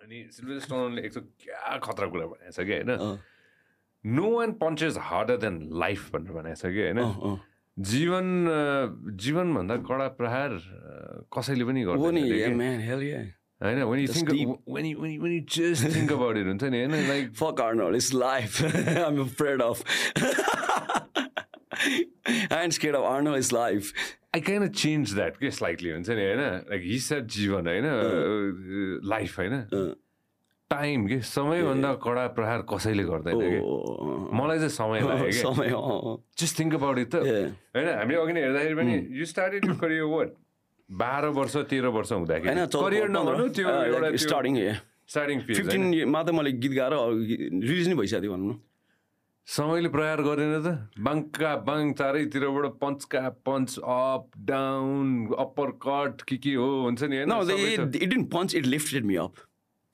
अनि क्या खतरा कुरा भनेको छ कि होइन? No one punches harder than life भनेर भनेको छ कि होइन? जीवन जीवनभन्दा कडा प्रहार कसैले पनि गर्छ नि I ain't scared of Arnold, it's life. I can change that के स्लाइटली हुन्छ नि होइन लाइक हि सेट जीवन होइन लाइफ होइन टाइम के समयभन्दा कडा प्रहार कसैले गर्दैन कि Oh, मलाई चाहिँ समय लाग्यो समय जस्ट थिङ्क अबाउट इट त. होइन हामीले अघि नै हेर्दाखेरि पनि you started you career what बाह्र वर्ष तेह्र वर्ष हुँदाखेरि। करियर नभनु त्यो एउटा. स्टार्टिङ फिल्ड फिफ्टिनमा त मैले गीत गाएर रिलिज नै भइसक्यो थियो भनौँ न समयले प्रहार गरेन त। बाङका बाङ चारैतिरबाट पन्चका punch up down uppercut के के हो हुन्छ नि होइन? No, they, सबै it, छ। it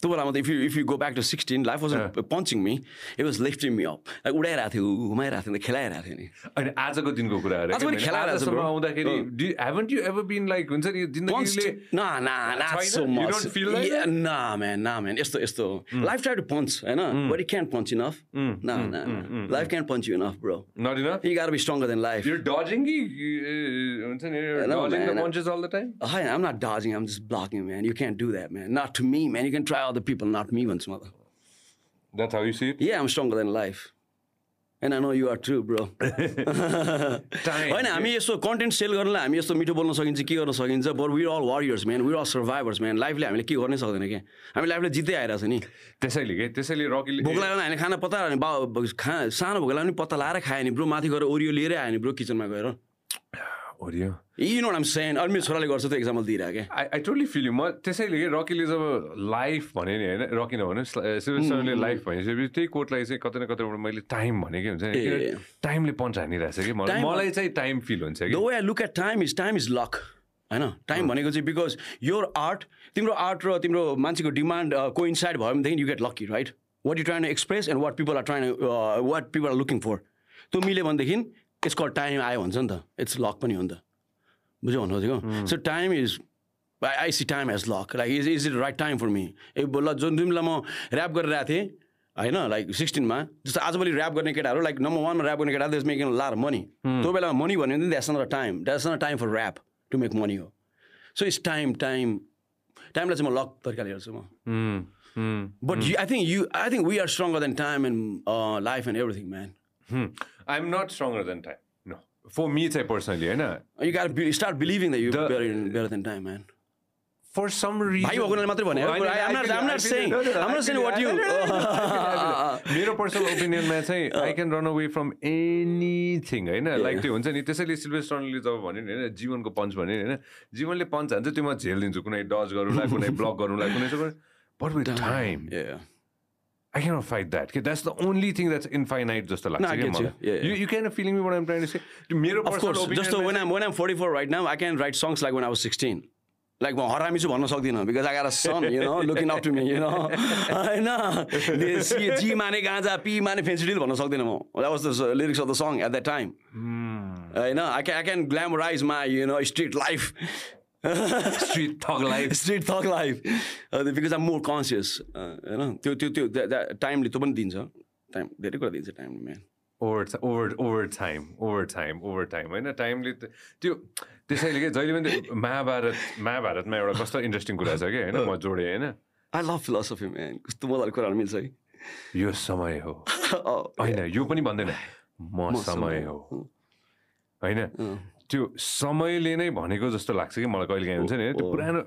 didn't punch, it lifted me up. त्यो बेलामा त if you, if you go back to 16, life wasn't punching me, it was lifting me up. Like उडाइरहेको थियो घुमाइरहेको थियो खेलाइरहेको थियो नि अनि आजको दिनको कुरा आज पनि खेलाइरहेको छ, आजसम्म bro. आउँदाखेरि haven't you ever been like हुन्छ नि Punched? जिन्दगीले Nah, nah, not छैन? so You much. don't feel like yeah, that? Nah, man, nah, man. यस्तो यस्तो life tried to punch, होइन but it can't punch enough. Nah, nah, nah. Life can't punch you enough, bro. Not enough You gotta be stronger than life. You're dodging कि uh, हुन्छ नि No, dodging the man. punches all the time Hi, I'm not dodging, I'm just blocking, man. You can't do that, man. Not to me, man. You can try other people, not me once, mother. That's how you see it? Yeah, I'm stronger than life. And I know you are too, bro. होइन हामी यस्तो content sale गर्नलाई हामी यस्तो मिठो बोल्न सकिन्छ के गर्न सकिन्छ but we all warriors man we all survivors man लाइफले हामीले के गर्नै सक्दैन क्या हामी लाइफले जित्दै आइरहेको छ नि। त्यसैले के? त्यसैले रकीले भोक लाग्यो हामीले खाना पत्ता भने बा खा सानो भोक लाग्यो भने पत्ता लाएर खायो नि ब्रो। माथि गएर ओरियो लिएरै आयो नि ब्रो किचनमा गएर। ओरियो यी नो हामी सेन अनि मेरो छोराले गर्छ त एक्जाम्पल दिइरहेको क्या आई आई टोटली फिल म त्यसैले के रकीले जब लाइफ भने नि होइन? रकी नभने सिल्भरले लाइफ भनेपछि त्यही कोटलाई चाहिँ कतै न कतैबाट मैले टाइम भनेकै हुन्छ नि? टाइमले पन्च हानिरहेछ कि? मलाई चाहिँ टाइम फिल हुन्छ द कि way look at time is time is luck होइन? टाइम भनेको चाहिँ बिकज योर आर्ट तिम्रो आर्ट र तिम्रो मान्छेको डिमान्ड को इन्साइड भयो भनेदेखि you get lucky right what you trying to express and what people are trying what people are looking for त्यो मिल्यो भनेदेखि यसको टाइम आयो भन्छ नि त। इट्स लक पनि हो नि त। बुझ्यो भन्नु खोजेको? So time is I I see time as luck like is is it right time for me ए ल जुन जुन बेला म ऱ्याप गरिरहेको थिएँ होइन लाइक सिक्सटिनमा जस्तो आजभोलि ऱ्याप गर्ने केटाहरू लाइक नम्बर वानमा ऱ्याप गर्ने केटा द्यास मेकिङ लार मनी त्यो बेलामा मनी भन्यो भने that's not time that's not time for rap to make money हो। सो इट्स टाइम टाइम टाइमलाई चाहिँ म लक तरिकाले हेर्छु म। But I think you I think we are stronger than time and life and everything man hmm. I'm not stronger than time. No. For me चाहिँ personally होइन you got start believing the you better than time man For some reason भाइ भएकोले मात्रै भने I'm not- I'm not saying- I'm not saying what you- मेरो personal ओपिनियनमा चाहिँ I can run away from anything होइन like त्यो हुन्छ नि त्यसैले सिल्भेस्टनले जब भन्यो नि होइन जीवनको पञ्च भन्यो नि होइन जीवनले पञ्च हान्छ त्यो म झेलिदिन्छु कुनै डज गरौँला कुनै ब्लक गरौँला कुनै but with time Yeah. I cannot fight that. Okay, that's the only thing that's infinite just like No, I get you. Yeah, yeah. You, you kind of feeling me what I'm trying to say? मेरो Of course, just so when I'm when I'm 44 right now, I can write songs like when I was 16. Like म हरामी छु भन्न सक्दिनँ because I got a son, you know, looking up to me, you know. होइन C G माने गाँजा P माने Phensedyl भन्न सक्दिनँ म That was the lyrics of the song at that time. होइन I can I can glamorize my you know street life. street thug life. Street thug life because I'm more conscious होइन त्यो त्यो त्यो टाइमले त्यो पनि दिन्छ टाइम धेरै कुरा दिन्छ टाइमले man ti- over over time over time over time होइन टाइमले त्यो त्यसैले के जहिले पनि महाभारत महाभारतमा एउटा कस्तो इन्ट्रेस्टिङ कुरा छ कि होइन? म जोडेँ होइन? आई लभ फिलोसफी म्यान कस्तो मजाले कुराहरू मिल्छ है। यो समय हो। Oh, होइन यो पनि भन्दैन। म समय हो। होइन? त्यो समयले नै भनेको जस्तो लाग्छ कि मलाई कहिले काहीँ हुन्छ नि त्यो पुरानो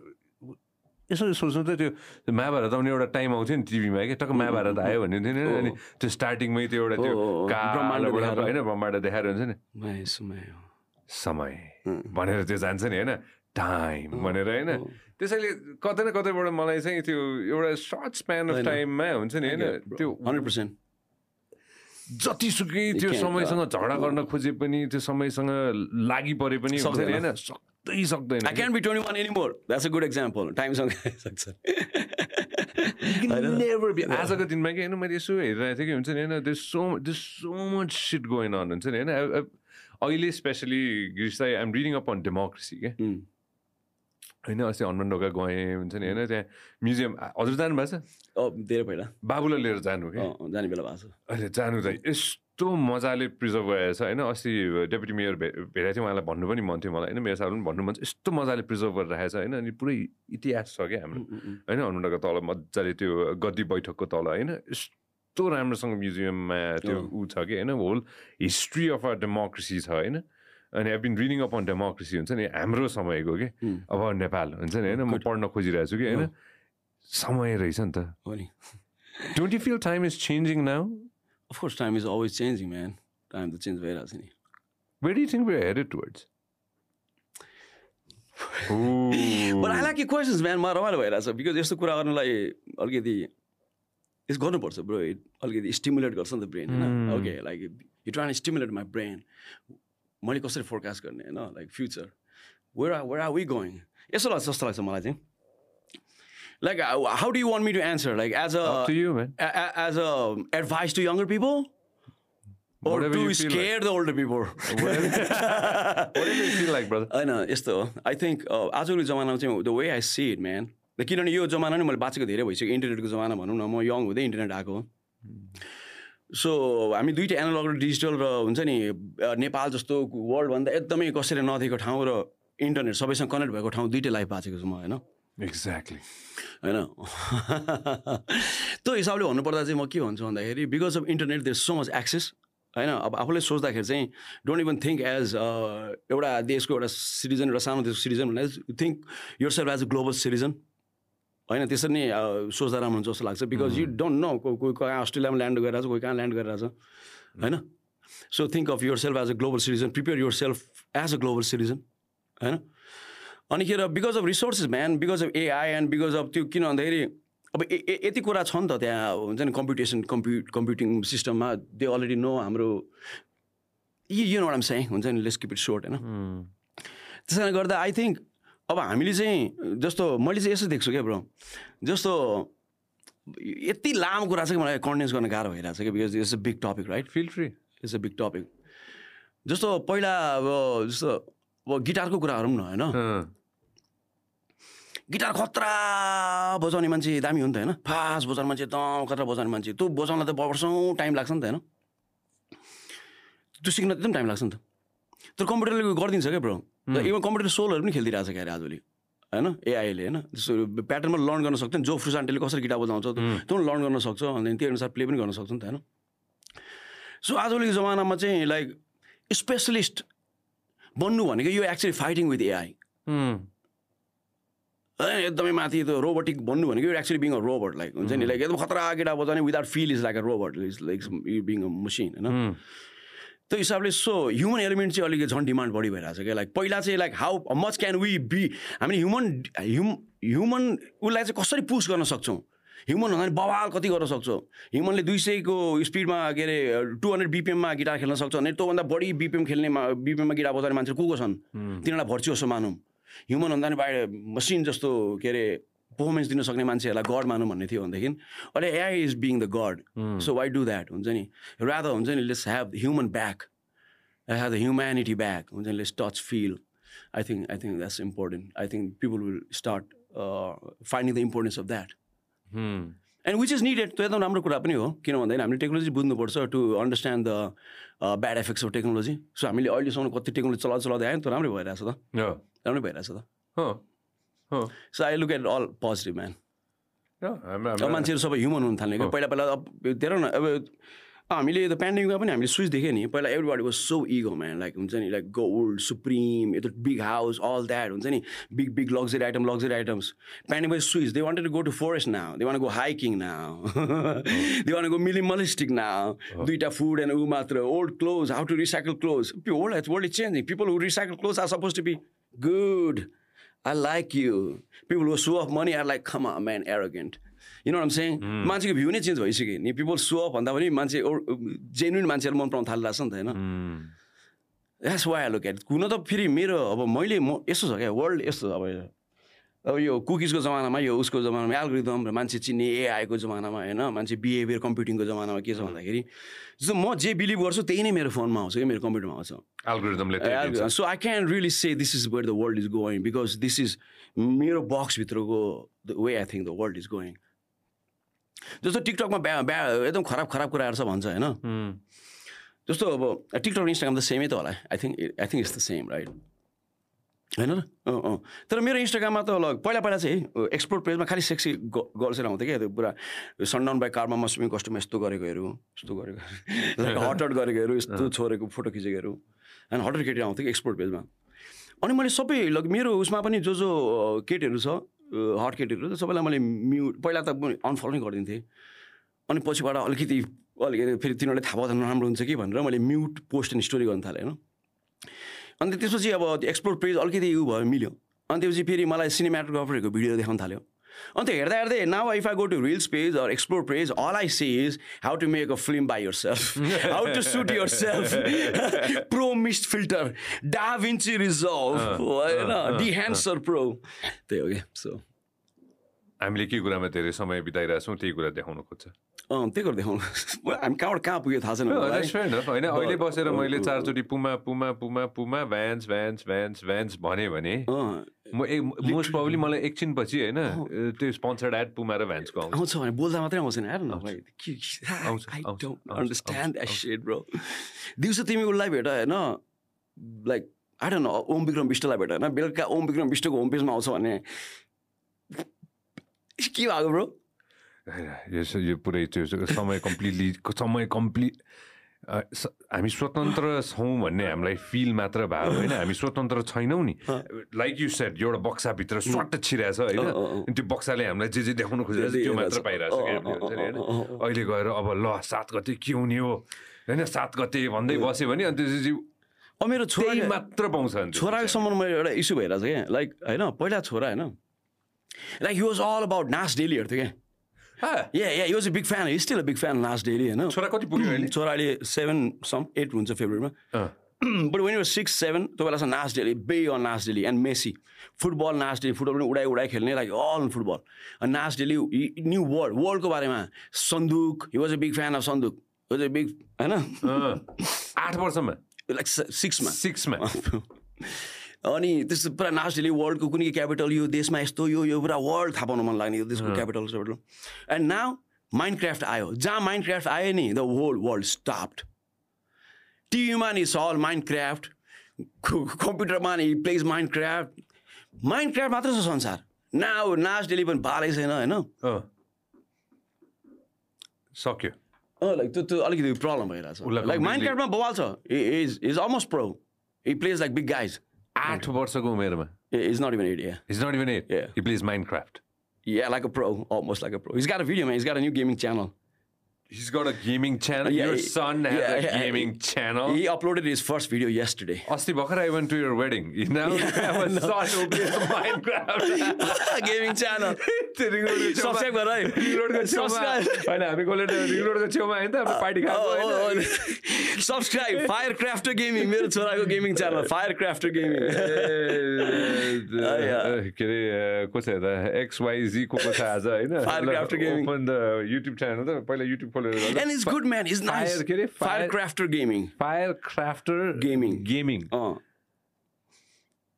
यसो सोच्नु त त्यो महाभारत आउने एउटा टाइम आउँथ्यो नि टिभीमा क्या टक्क महाभारत आयो भन्ने थियो नि अनि त्यो स्टार्टिङमै त्यो एउटा त्यो। होइन ब्रह्माण्ड देखाएर हुन्छ नि। समय। भनेर त्यो जान्छ नि होइन। टाइम भनेर होइन। त्यसैले कतै न कतैबाट मलाई चाहिँ त्यो एउटा सर्ट स्प्यान अफ टाइममा हुन्छ नि होइन त्यो हन्ड्रेड पर्सेन्ट। जतिसुकै त्यो समयसँग झगडा गर्न खोजे पनि त्यो समयसँग लागि परे पनि सक्दैन। होइन? सक्दै सक्दैन। I can be twenty one any more that's a good example टाइमसँग सक्छ आजको दिनमा कि होइन मैले यसो हेरिरहेको थिएँ कि हुन्छ नि होइन? This so this so much shit going on हुन्छ नि होइन? अहिले specially Greece I'm reading up on democracy के होइन अस्ति हनुमान ढोका गएँ हुन्छ नि होइन त्यहाँ म्युजियम हजुर जानु भएको छ? धेरै पहिला। बाबुलाई लिएर जानु क्या जाने बेला भएको छ। अहिले जानु त यस्तो मजाले प्रिजर्भ गरेको छ होइन अस्ति डेपुटी मेयर भे भेटेको थियो उहाँलाई भन्नु पनि मन थियो मलाई होइन मेयर साहब पनि भन्नु मन छ यस्तो मजाले प्रिजर्भ गरेर राखेको छ होइन अनि पुरै इतिहास छ क्या हाम्रो। होइन हनुमान ढोका तल मजाले त्यो गद्दी बैठकको तल होइन यस्तो राम्रोसँग म्युजियममा त्यो ऊ छ कि होइन whole history of a democracy छ होइन। अनि I been reading up on democracy हुन्छ नि? हाम्रो समयको कि? अब नेपाल हुन्छ नि? होइन? म पढ्न खोजिरहेको छु कि होइन? समय रहेछ नि त। Don't you feel time is changing now of course time is always changing man time त चेन्ज भइरहेको छ नि। Where do think we headed towards But I like your questions, man. म रमाइलो भइरहेछ। बिकज यस्तो कुरा गर्नुलाई अलिकति यस गर्नुपर्छ ब्रो अलिकति स्टिमुलेट गर्छ नि त ब्रेन होइन? Okay like you try stimulate my brain मैले कसरी फोरकास्ट गर्ने होइन? Like future where are where are we going यसो लाग्छ जस्तो लाग्छ मलाई चाहिँ। Like how do you want me to answer like as a as a advice to younger people. होइन यस्तो हो। आई थिङ्क आजको जमानामा चाहिँ the way I see it man किनभने यो जमाना नै मैले बाँचेको धेरै भइसक्यो। इन्टरनेटको जमाना भनौँ न म यङ हुँदै इन्टरनेट आएको सो हामी दुइटै एनालग र डिजिटल र हुन्छ नि नेपाल जस्तो वर्ल्डभन्दा एकदमै कसैले नदेखेको ठाउँ र इन्टरनेट सबैसँग कनेक्ट भएको ठाउँ दुइटै लाइफ बाँचेको छु म होइन? एक्ज्याक्टली होइन? त्यो हिसाबले भन्नुपर्दा चाहिँ म के भन्छु भन्दाखेरि because of internet there so much access होइन? अब आफूले सोच्दाखेरि चाहिँ डोन्ट इभन थिङ्क एज एउटा देशको एउटा सिटिजन एउटा सानो देशको सिटिजन भनेर think yourself as a global citizen होइन त्यसरी नै सोच्दा राम्रो हुन्छ जस्तो लाग्छ। बिकज यु डोन्ट नो कोही कहाँ अस्ट्रेलियामा ल्यान्ड गरिरहेको छ कोही कहाँ ल्यान्ड गरिरहेको छ होइन? So think of yourself as a global citizen prepare yourself as a global citizen होइन? अनिखेर because of resources man because of AI and because of त्यो किन भन्दाखेरि अब यति कुरा छ नि त त्यहाँ हुन्छ नि कम्पिटिसन कम्प्यु कम्प्युटिङ सिस्टममा दे अलरेडी नो हाम्रो यो नट चाहिँ हुन्छ नि लेस किप इट सोर्ट होइन? त्यस कारणले गर्दा आई थिङ्क अब हामीले चाहिँ जस्तो मैले चाहिँ यसो देख्छु क्या ब्रो जस्तो यति लामो कुरा छ कि मलाई कन्डेन्स गर्न गाह्रो भइरहेको छ कि because it's a big topic right feel free it's a big topic जस्तो पहिला अब जस्तो अब गिटारको कुरा गरौँ न होइन? गिटार खतरा बजाउने मान्छे दामी हो नि त होइन? फास्ट बजाउने मान्छे एकदम खतरा बजाउने मान्छे। त्यो बजाउनलाई त वर्षौँ टाइम लाग्छ नि त होइन? त्यो सिक्न एकदम टाइम लाग्छ नि त। तर कम्प्युटरले गरिदिन्छ क्या ब्रो इभन कम्प्युटर सोलहरू पनि खेलिदिरहेको छ क्यारे आजभोलि। होइन? एआईले होइन? जस्तो प्याटर्नमा लर्न गर्न सक्छ नि जो फ्रुसान्टेले कसरी गिटार बजाउँछ त्यो पनि लर्न गर्न सक्छ। अनि त्यही अनुसार प्ले पनि गर्न सक्छ नि त होइन? सो आजभोलिको जमानामा चाहिँ लाइक स्पेसलिस्ट बन्नु भनेको यो एक्चुली फाइटिङ विथ एआई एकदमै माथि त्यो रोबोटिक बन्नु भनेको यो actually being a robot like हुन्छ नि? लाइक एकदम खतरा गिटार बजाउने without feel is like a robot is like you being a machine होइन त्यो हिसाबले सो ह्युमन एलिमेन्ट चाहिँ अलिकति झन् डिमान्ड बढी भइरहेको छ क्या। लाइक पहिला चाहिँ like how much can we be हामीले ह्युमन ह्युम ह्युमन उसलाई चाहिँ कसरी पुस गर्न सक्छौँ? ह्युमन भन्दा बवाल कति गर्न सक्छौँ? ह्युमनले दुई सयको स्पिडमा के अरे टु हन्ड्रेड बिपिएममा गिटार खेल्न सक्छ भने त्योभन्दा बढी बिपिएम खेल्ने बिपिएममा गिटार बजाउने मान्छे को को छन्? तिनीहरूलाई भर्च्यु जस्तो मानौँ। ह्युमन भन्दा बाहिर मसिन जस्तो के अरे पर्फर्मेन्स दिन सक्ने मान्छेहरूलाई गड मानौँ भन्ने थियो भनेदेखि अहिले AI is being the god so why do that हुन्छ नि। रादर हुन्छ नि let's have human back have the humanity back हुन्छ नि let's touch feel I think I think that's important I think people will start finding the importance of that and which is needed त्यो एकदम राम्रो कुरा पनि हो किन भन्दाखेरि हामीले टेक्नोलोजी बुझ्नुपर्छ to understand the bad effects of technology so हामीले अहिलेसम्म कति टेक्नोलोजी चलाउँदै चलाउँदै आयो नि त राम्रै भइरहेछ त। राम्रै भइरहेछ त। So I look at all positive man मान्छेहरू सबै ह्युमन हुन थाल्ने क्या। पहिला पहिला अब धेरै न अब हामीले त पेन्डेमिकमा पनि हामीले स्विच देख्यो नि। पहिला everybody was so ego man like हुन्छ नि लाइक गोल्ड सुप्रिम यता बिग हाउस अल द्याट हुन्छ नि। Big big luxury item luxury items pandemic switch they wanted to go to forest now they wanna go hiking now they wanna go minimalistic now दुइटा food and ऊ मात्र old clothes how to recycle clothes world world is changing people who recycle clothes are suppose to be good I like you. People who show off money are like, come on, man, arrogant. You know what I'm saying? मान्छेको view नै change भइसक्यो नि people show off भन्दा पनि मान्छे genuine मान्छेहरू मन पराउनु थालिरहेको छ नि त होइन द्याट्स वाइ लुक एट हुन त फेरि मेरो अब मैले म यस्तो छ क्या वर्ल्ड यस्तो अब अब यो कुकिजको जमानामा यो उसको जमानामा एल्गोरिदम र मान्छे चिन्ने एआईको जमानामा होइन? मान्छे बिहेभियर कम्प्युटिङको जमानामा के छ भन्दाखेरि जस्तो म जे बिलिभ गर्छु त्यही नै मेरो फोनमा आउँछ क्या मेरो कम्प्युटरमा आउँछ। एल्गोरिदमले so I can really say this is where the world is going because this is मेरो बक्सभित्रको the way I think the world is going जस्तो टिकटकमा ब्या ब्या एकदम खराब खराब कुराहरू छ भन्छ होइन? जस्तो अब टिकटक इन्स्टाग्राम त सेमै त होला। I think I think it's the same right होइन र? अँ अँ। तर मेरो इन्स्टाग्राममा त ल पहिला पहिला चाहिँ एक्सप्लोर पेजमा खालि सेक्सी गर्ल्सहरू आउँथ्यो क्या। त्यो पुरा सनडाउन बाई कारमा मस्विङ कस्टुम यस्तो गरेकोहरू यस्तो गरेको लाइक हटट गरेकोहरू यस्तो छोरेको फोटो खिचेकोहरू होइन हटट केटी आउँथ्यो कि एक्सप्लोर पेजमा अनि मैले सबै लग मेरो उसमा पनि जो जो केटीहरू छ हट केटीहरू सबैलाई मैले म्युट पहिला त अनफलो नै गरिदिन्थेँ। अनि पछिबाट अलिकति अलिकति फेरि तिनीहरूले थाहा पाउँदा नराम्रो हुन्छ कि भनेर मैले म्युट पोस्ट एन्ड स्टोरी गर्नु थालेँ होइन? अन्त त्यसपछि अब एक्सप्लोर पेज अलिकति उयो भयो मिल्यो। अनि त्यसपछि फेरि मलाई सिनेमाटोग्राफरहरूको भिडियो देखाउनु थाल्यो। अन्त हेर्दा हेर्दै now if I go to reels page or explore page all I see is how to make a film by yourself how to shoot yourself pro mist filter DaVinci Resolve होइन Dehancer pro त्यही हो क्या so हामीले के कुरामा धेरै समय बिताइरहेछौँ त्यही कुरा देखाउनु खोज्छ। अँ त्यही कुरा देखाउनु हामी कहाँबाट कहाँ पुग्यो थाहा छैन fair enough. होइन? अहिले बसेर मैले चारचोटि Puma Puma Puma Puma Vans Vans Vans Vans भने म एक मोस्ट प्रब्लली मलाई एकछिनपछि होइन त्यो स्पोन्सर्ड एड पुमा र भ्यान्सको आउँछ। भने बोल्दा मात्रै आउँछ ब्रो दिउँसो तिमी उसलाई भेट होइन? लाइक नो ओम विक्रम विष्टलाई भेट होइन? बेलुका ओम विक्रम विष्टको होम पेजमा आउँछ भने के भएको ब्रो होइन, यो पुरै त्यो समय कम्प्लिटली समय कम्प्लिट हामी स्वतन्त्र छौँ भन्ने हामीलाई फिल मात्र भयो होइन हामी स्वतन्त्र छैनौँ नि लाइक यु सेट एउटा बक्साभित्र स्वाट छिरहेछ होइन अँ, अँ। अनि त्यो बक्साले हामीलाई जे जे देखाउनु खोजिरहेछ त्यो मात्र होइन अँ, अँ, अहिले गएर अब ल सात गते के हुने हो होइन सात गते भन्दै बस्यो भने अनि त्यसपछि मेरो छोरा मात्र पाउँछ। छोराको सम्बन्धमा एउटा इस्यु भइरहेछ क्या लाइक होइन पहिला छोरा होइन like he was all about नाच डेली हेर्थ्यो क्या yeah yeah was a big fan still a big fan नाच डेली होइन छोरा कति पुग्यो अहिले छोरा अहिले सेभेन सम एट हुन्छ फेब्रुअरीमा बट वेन सिक्स सेभेन बेलासम्म नाच डेली बे अन नाच डेली एन्ड मेसी फुटबल नाच डेली फुटबल पनि उडाइ उडाइ खेल्ने लाइक अल फुटबल नाच डेली न्यू वर्ल्ड वर्ल्डको बारेमा Sanduk he was a big fan of Sanduk was a big होइन। आठ वर्षमा लाइक सिक्समा सिक्समा अनि त्यस्तो पुरा नाच डेली वर्ल्डको कुनै क्यापिटल यो देशमा यस्तो यो यो पुरा वर्ल्ड थाहा पाउनु मन लाग्ने यो देशको capital and now Minecraft आयो। जहाँ माइन्ड क्राफ्ट आयो नि द होल वर्ल्ड स्टाप्ड टिभीमा नि अल माइन्ड क्राफ्ट कम्प्युटरमा नि plays Minecraft Minecraft मात्र छ संसार। नाउ नाच डेली पनि बालै छैन होइन। सक्यो। अँ लाइक त्यो त्यो अलिकति प्रब्लम भइरहेछ। उसलाई लाइक माइन्ड क्राफ्टमा बवाल छ। Is is almost pro e plays like big guys आठ वर्षको उमेरमा is not even it yeah He's not even eight. Yeah. He plays Minecraft. Yeah, like a pro, almost like a pro. He's got a video, man. He's got a new gaming channel. He's got a gaming channel. Yeah, Your son has yeah, a yeah, gaming channel. He uploaded his first video yesterday. अस्ति भर्खर I went to your wedding. You now you have a son who plays Minecraft. gaming channel. Subscribe गर है। को छेउमा- Subscribe. होइन हामी गएर ring road को छेउमा होइन त हाम्रो पार्टी खाएको Oh, oh, oh. Subscribe. Firecrafter Gaming. मेरो छोराको gaming channel. Firecrafter Gaming. ए, के अरे को छ यता XYZ को को छ आज होइन Firecrafter Gaming. Open the YouTube channel त पहिला YouTube And he's good, man. He's nice. Fire, के अरे? Fire- Firecrafter Gaming. Fire crafter Gaming. Gaming अँ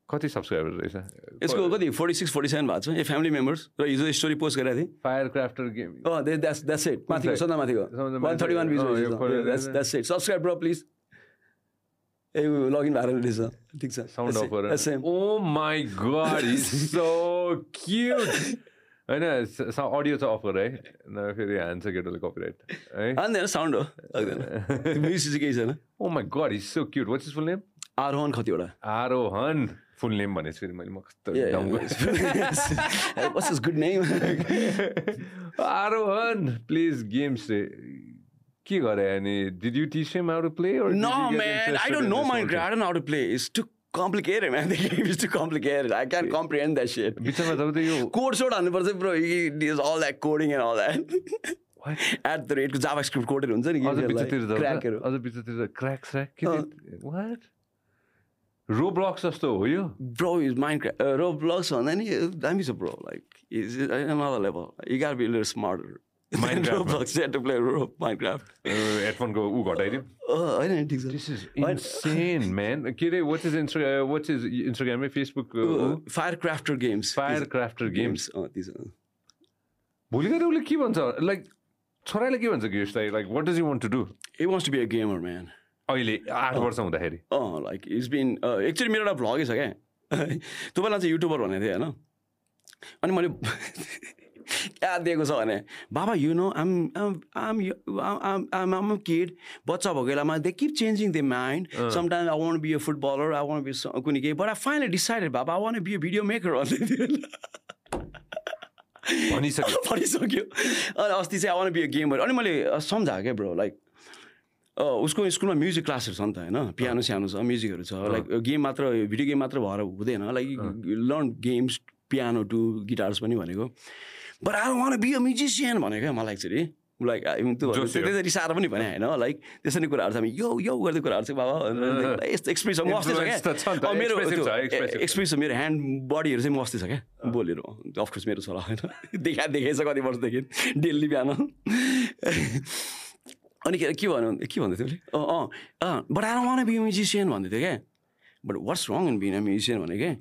कति सब्सक्राइबर रहेछ यसको कति फोर्टी सिक्स फोर्टी सेभेन भएको छ ए फ्यामिली मेम्बर्स र हिजो स्टोरी पोस्ट गरेको थिएँ Fire Crafter Gaming Oh, that's it. माथिको माथिको one thirty one it. Subscribe bro please. ए लगइन भएर रहेछ ठिक छ sound off. Oh my god is so cute होइन अडियो चाहिँ अफ गर है। फेरि हान्छ केटोले कपिराइट है? हान्दैन साउन्ड हो। म्युजिक चाहिँ केही छैन। ओ my god is so cute what's is full name Aarohan कतिवटा आरोहन। फुल नेम भनेपछि फेरि मैले म कस्तो his good name? गएँ। आरोहन प्लिज गेम्स के गरे अनि did you teach him how to play no, man. I don't know Minecraft. I don't know how to play. Complicated, man. The game is too complicated. I can't comprehend that shit. बिचमा जब त यो code सोड हान्नुपर्छ bro is all that coding and all that? At the रेटको JavaScript कोडेर हुन्छ नि अझ बिचतिर क्र्याक स्र्याक वाट रो ब्लक्स जस्तो हो यो bro is mind Roblox भन्दा नि दामी छ bro like is level. You gotta be a little smarter. Minecraft, Roblox, to play Ro- Minecraft. हेडफोनको ऊ घटाइदिउँ होइन ठिक छ दिस इज इन्सेन म्यान के अरे what is insta what is इन्स्टाग्राममै Facebook fire crafter games fire crafter games games भोलि गएर उसले के भन्छ लाइक छोराले के भन्छ कि यसलाई like what does you want to do He wants to be a gamer, man. अहिले आठ वर्ष हुँदाखेरि अँ लाइक इज बिन एक्चुली मेरो एउटा भ्लगै छ क्या तपाईँलाई चाहिँ युट्युबर भनेको थिएँ होइन अनि मैले क्या दिएको छ भने बाबा you know um um um um kid बच्चा भएको बेलामा they keep changing the mind sometime I want be a footballer I want be कुनै केही। बट आई फाइनली डिसाइडेड बाबा I want be a video maker भनिसक्यो। भनिसक्यो। अनि अस्ति चाहिँ I want be a gamer अनि मैले सम्झाएँ क्या ब्रो लाइक उसको स्कुलमा म्युजिक क्लासहरू छ नि त होइन? पियानो सानो छ म्युजिकहरू छ। लाइक गेम मात्र भिडियो गेम मात्र भएर हुँदैन। Like learn games piano to guitars पनि भनेको। But I wanna be a musician भनेको क्या मलाई एक्चुली लाइक त्यो। त्यसरी रिसाएर पनि भने होइन? लाइक त्यसरी कुराहरू छ। हामी यो यो गर्दै कुराहरू चाहिँ बाबा यस्तो एक्सप्रेस छ। छ क्या? मेरो। एक्सप्रेस छ मेरो ह्यान्ड बडीहरू चाहिँ मस्ती छ क्या? बोलेर। अफकोर्स मेरो छोरा होइन? देखा देखेछ कति वर्षदेखि। डेली बिहान। अनि के भन्नु के भन्दै थियो उसले? अँ अँ अँ but I wanna be musician भन्दै थियो क्या? But what's wrong in bin a musician भने क्या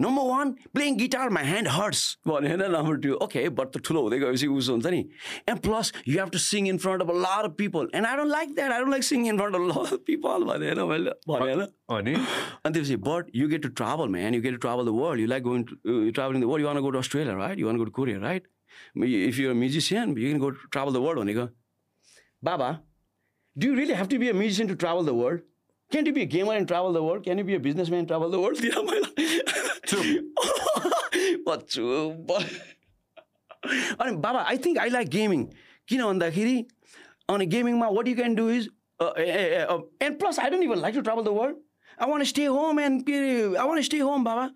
number one playing guitar my hand hurts भनेर नम्बर टू ओके बट त ठुलो हुँदै गएपछि उस हुन्छ नि and plus you have to sing in front of a lot people and I don't like that I don't like sing in front a lot people भनेर मैले भनेर भने अनि? त्यसपछि but you get to travel and you get to travel the world you like go travel good right you want to Korea right if you musician you can go travel the world भनेको। बाबा do really have to be a musician to travel the world Can't you be a gamer and travel the world? Can you be a businessman and travel the world? दिएर मैले बच्चु अनि बाबा I think I like gaming किन भन्दाखेरि अनि गेमिङमा what you can do is and plus I don't even like to travel the world I wanna stay home and के I one stay home बाबा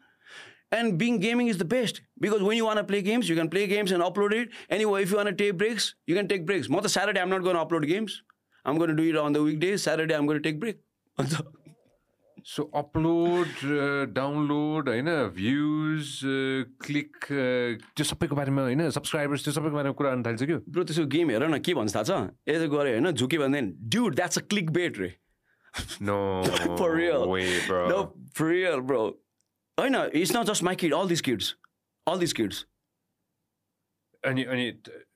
and being gaming is the best because when you wanna play games you can play games and upload it any if you wanna take breaks you can take breaks म त Saturday I'm not gonna upload games I'm gonna do it on the weekday Saturday I'm gonna take break अन्त so upload download होइन views click त्यो सबैको बारेमा होइन subscribers त्यो सबैको बारेमा कुरा गर्न थाल्छ क्या ब्रो त्यसो गेम हेर न के भन्छ थाहा छ यस्तो गऱ्यो होइन झुक्यो भने dude that's a click bait रे no For real. way bro No, for real, bro. I know it's not just my kid. All these kids, all these kids. अनि अनि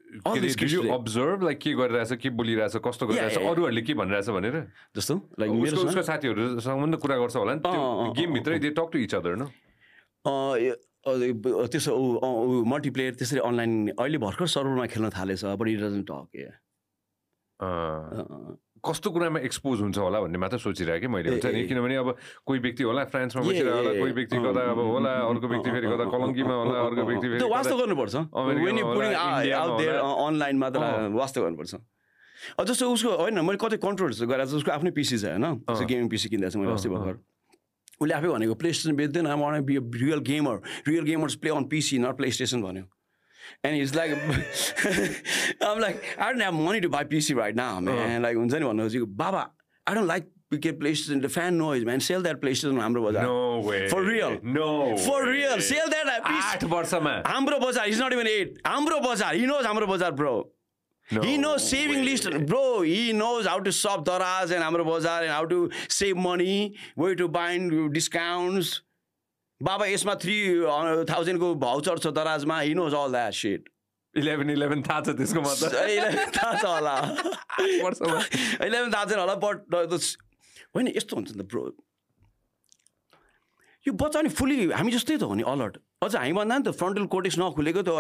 Today. अब्जर्भ लाइक के गरिरहेछ के बोलिरहेछ कस्तो गरिरहेछ. अरूहरूले के भनिरहेछ भनेर? जस्तो लाइक उसको मेरो उसको साथीहरूसँग पनि कुरा गर्छ होला नि गेमभित्रै they talk to each other न त्यसो ऊ मल्टिप्लेयर त्यसरी अनलाइन अहिले भर्खर सर्भरमा खेल्न थालेछ बट इट डजन्ट टक ए कस्तो कुरामा एक्सपोज हुन्छ होला भन्ने मात्र सोचिरहेको कि मैले। हुन्छ नि। किनभने अब कोही व्यक्ति होला फ्रान्समा ए, बसिरहेको होला कोही व्यक्ति अँ, कता अब अँ, होला अँ, अर्को व्यक्ति अँ, फेरि अँ, कता अँ, कलङ्कीमा अँ, होला अँ, अर्को अँ, व्यक्ति अँ, फेरि वास्तो गर्नुपर्छ। अमेरिकामा होला, इन्डियामा आउट देयर होला। अनलाइन मात्र अँ। वास्तो गर्नुपर्छ। जस्तो उसको होइन मैले कतै कन्ट्रोलहरू गरेर उसको आफ्नै पिसी छ होइन? उसको गेमिङ पिसी किन्दा चाहिँ मैले अस्ति भर्खर। उसले आफै भनेको प्ले स्टेसन बेच्दैन wanna be real gamer real gamers play on PC not PlayStation भन्यो। And is like um like I don't have money to buy PC right now man like हुन्छ नि भन्नु बाबा आई डोन्ट लाइक के PlayStation the fan noise man sell that PlayStation हाम्रो बजार No way. For real. No For way. real. Sell that. आठ वर्षमा हाम्रो बजार इज नट इभन एट हाम्रो बजार हि नोज हाम्रो बजार bro No He knows saving way. list, bro. He knows how to shop Daraz and Amro Bazaar and how to save money, where to find discounts. बाबा यसमा three थाउजन्डको voucher छ दराजमा he knows all that shit eleven eleven थाहा छ त्यसको मतलब। Eleven थाहा छ होला। इलेभेन थाहा छैन होला बट होइन यस्तो हुन्छ नि त ब्रो यो बच्चा नि फुल्ली हामी जस्तै त हो नि अलर्ट। अझ हामीभन्दा नि त फ्रन्टल कोटेक्स नखुलेको त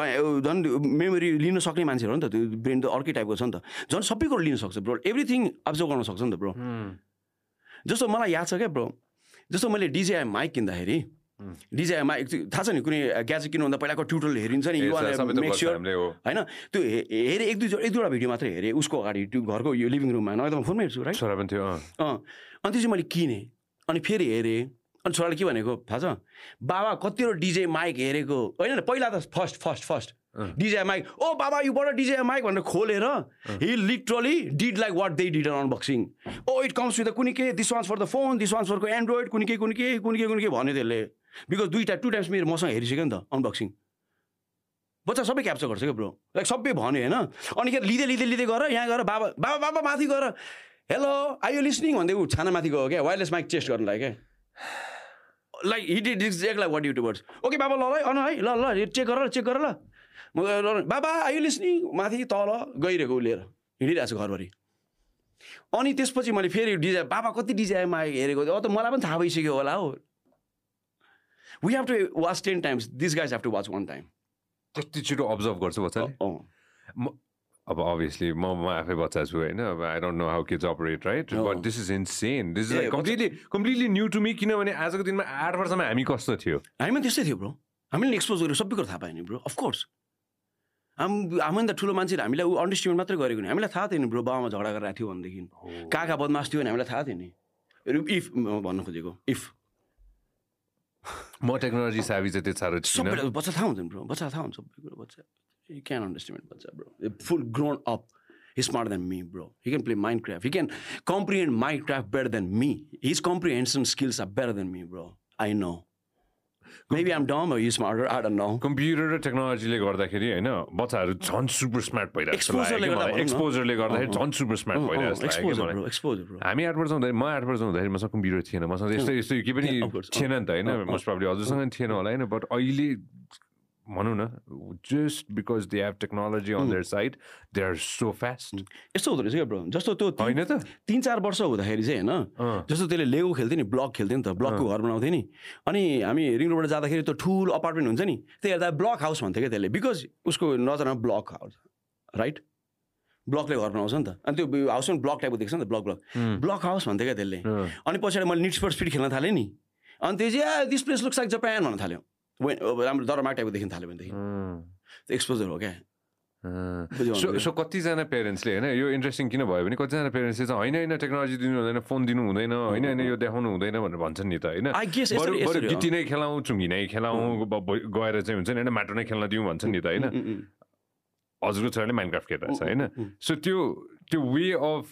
झन् मेमोरी लिन सक्ने मान्छेहरू हो नि त त्यो ब्रेन त अर्कै टाइपको छ नि त। झन् सबै कुरो लिन सक्छ ब्रो एभ्रिथिङ अब्जर्भ गर्न सक्छ नि त ब्रो जस्तो मलाई याद छ क्या ब्रो जस्तो मैले डिजेआई माइक किन्दाखेरि माइक थाहा छ नि कुनै ग्याजेट किन्नुभन्दा पहिलाको ट्युटोरियल हेरिन्छ नि। होइन? त्यो हेरेँ एक दुई एक दुईवटा भिडियो मात्रै हेरेँ उसको अगाडि त्यो घरको यो लिभिङ रुममा नभए त म फोनमा हेर्छु राइट छोरा पनि थियो अँ। अनि त्यो चाहिँ मैले किनेँ अनि फेरि हेरेँ। अनि छोराले के भनेको थाहा छ? बाबा कतिवटा डिजे माइक हेरेको। होइन पहिला त first first first. DJ Mike ओ बाबा यु बाट डिजे माइक भनेर खोलेर he literally did like what they did on unboxing oh it comes with कुनै के this ones for the phone this ones फरको Android कुनै के कुनै के कुनै के कुनै के भन्यो त्यसले। बिकज दुईवटा टु टाइम्स मेरो मसँग हेरिसक्यो नि त अनबक्सिङ बच्चा सबै क्याप्चर गर्छ क्या ब्रो लाइक सबै भन्यो होइन? अनि के लिँदै लिँदै लिँदै गएर यहाँ गएर बाबा बाबा बाबा माथि गएर हेलो आई यु लिसनिङ भन्दै ऊ छाना माथि गयो क्या? वायरलेस माइक चेस्ट गर्नुलाई क्या? Like hit is like what YouTubers okay बाबा ल ल अन है? ल ल चेक गर चेक गर ल। म बाबा आयु लिसनिङ माथि तल गइरहेको ऊ लिएर। हिँडिरहेको छु घरभरि। अनि त्यसपछि मैले फेरि डिजाइन बाबा कति डिजाइनमा हेरेको? अब त मलाई पनि थाहा भइसक्यो होला हो। We have to watch ten times this guys have to watch one time त्यति छिटो अब्जर्भ गर्छु बच्चाले अब अभियसली म म आफै बच्चा छु होइन अब I don't know how kids operate right but this is insane this is completely completely new to me किनभने आजको दिनमा आठ वर्षमा हामी कस्तो थियो? हामी त्यस्तै थियो ब्रो हामीले एक्सपोज गरेर सबै कुरो थाहा पायो नि ब्रो अफकोर्स हाम हामी त ठुलो मान्छेले हामीलाई ऊ अन्डरस्ट्यान्ड मात्रै गरेको नि हामीलाई थाहा थियो नि ब्रो बाबामा झगडा गरेर थियो भनेदेखि। कहाँ कहाँ बदमास थियो भने हामीलाई थाहा थियो नि इफ भन्नु खोजेको। इफ म टेक्नोलोजी साबी चाहिँ त्यो साह्रो सबै बच्चा थाहा हुन्छ नि ब्रो बच्चा थाहा हुन्छ सबै कुरो बच्चा। यु क्यान अन्डरस्ट्यान्ड बच्चा bro. Full grown up smart than me bro he can play Minecraft he can comprehend Minecraft better than me his comprehension skills are better than me bro I know maybe um dumb you smarter are no computer र टेक्नोलोजीले गर्दाखेरि होइन बच्चाहरू झन् super smart भइरहेको एक्सपोजरले गर्दाखेरि झन् super smart भइरहेको हामी आठ वर्ष हुँदाखेरि म आठ वर्ष हुँदाखेरि मसँग कम्प्युटर थिएन। मसँग यस्तो यस्तो केही पनि थिएन नि त होइन मोस्ट प्रब्लम हजुरसँग थिएन होला होइन बट अहिले भनौँ न just because they have technology on their side they are so fast यस्तो हुँदो रहेछ क्या ब्रो जस्तो त्यो होइन त। तिन चार वर्ष हुँदाखेरि चाहिँ होइन? जस्तो त्यसले लेगो खेल्थ्यो नि ब्लक खेल्थ्यो नि त ब्लकको घर बनाउँथ्यो नि। अनि हामी रिङ रोडबाट जाँदाखेरि त्यो ठुलो अपार्टमेन्ट हुन्छ नि त्यो हेर्दा ब्लक हाउस भन्थ्यो क्या त्यसले बिकज उसको नजरमा ब्लक हाउस राइट ब्लकले घर बनाउँछ नि त। अनि त्यो हाउस पनि ब्लक टाइपको देख्छ नि त ब्लक ब्लक ब्लक हाउस भन्थ्यो क्या त्यसले। अनि पछाडि मैले निट स्पोर्ट स्पिड खेल्न थालेँ नि। अनि त्यो चाहिँ this place looks like Japan भन्न थाल्यो। राम्रो दरमा टाइपको देखिन थाल्यो भनेदेखि एक्सपोजर हो क्या सो सो कतिजना पेरेन्ट्सले होइन? यो इन्ट्रेस्टिङ किन भयो भने कतिजना पेरेन्ट्सले चाहिँ होइन होइन टेक्नोलोजी दिनु हुँदैन फोन दिनु हुँदैन होइन होइन यो देखाउनु हुँदैन भनेर भन्छन् नि त होइन? गिटी नै खेलाउँ चुङ्गी नै खेलाउँ गएर चाहिँ हुन्छ नि होइन माटो नै खेल्न दिउँ भन्छन् नि त होइन? हजुरको छोराले माइन्डक्राफ्ट खेलिरहेको छ होइन? सो त्यो त्यो वे अफ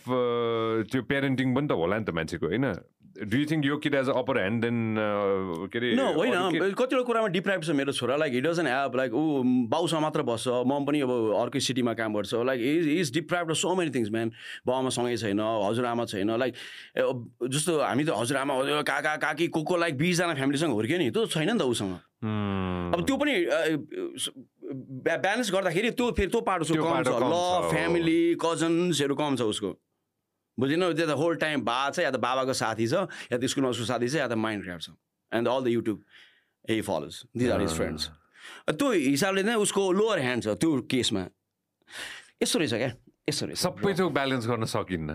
त्यो पेरेन्टिङ पनि त होला नि त मान्छेको होइन? डु यु थिङ्क यो kid as upper hand than के अरे होइन कतिवटा कुरामा डिप्राइभ छ मेरो छोरा like he doesn't have like ऊ बाउसँग मात्र बस्छ म पनि अब अर्कै सिटीमा काम गर्छ like is is deprive so many things man बाउआमासँगै छैन हजुरआमा छैन लाइक जस्तो हामी त हजुरआमा हजुर काका काकी को को लाइक बिसजना फ्यामिलीसँग हुर्क्यो नि त्यो छैन नि त उसँग। अब त्यो पनि ब्यालेन्स गर्दाखेरि त्यो फेरि त्यो उसको कम छ ल फ्यामिली कजन्सहरू कम छ उसको। बुझेन त्यो त होल टाइम बा छ या त बाबाको साथी छ या त स्कुलमा उसको साथी छ या त माइन्ड क्राफ्ट छ and all the YouTube A follows these are his friends त्यो हिसाबले नै उसको लोवर ह्यान्ड छ त्यो केसमा। यस्तो रहेछ क्या? यस्तो रहेछ। सबै थोक ब्यालेन्स गर्न सकिन्न।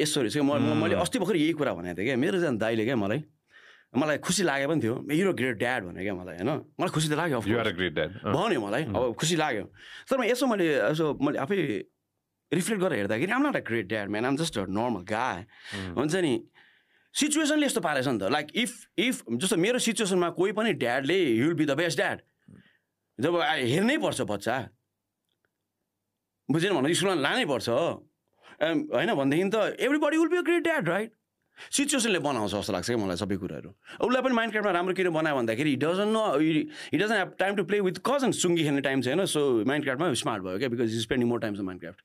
यस्तो रहेछ म मैले अस्ति भर्खर यही कुरा भनेको थिएँ क्या। मेरो जान दाइले क्या मलाई मलाई खुसी लाग्यो पनि थियो। हिरो ग्रेट ड्याड भने क्या मलाई होइन? मलाई खुसी त लाग्यो भन्यो मलाई अब खुसी लाग्यो। तर यसो मैले यसो मैले आफै रिफ्लेक्ट गरेर हेर्दाखेरि I'm not a great dad man I'm just a normal guy हुन्छ नि? सिचुएसनले यस्तो पारेछ नि त. लाइक इफ इफ जस्तो मेरो सिचुएसनमा कोही पनि ड्याडले will be the best dad जब हेर्नै पर्छ बच्चा। बुझेन भने स्कुलमा लानै पर्छ होइन भनेदेखि त everybody will be a great dad right सिचुएसनले बनाउँछ जस्तो लाग्छ क्या मलाई सबै कुराहरू। उसलाई पनि माइन्ड क्राफ्टमा राम्रो किन बनायो भन्दाखेरि doesn't no he doesn't have time to play with cousin सुङ्गी खेल्ने टाइम छैन सो माइन्ड क्राफ्टमा स्मार्ट भयो क्या because is spending more times Minecraft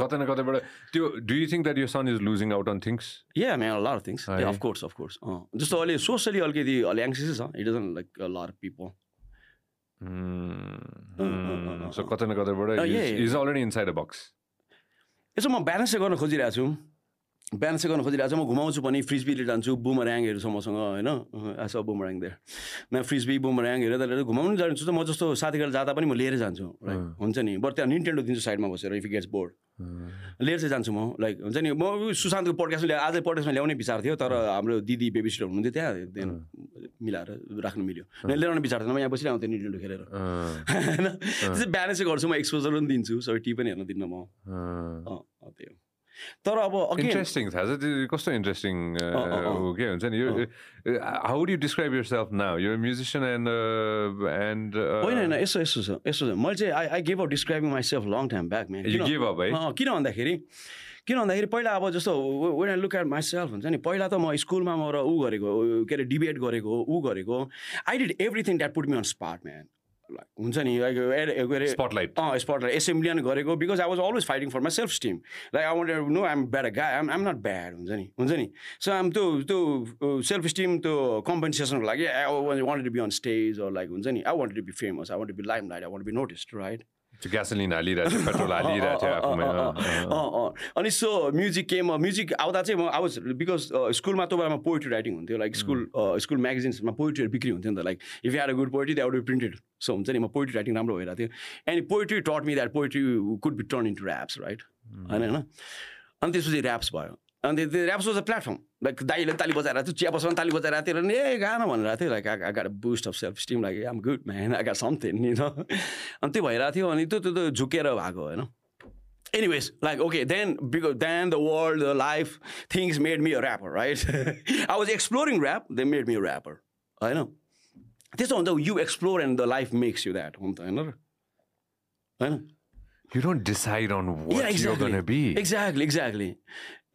कतै न कतैबाट त्यो डु यु थिङ्क द्याट यो son is losing out on things yeah man lot of things of course of course जस्तो अहिले सोसियली अलिकति अलि एङ्सियसै छ it doesn't like lot people so कतै न कतैबाट is already inside a box यसो म ब्यालेन्स गर्न खोजिरहेको छु। ब्यालेन्स चाहिँ गर्न खोजिरहेको छु म घुमाउँछु पनि फ्रिजबीले जान्छु बुमऱ्याङहरू छ मसँग होइन? एस अ बुमऱ्याङ देयर म फ्रिजबी बुमऱ्याङहरू यता घुमाउनु जान्छु त म जस्तो साथीहरू जाँदा पनि म लिएर जान्छु लाइक हुन्छ नि? बरु त्यहाँ निन्टेन्डो दिन्छु साइडमा बसेर इफ गेट्स बोर्ड लिएर चाहिँ जान्छु म लाइक हुन्छ नि? म सुशान्तको पोडकास्टमा आजै पोडकास्टमा ल्याउने विचार थियो तर हाम्रो दिदी बेबी सिटर हुनुहुन्थ्यो त्यहाँ मिलाएर राख्नु मिल्यो। ल्याउने विचार थिएन म यहाँ बसिरहन्थेँ निन्टेन्डो खेलेर। होइन? त्यसै ब्यालेन्सै गर्छु म एक्सपोजर पनि दिन्छु सबै टी पनि हेर्न दिन्न म। त्यही हो। तर अब इन्ट्रेस्टिङ थाहा छ त्यो कस्तो इन्ट्रेस्टिङ के हुन्छ नि यो how do describe yourself now यो म्युजिसियन एन्ड एन्ड होइन होइन यसो यसो छ यसो छ मैले चाहिँ I I give up describing myself long time back man give up है किन भन्दाखेरि किन भन्दाखेरि पहिला अब जस्तो when I look at myself हुन्छ नि पहिला त म स्कुलमा म ऊ गरेको के अरे डिबेट गरेको ऊ गरेको I did everything that put me on spot man हुन्छ नि के अरे स्पटलाइट अँ स्पटलाइट एसेम्ब्लियन गरेको because I was always fighting for myself esteem like I want no I'm bad guy I'm I'm not bad हुन्छ नि हुन्छ नि. सो आइम त्यो त्यो सेल्फ स्टिम त्यो कम्पन्सेसनको लागि I want to be on stage like हुन्छ नि I want to be famous I want to be limelight I want be noticed right gasoline हालिरहेको थियो पेट्रोल हालिरहेको थियो अनि सो म्युजिक केम म्युजिक आउँदा चाहिँ म आवाज बिकज स्कुलमा त्यो बेलामा पोइट्री राइटिङ हुन्थ्यो लाइक स्कुल स्कुल म्यागजिन्समा पोइट्रीहरू बिक्री हुन्थ्यो नि त like if you are a good poetry that be printed so हुन्छ नि म पोइट्री राइटिङ राम्रो भइरहेको थियो and poetry taught me that poetry could be turn into raps right होइन होइन अनि त्यसपछि ऱ्याप्स भयो अनि त्यो raps was a platform like दाइले ताली बजाइरहेको थियो चिया बसमा ताली बजाइरहेको थियो र ए भनेर भनिरहेको थियो like a good boost of self esteem like um good man a good something नि अनि त्यो भइरहेको थियो अनि त्यो त्यो झुकेर भएको होइन anyways like okay then because then the world the life things made me a rapper right I was exploring rap they made me a rapper होइन त्यस्तो हुन्छ you explore and the life makes you that हुन्छ होइन र होइन you don't decide on what yeah, exactly. you're going to be. Exactly, exactly.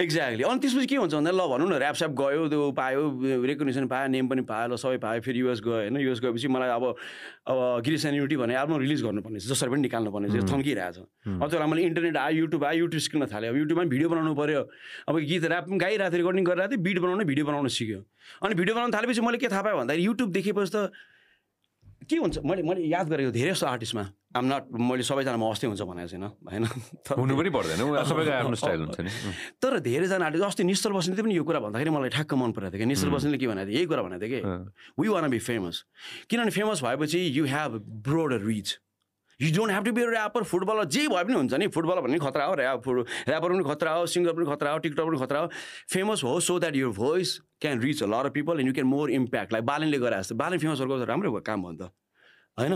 Exactly अनि त्यसपछि के हुन्छ भन्दा ल भनौँ न ऱ्यापस्याप गयो त्यो पायो रेकग्नेसन पायो नेम पनि पायो ल सबै पायो फेरि युएस गयो होइन? युएस गएपछि मलाई अब अब गिरिस युनिटी भने आफ्नो रिलिज गर्नुपर्ने छ जसरी पनि निकाल्नुपर्ने छ थन्किरहेको छ। अब त्यो मैले इन्टरनेट आयो युट्युब आयो युट्युब स्क्रिनमा थाल्यो। अब युट्युबमा भिडियो बनाउनु पऱ्यो अब गीत ऱ्याप पनि गाइरहेको थियो रेकर्डिङ गरिरहेको थिएँ भिडियो बनाउनु भिडियो बनाउनु सिक्यो। अनि भिडियो बनाउनु थालेपछि मैले के थाहा पाएँ भन्दाखेरि युट्युब देखेपछि त के हुन्छ? मैले मैले याद गरेको धेरै जस्तो आर्टिस्टमा आम नट मैले सबैजना म अस्ति हुन्छ भनेको छैन होइन हुनु पनि पर्दैन सबैको आफ्नो स्टाइल हुन्छ नि। तर धेरैजना आर्टिस्ट अस्ति निश्चल बस्ने पनि यो कुरा भन्दाखेरि मलाई ठ्याक्क मन परेको थियो कि। निश्चल बस्नेले के भनेको थियो? यही कुरा भनेको थियो कि वी वान बी फेमस किनभने फेमस भएपछि you have broader reach you don't have to be rapper footballer जे भए पनि हुन्छ नि फुटबल भन्ने खतरा हो ऱ्याप फुट ऱ्यापर पनि खतरा हो सिङ्गर पनि खतरा हो टिकटक पनि खतरा हो। फेमस हो so that your voice can reach a lot of people and you can more impact like बालनले गरे जस्तो। बालन फेमसहरूको राम्रै भयो काम त। होइन?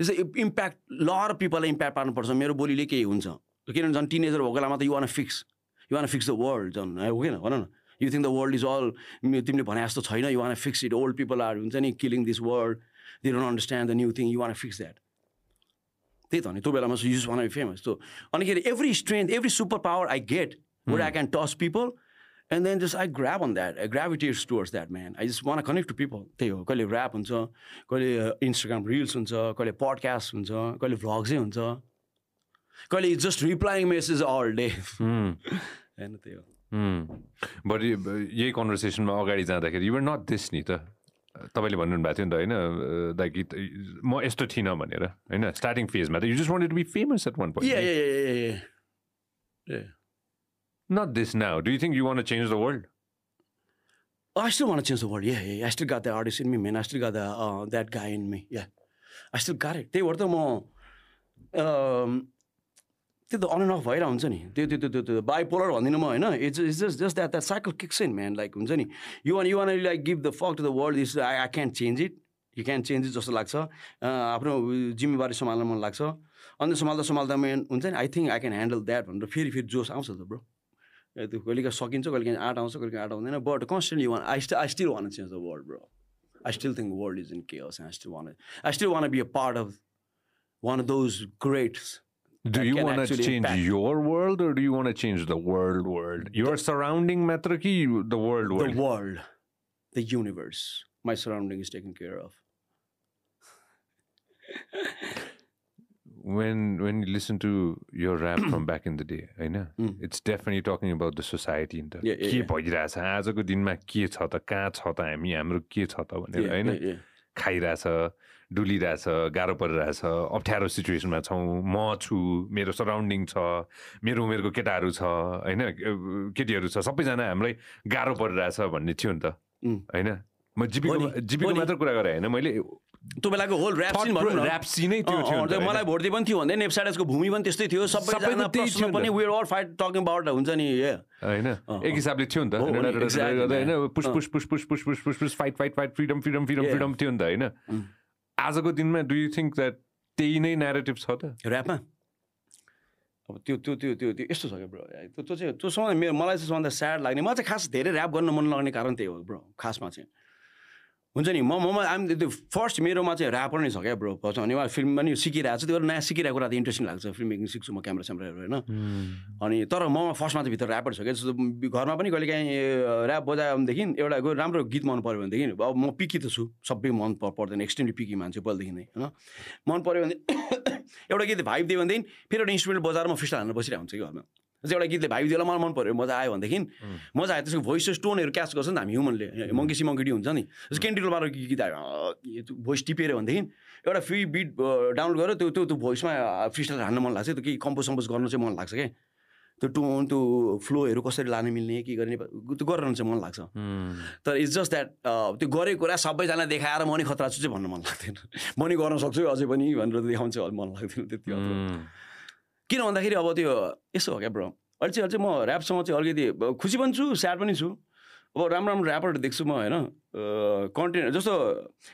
जस्तै इम्प्याक्ट लर पिपललाई इम्प्याक्ट पार्नुपर्छ। मेरो बोलीले केही हुन्छ। किनभने झन् टिनेजर भएको बेलामा त you wanna fix you wanna fix the world झन्। हो किन भन न। You think the world is all तिमीले भने जस्तो छैन। You wanna fix it old people are हुन्छ नि killing this world they don't understand the new thing you wanna fix that त्यही त नि त्यो बेलामा युज वान बी फेमस त्यो अनि के अरे every strength every super power I get where I can touch people and then just I grab on that I gravitates towards that man I just wanna connect to people त्यही हो कहिले rap हुन्छ कहिले Instagram reels हुन्छ कहिले podcast हुन्छ कहिले भ्लग्सै हुन्छ कहिले just replying message all day होइन त्यही हो। बट यही कन्भर्सेसनमा अगाडि जाँदाखेरि युआर नट दिस नि त। तपाईँले भन्नुभएको थियो नि त होइन लाइक गीत म यस्तो थिइनँ भनेर होइन स्टार्टिङ फेजमा त you just to be famous at one point not this now do you think you wanna change the world I still wanna change the world yeah I still got the artist in me man I still got that guy in me yeah I still gotta त्यही भएर त म त्यो त on and off भइरहेको हुन्छ नि। त्यो त्यो त्यो त्यो बाइपोलर भन्दिनँ म होइन। It's it's just just that that cycle kicks in man like हुन्छ नि। You wanna you wanna like give the fuck to the world is I I can change it you can change it जस्तो लाग्छ। आफ्नो जिम्मेवारी सम्हाल्न मन लाग्छ। अन्त सम्हाल्दा सम्हाल्दा मेन हुन्छ नि I think I can handle that भनेर फेरि फेरि जोस आउँछ त ब्रो। त्यो कहिले सकिन्छ कहिले काहीँ आँट आउँछ कहिले आँट आउँदैन। But constantly wanna I still I still wanna change the world bro I still think the world is in chaos and I still want to I still want to be a part of Do you want to change impact. your world or do you want to change the world world? Your the, surrounding matraki, the world world. The world. The universe. My surrounding is taken care of. when when you listen to your rap from back in the day होइन it's definitely talking about the society नि त के भइरहेछ आजको दिनमा के छ त कहाँ छ त हामी हाम्रो के छ त भनेर होइन खाइरहेछ डुलिरहेछ गाह्रो परिरहेछ। अप्ठ्यारो सिचुएसनमा छौँ म छु मेरो सराउन्डिङ छ मेरो उमेरको केटाहरू छ होइन? केटीहरू छ सबैजना हामीलाई गाह्रो परिरहेछ भन्ने थियो नि त। होइन? म जिपीको जिपीको मात्र कुरा गरेँ होइन? मैले त्यो बेलाको होल ऱ्याप सिन भनौँ न। ऱ्याप सिनै थियो मलाई भोट पनि थियो भन्दै नेप्साइडसको भूमि पनि त्यस्तै थियो। सबैजना प्रश्न पनि where all fight talking about हुन्छ नि होइन? एक हिसाबले थियो नि त। होइन? Push push push push push push push push fight fight fight freedom freedom freedom freedom थियो नि। त होइन आजको दिनमा डु यु थिङ्क द्याट त्यही नै नेरेटिभ छ त? ऱ्यापमा अब त्यो त्यो त्यो त्यो त्यो यस्तो छ क्या ब्रो त्यो त्यो चाहिँ त्योसँग मेरो मलाई चाहिँ सबभन्दा स्याड लाग्ने मलाई चाहिँ खास धेरै ऱ्याप गर्न मन लाग्ने कारण त्यही हो ब्रो खासमा चाहिँ। हुन्छ नि म ममा आम त्यो फर्स्ट मेरोमा चाहिँ ऱ्यापर नै छ क्या ब्रो अनि उहाँ फिल्म पनि सिकिरहेको छ त्यो नयाँ सिकिरहेको कुरा त इन्ट्रेस्टिङ लाग्छ फिल्म मेकिङ सिक्छु म क्यामेरा स्यामराहरू होइन? अनि तर ममा फर्स्टमा चाहिँ भित्र ऱ्यापर छ क्या जस्तो घरमा पनि कहिले काहीँ ऱ्याप बजायो भनेदेखि एउटा राम्रो गीत मन पऱ्यो भनेदेखि अब म पिकी त छु सबै मन पर्दैन एक्सट्रिमली पिकी मान्छे पहिलादेखि नै होइन? मन पऱ्यो भने एउटा गीत भाइब दियो भनेदेखि फेरि एउटा इन्स्ट्रुमेन्ट बजाएर म फिस्टा हाल्नु बसिरहेको हुन्छ कि घरमा। जस्तै एउटा गीतले भाइ दिएला मलाई मन पऱ्यो मजा आयो भनेदेखि मजा आयो। त्यसको भोइस टोनहरू क्याच गर्छ नि त हामी ह्युमनले मङ्की मङ्की हुन्छ नि। जस्तो क्यान्डिलबाट गीत आयो। भोइस टिपेर भनेदेखि एउटा फ्री बिट डाउनलोड गरेर त्यो त्यो त्यो भोइसमा फ्रिस्टाइल हान्नु मन लाग्छ। त्यो केही कम्पोज सम्पोज गर्नु चाहिँ मन लाग्छ क्या। त्यो टोन त्यो फ्लोहरू कसरी लानु मिल्ने के गर्ने त्यो गरेर चाहिँ मन लाग्छ। तर इट्स जस्ट द्याट त्यो गरेको कुरा सबैजना देखाएर म नि खतरा छु चाहिँ भन्नु मन लाग्दैन। म नि गर्न सक्छु अझै पनि भनेर देखाउनु चाहिँ मन लाग्दैन त्यति किन भन्दाखेरि अब त्यो यसो हो क्या ब्रो अहिले चाहिँ अहिले चाहिँ म ऱ्यापसँग चाहिँ अलिकति खुसी पनि छु स्याड पनि छु। अब राम्रो राम्रो ऱ्यापरहरू देख्छु म होइन? कन्टेन्ट जस्तो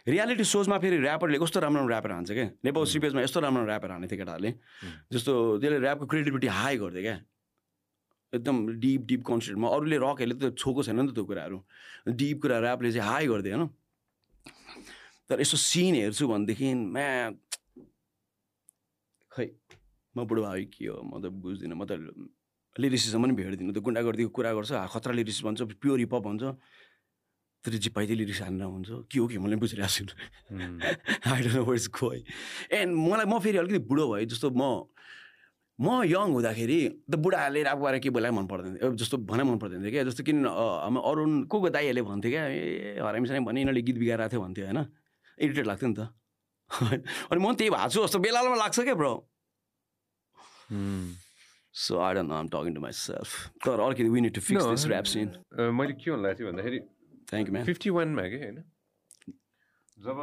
रियालिटी सोजमा फेरि ऱ्यापरले कस्तो राम्रो राम्रो ऱ्यापर हान्छ क्या? नेपाल सिपेजमा यस्तो राम्रो ऱ्यापर हाने थियो केटाहरूले। जस्तो त्यसले ऱ्यापको क्रेडिबिलिटी हाई गर्थ्यो क्या। एकदम डिप डिप कन्सेप्टमा अरूले रकहरूले त छोएको छैन नि त त्यो कुराहरू। डिप कुरा ऱ्यापले चाहिँ हाई गरिदियो होइन? तर यसो सिन हेर्छु भनेदेखि म्या म बुढो भाइ के हो? म त बुझ्दिनँ। म त लिरिसिजम पनि भेट्दिनँ। त्यो गुन्डागर्दीको कुरा गर्छ खतरा लिरिस भन्छ प्योर हिपहप भन्छ तर जिपाइदै लिरिक्स हानेर हुन्छ। के हो कि मैले बुझिरहेको छु आई डोन्ट नो वर्ड्स खोइ एन्ड मलाई म फेरि अलिकति बुढो भएँ जस्तो म म यङ हुँदाखेरि त बुढाहरूले राप गरेर के बोलाए मन पर्दैन जस्तो भने मन पर्दैन थियो क्या। जस्तो किन हाम्रो अरुण को को दाईहरूले भन्थ्यो क्या? ए हरामीसँग भने यिनीहरूले गीत बिगाएर थियो भन्थ्यो होइन? इरिटेट लाग्थ्यो नि त। अनि म त्यही भएको छु जस्तो बेलामा लाग्छ क्या bro so I don't know I'm talking to myself तर अलिकति we need to fix this rap scene मैले के भन्नु लाग्थ्यो भन्दाखेरि थ्याङ्क यू म्याम फिफ्टी वानमा कि होइन जब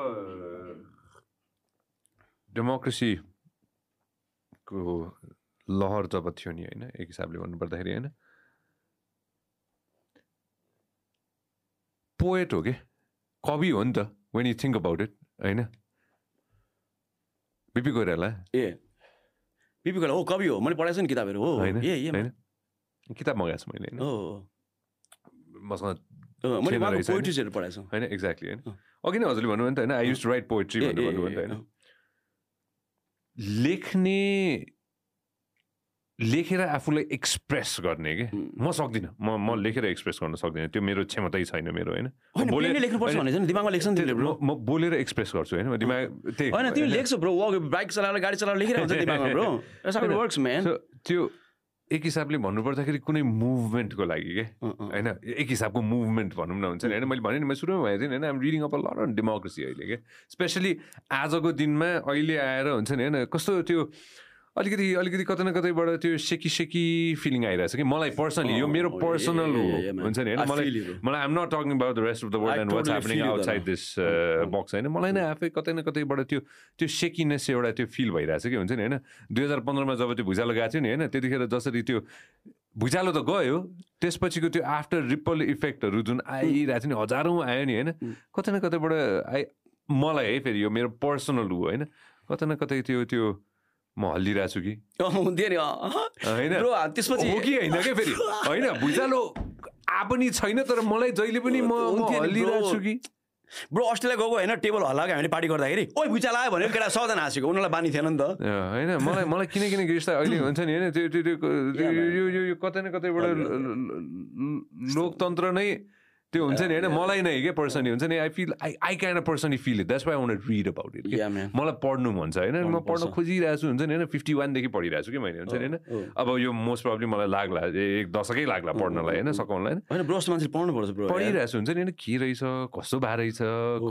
डेमोक्रेसीको लहर जब थियो नि होइन एक हिसाबले भन्नुपर्दाखेरि होइन पोएट हो कि कवि हो नि त when you think about it होइन बिपी कोइराला ए बिपी कोइराला हो कवि हो मैले पढाएको छु नि किताबहरू हो होइन किताब मगाएको छु मैले होइन हो मसँग मैले? पोइट्रिजहरू पढाएको छु होइन एक्ज्याक्टली होइन। अघि नै हजुरले भन्नुभयो नि त होइन I use to write a, भन्नुभयो नि त होइन। लेख्ने लेखेर आफूलाई एक्सप्रेस गर्ने कि. म सक्दिनँ। म म लेखेर एक्सप्रेस गर्न सक्दिनँ। त्यो मेरो क्षमतै छैन मेरो होइन? म म बोलेर एक्सप्रेस गर्छु होइन? म दिमाग त्यही होइन तिमी लेख्छौ ब्रो। बाइक चलाएर गाडी चलाएर लेखिरहेको दिमागमा ब्रो। त्यो एक हिसाबले भन्नुपर्दाखेरि कुनै मुभमेन्टको लागि के? होइन? एक हिसाबको मुभमेन्ट भनौँ न हुन्छ नि होइन? मैले भने नि मैले सुरुमा भनेको थिएँ होइन? I'm reading up lot on democracy अहिले के? स्पेसली आजको दिनमा अहिले आएर हुन्छ नि होइन? कस्तो त्यो अलिकति अलिकति कतै न कतैबाट त्यो सेकी सेकी फिलिङ आइरहेछ कि? मलाई पर्सनली यो मेरो पर्सनल हो. हुन्छ नि होइन? मलाई. मलाई I'm not talking about the rest of the world and what's happening outside. This box होइन? मलाई नै आफै कतै न कतैबाट त्यो त्यो सेकिनेस एउटा त्यो फिल भइरहेछ कि? हुन्छ नि होइन? दुई हजार पन्ध्रमा जब त्यो भुइँचालो गएको थियो नि होइन? त्यतिखेर जसरी त्यो भुइँचालो त गयो त्यसपछिको त्यो आफ्टर रिपल इफेक्टहरू जुन आइरहेको थियो नि हजारौँ आयो नि होइन? कतै न कतैबाट आइ मलाई है फेरि यो मेरो पर्सनल हो होइन? कतै न कतै त्यो त्यो म हल्लिरहेको छु कि हुन्थ्यो नि। होइन त्यसपछि हो कि होइन क्या फेरि होइन भुइँचालो आ पनि छैन तर मलाई जहिले पनि म हल्लिरहेको छु. कि ब्रो अस्ट्रेलिया गएको होइन टेबल हल्लाएको हामीले पार्टी गर्दाखेरि ओइ भुइँचा लाग्यो भने केटा सबजना हाँसेको उनीहरूलाई बानी थिएन नि त होइन मलाई मलाई किन किन गिर्छ अहिले हुन्छ नि होइन त्यो त्यो. यो कतै न कतैबाट लोकतन्त्र नै त्यो हुन्छ नि होइन मलाई नै के पर्सनली हुन्छ नि I feel I I of personally feel it that's why want read about it. मलाई पढ्नु मन छ होइन म पढ्न। खोजिरहेको छु हुन्छ नि होइन फिफ्टी वानदेखि पढिरहेको छु कि मैले हुन्छ नि होइन. अब यो मोस्ट प्रब्लम मलाई लाग्ला एक दशकै लाग्ला पढ्नलाई होइन सकाउनलाई होइन। होइन ब्रो जस्तो मान्छेले पढ्नुपर्छ पढिरहेको छु हुन्छ नि होइन के रहेछ कस्तो भए रहेछ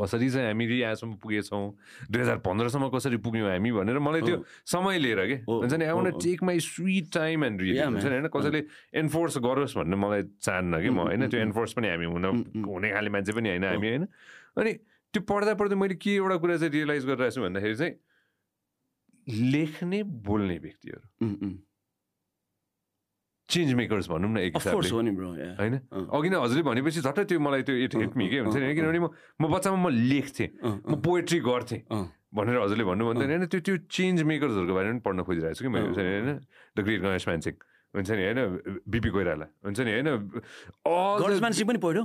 कसरी चाहिँ हामीले यहाँसम्म पुगेछौँ दुई हजार पन्ध्रसम्म कसरी पुग्यौँ हामी भनेर मलाई त्यो समय लिएर के हुन्छ नि I want. Take my sweet time and read हुन्छ नि होइन कसैले एन्फोर्स गरोस् भन्ने मलाई चाहन्न कि म होइन त्यो एन्फोर्स पनि हामी हुन हुने खाले मान्छे पनि होइन हामी होइन अनि त्यो पढ्दा पढ्दै मैले के एउटा कुरा चाहिँ रियलाइज गरिरहेको छु भन्दाखेरि चाहिँ लेख्ने बोल्ने व्यक्तिहरू चेन्ज मेकर्स भनौँ न एक हिसाबले होइन अघि नै हजुरले भनेपछि झट्टै त्यो मलाई त्यो इट हिट मी के हुन्छ नि किनभने म म बच्चामा म लेख्थेँ म पोएट्री गर्थेँ भनेर हजुरले भन्नु भन्दैन होइन त्यो त्यो चेन्ज मेकर्सहरूको बारेमा पनि पढ्न खोजिरहेको छु कि मैले हुन्छ नि होइन द ग्रेट गणेश मानसिङ हुन्छ नि होइन बिपी कोइराला हुन्छ नि होइन मान्छे पनि पढ्यो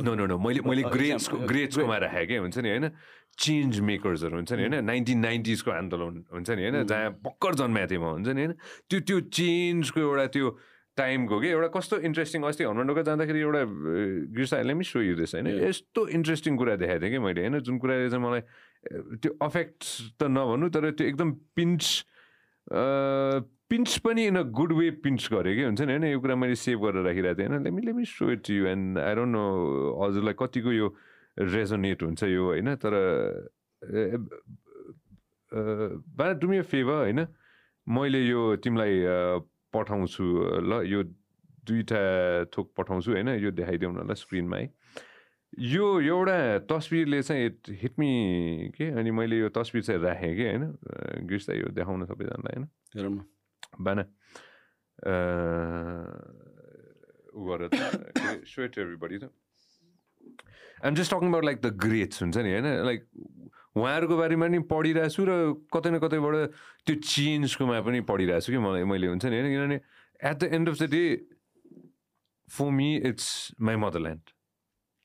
नो नो नो मैले मैले ग्रेट्सको ग्रेट्सकोमा राखेँ कि हुन्छ नि होइन? चेन्ज मेकर्सहरू हुन्छ नि होइन? नाइन्टिन नाइन्टिजको आन्दोलन हुन्छ नि होइन? जहाँ भर्खर जन्मेको थिएँ म हुन्छ नि होइन? त्यो त्यो चेन्जको एउटा त्यो टाइमको कि एउटा कस्तो इन्ट्रेस्टिङ अस्ति हनुमानडोका जाँदाखेरि एउटा गिर्साहरूले पनि सो यु होइन? यस्तो इन्ट्रेस्टिङ कुरा देखाएको थिएँ कि मैले होइन? जुन कुराले चाहिँ मलाई त्यो अफेक्ट त नभन्नु तर त्यो एकदम पिन्च पिन्च पनि in a good way pinch गरेँ कि? हुन्छ नि? होइन यो कुरा मैले सेभ गरेर राखिरहेको थिएँ। होइन let me let me show it you and I don't know हजुरलाई कतिको यो रेजोनेट हुन्छ यो होइन? तर बा डुमी फेभर होइन? मैले यो तिमीलाई पठाउँछु ल यो दुईवटा थोक पठाउँछु होइन? यो देखाइदेऊ न ल स्क्रिनमा है। यो एउटा तस्विरले चाहिँ इट हिटमी के? अनि मैले यो तस्विर चाहिँ राखेँ कि? होइन? गिर्स यो देखाउन सबैजनालाई होइन? बाना ऊ गरेर स्वेट एभ्रिबडी त I'm just talking about like the greats हुन्छ नि होइन लाइक उहाँहरूको बारेमा नि पढिरहेको छु र कतै न कतैबाट त्यो चेन्जकोमा पनि पढिरहेको छु कि मलाई मैले हुन्छ नि होइन किनभने at the end of the day for me it's my motherland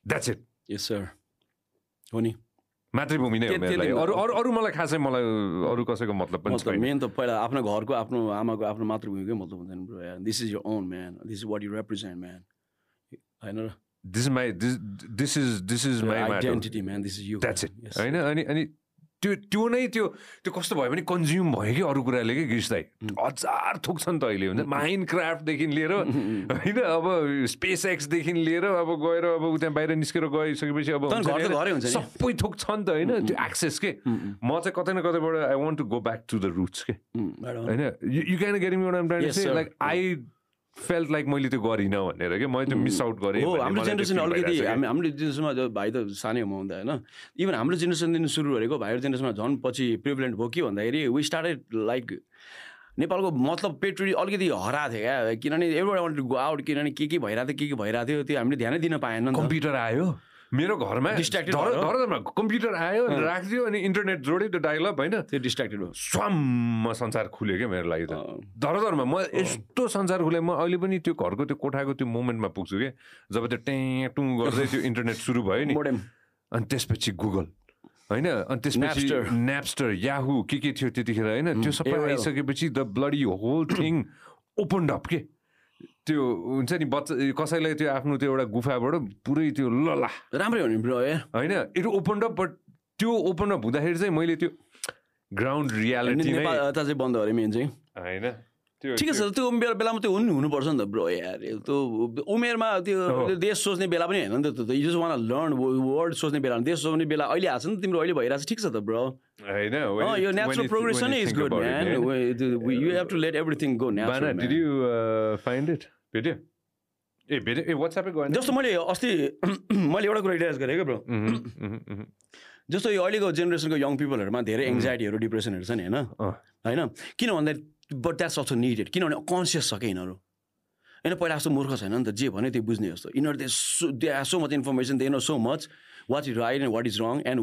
that's it yes sir हो नि मातृभूमि नै हो मेरो अरू अरू अरू मलाई खासै मलाई अरू कसैको मतलब पनि छैन। मेन त पहिला आफ्नो घरको आफ्नो आमाको आफ्नो मातृभूमिकै मतलब हुँदैन bro this is your own man this is what you represent man होइन र? This is my this this is this is my identity man this is you that's it होइन अनि अनि त्यो त्यो नै त्यो त्यो कस्तो भयो भने कन्ज्युम भयो कि अरू कुराले कि गिर्सदाई हजार थोक छ नि त अहिले हुन्छ। माइन्ड क्राफ्टदेखि लिएर होइन अब स्पेस एक्सदेखि लिएर अब गएर अब त्यहाँ बाहिर निस्केर गइसकेपछि अब सबै थोक छ नि। त होइन त्यो एक्सेस के? म चाहिँ कतै न कतैबाट I want to go back to the roots के। होइन you can getting like I felt like मैले त्यो गरिनँ भनेर कि? मैले त्यो मिस आउट गरेँ हो हाम्रो जेनेरेसन अलिकति हामी हाम्रो जेनेरेसनमा भाइ त सानै हुँदा होइन। इभन हाम्रो जेनेरेसनदेखि सुरु गरेको भाइहरू जेनेरेसनमा झन् पछि प्रिभिलेन्ट भयो के भन्दाखेरि वी स्टार्टेड लाइक नेपालको मतलब पेट्रोल अलिकति हराएको थियो क्या। किनभने एउटा गो आउट किनभने के के भइरहेको थियो के के भइरहेको थियो त्यो हामीले ध्यानै दिन पाएन कम्प्युटर आयो। मेरो घरमा कम्प्युटर आयो राखिदियो अनि इन्टरनेट जोड्यो त्यो डाइलअप होइन। त्यो डिस्ट्राक्टेड भयो। स्वाम संसार खुल्यो क्या मेरो लागि त। धर धरमा म यस्तो संसार खुलेँ म अहिले पनि त्यो घरको त्यो कोठाको त्यो मोमेन्टमा पुग्छु कि जब त्यो ट्याँ टुङ गर्दै त्यो इन्टरनेट सुरु भयो नि। अनि त्यसपछि गुगल होइन? अनि त्यसपछि न्यापस्टर याहु के के थियो त्यतिखेर होइन? त्यो सबै आइसकेपछि the bloody whole thing open up के? त्यो हुन्छ नि बच्चा कसैलाई त्यो आफ्नो त्यो एउटा गुफाबाट पुरै त्यो लला राम्रै हो नि ब्रो होइन इट ओपन अप बट त्यो ओपन अप हुँदाखेरि चाहिँ मैले त्यो ग्राउन्ड रियालिटी चाहिँ बन्द गरेँ मेन चाहिँ। होइन। ठिकै छ त्यो उमेर बेलामा त्यो हुनु हुनुपर्छ नि त ब्रो यार। त्यो उमेरमा त्यो देश सोच्ने बेला पनि होइन नि त यु वान लर्न वर्ल्ड सोच्ने बेला। देश सोच्ने बेला अहिले आएको छ नि तिम्रो अहिले भइरहेको छ। ठिक छ त ब्रो। होइन यो natural progression is good man you have to let everything go natural did you find it भेट्यो ए भेट्यो ए वाट्सएपै गयो जस्तो मैले अस्ति मैले एउटा कुरा रियलाइज गरेँ क्या ब्रो। जस्तो यो अहिलेको जेनेरेसनको यङ पिपलहरूमा धेरै एङ्जाइटीहरू डिप्रेसनहरू छ नि होइन? होइन? किन भन्दाखेरि बट द्याट्स अल्सो निडेड किनभने कन्सियस छ क्या यिनीहरू होइन पहिला जस्तो मूर्ख छैन नि त जे भने त्यो बुझ्ने जस्तो यिनीहरू they so they are so much information they know so much what is right and what is wrong and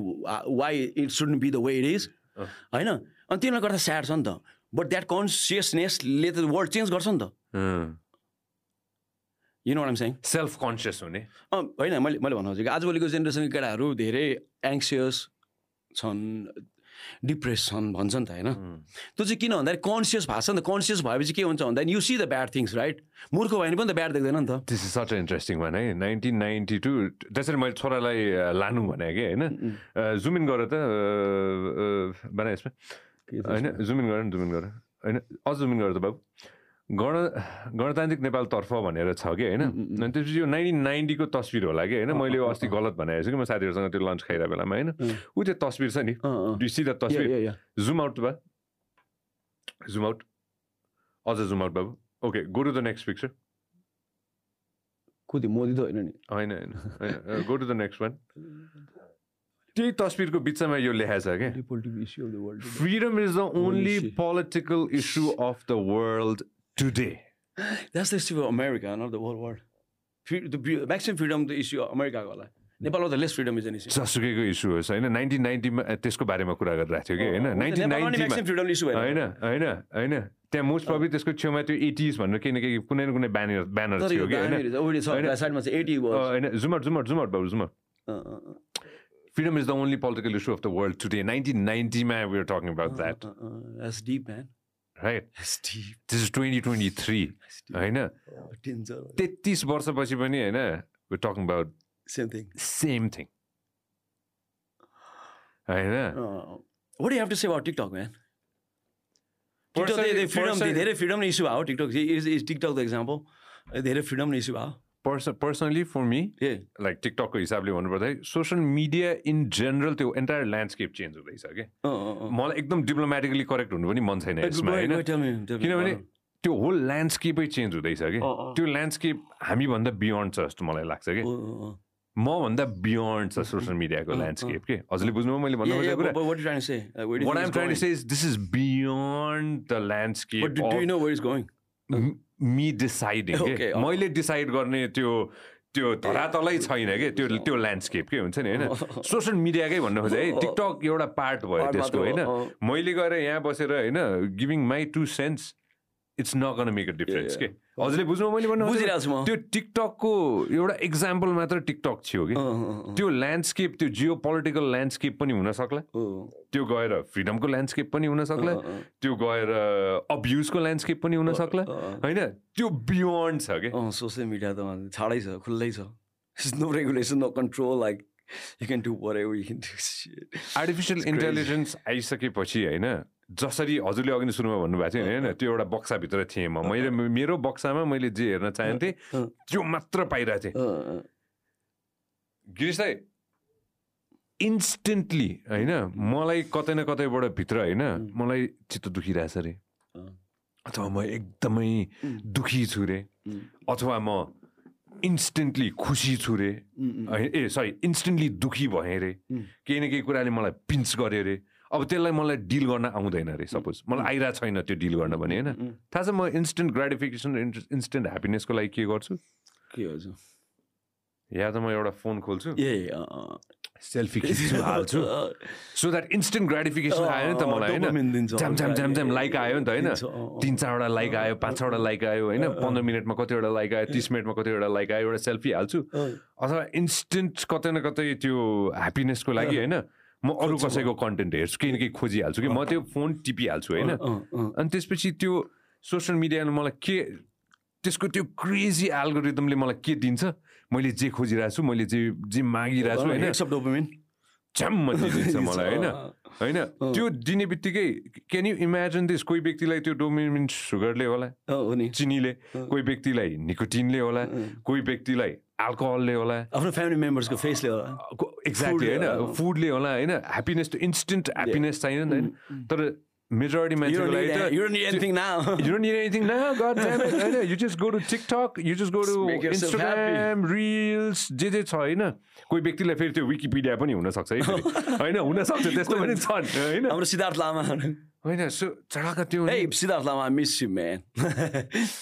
why it should be the way it is होइन अनि तिनीहरूले गर्दा स्याड छ नि त बट द्याट कन्सियसनेसले त वर्ल्ड चेन्ज गर्छ नि त you know am सेङ self conscious हुने होइन मैले मैले भन्नु खोजेको आजभोलिको जेनेरेसनको केटाहरू धेरै एङ्सियस छन् डिप्रेस छन् भन्छ नि त होइन? त्यो चाहिँ किन भन्दाखेरि कन्सियस भएको छ नि त। कन्सियस भएपछि के हुन्छ भन्दा you see the bad things right मूर्ख भयो भने पनि त ब्याड देख्दैन नि त। दिस इज सच इन्ट्रेस्टिङ भने है नाइन्टिन नाइन्टी टू त्यसरी मैले छोरालाई लानु भने कि होइन? जुमिन गर त बना यसमा। होइन? जुमिन गर जुमिन गर। होइन? अझ जुमिन गर त बाबु। गण गणतान्त्रिक नेपालतर्फ भनेर छ कि होइन? अनि त्यसपछि यो नाइन्टिन नाइन्टीको तस्विर होला कि होइन? मैले अस्ति गलत भनेको छु कि म साथीहरूसँग त्यो लन्च खाइरहेको बेलामा होइन? ऊ त्यो तस्विर छ नि सिधा तस्विर। जुम आउट बा। जुम आउट अझ जुम आउट बाबु। Okay go to the next picture कति मोदी त होइन नि। होइन होइन go to the next one त्यही तस्विरको बिचमा यो लेखाएको छ क्या। Freedom is the only political issue of the world today. That's the issue of America, not the whole world. The maximum freedom the issue of America होला नेपालमा त less freedom is an issue जसुकैको issue होस् होइन nineteen नाइन्टीमा त्यसको बारेमा कुरा गरिरहेको थियो कि होइन? नाइन्टिन नाइन्टीमा फ्रिडम इस्यु होइन होइन होइन. त्यहाँ मोस्ट प्रब्ली त्यसको छेउमा त्यो एटिज भनेर केही न केही कुनै न कुनै ब्यानर ब्यानर थियो कि होइन? जुमट जुमट जुमट बाबु freedom is the only political issue of the world today. 1990, man, we were talking about Uh, that, uh, uh, right? That's deep. This is 2023, होइन. तेत्तिस वर्षपछि पनि होइन talking about Same thing. same thing. होइन Uh, to say about TikTok, man? TikTok, Personally- they, they freedom, personally- धेरै freedom issue भयो TikTok. Is, is TikTok the example? धेरै freedom issue भयो. Purse personally for me Yeah. Like टिकटकको हिसाबले भन्नुपर्दाखेरि social media in general त्यो entire landscape change हुँदैछ कि. मलाई एकदम डिप्लोमेटिकली करेक्ट हुनु पनि मन छैन यसमा होइन. किनभने त्यो होल ल्यान्डस्केपै चेन्ज हुँदैछ कि। त्यो ल्यान्डस्केप हामीभन्दा बियोन्ड छ जस्तो मलाई लाग्छ कि uh. मभन्दा बियोन्ड छ सोसियल मिडियाको ल्यान्डस्केप के हजुरले बुझ्नुभयो मैले भन्नु खोजेको कुरा but what are you trying Oh. मैले डिसाइड गर्ने त्यो त्यो धरातलै छैन कि त्यो oh. त्यो ल्यान्डस्केप के हुन्छ नि होइन? सोसल मिडियाकै भन्नु खोजेँ है टिकटक एउटा पार्ट भयो त्यसको होइन? Oh. मैले गएर यहाँ बसेर होइन giving my two cents it's not gonna make a difference के हजुरले बुझ्नु मैले भन्नु? बुझिरहेको छु म। त्यो टिकटकको एउटा इक्जाम्पल मात्र टिकटक थियो कि त्यो ल्यान्डस्केप त्यो जियो पोलिटिकल ल्यान्डस्केप पनि हुन सक्ला. त्यो गएर फ्रिडमको ल्यान्डस्केप पनि हुन सक्ला। त्यो गएर अब्युजको ल्यान्डस्केप पनि हुन सक्ला। होइन? त्यो बियोन्ड छ कि सोसियल मिडिया त छाडै छ खुल्लै छ। No regulation no control like you can do whatever you can do artificial intelligence आइसकेपछि होइन? जसरी हजुरले अघि नै सुरुमा भन्नुभएको थियो होइन? त्यो एउटा बक्साभित्र थिएँ म। मैले मेरो बक्सामा मैले जे हेर्न चाहन्थेँ। त्यो मात्र पाइरहेको थिएँ। गिरिश दाई इन्स्टेन्टली होइन? मलाई कतै न कतैबाट भित्र होइन? मलाई चित्त दुखिरहेछ अरे। अथवा म एकदमै दुखी छु रे। अथवा म इन्स्टेन्टली खुसी छु रे। ए सरी इन्स्टेन्टली दुखी भएँ रे। केही न केही कुराले मलाई पिन्च गर्यो रे। अब त्यसलाई मलाई डिल गर्न आउँदैन रे सपोज। मलाई आइरहेको छैन त्यो डिल गर्न भने होइन? थाहा छ म इन्स्टेन्ट ग्राटिफिकेसन इन्स्टेन्ट ह्याप्पिनेसको लागि के गर्छु? के हजुर या त म एउटा फोन खोल्छु। ए सेल्फी खिच्छु हाल्छु। सो द्याट इन्स्टेन्ट ग्राटिफिकेसन आयो नि त मलाई होइन? झ्याम झ्याम झ्याम झ्याम लाइक आयो नि त होइन। तिन चारवटा लाइक आयो पाँच छवटा लाइक आयो होइन? पन्ध्र मिनटमा कतिवटा लाइक आयो तिस मिनटमा कतिवटा लाइक आयो एउटा सेल्फी हाल्छु। अथवा इन्स्टेन्ट कतै न कतै त्यो ह्याप्पिनेसको लागि होइन? म अरू कसैको कन्टेन्ट हेर्छु केही न केही खोजिहाल्छु कि म त्यो फोन टिपिहाल्छु होइन? अनि त्यसपछि त्यो सोसियल मिडियाले मलाई के त्यसको त्यो क्रेजी एल्गोरिदमले मलाई के दिन्छ? मैले जे खोजिरहेको छु मैले जे जे मागिरहेको छु होइन? झ्याम्म दिन्छ मलाई होइन? होइन? त्यो दिने बित्तिकै क्यान यु इमेजिन दिस कोही व्यक्तिलाई त्यो डोमिन सुगरले होला। चिनीले। कोही व्यक्तिलाई निकोटिनले होला। कोही व्यक्तिलाई अल्कोहलले होला आफ्नो फ्यामिली मेम्बर्सको फेसले होला एक्ज्याक्टली होइन फुडले होला होइन ह्याप्पिनेस त्यो इन्स्टेन्ट ह्याप्पिनेस नि त होइन तर मेजोरिटी मान्छेको लागि त Reels, जे जे छ होइन कोही व्यक्तिलाई फेरि त्यो विकिपिडिया पनि हुनसक्छ है। होइन हुनसक्छ त्यस्तो पनि छन् होइन। हाम्रो सिद्धार्थ लामा होइन सो चढाका त्यो Lama, I miss you, man.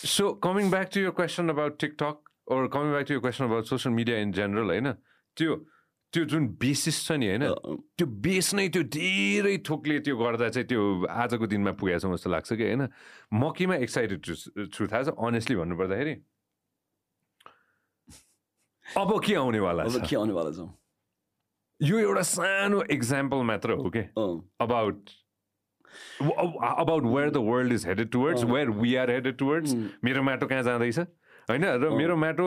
So coming back to your question about TikTok or coming back to your question about social media in general होइन त्यो त्यो जुन बेसिस छ नि होइन? त्यो बेस नै त्यो धेरै थोकले त्यो गर्दा चाहिँ त्यो आजको दिनमा पुगेको छ जस्तो लाग्छ कि होइन? म केमा एक्साइटेड छु थाहा छ? अनेस्टली भन्नुपर्दाखेरि अब के आउनेवाला छ? के आउनेवाला छ? यो एउटा सानो एक्जाम्पल मात्र हो कि? अँ, about w- about where the world is headed towards, where we are headed towards. मेरो माटो कहाँ जाँदैछ? होइन? र मेरो माटो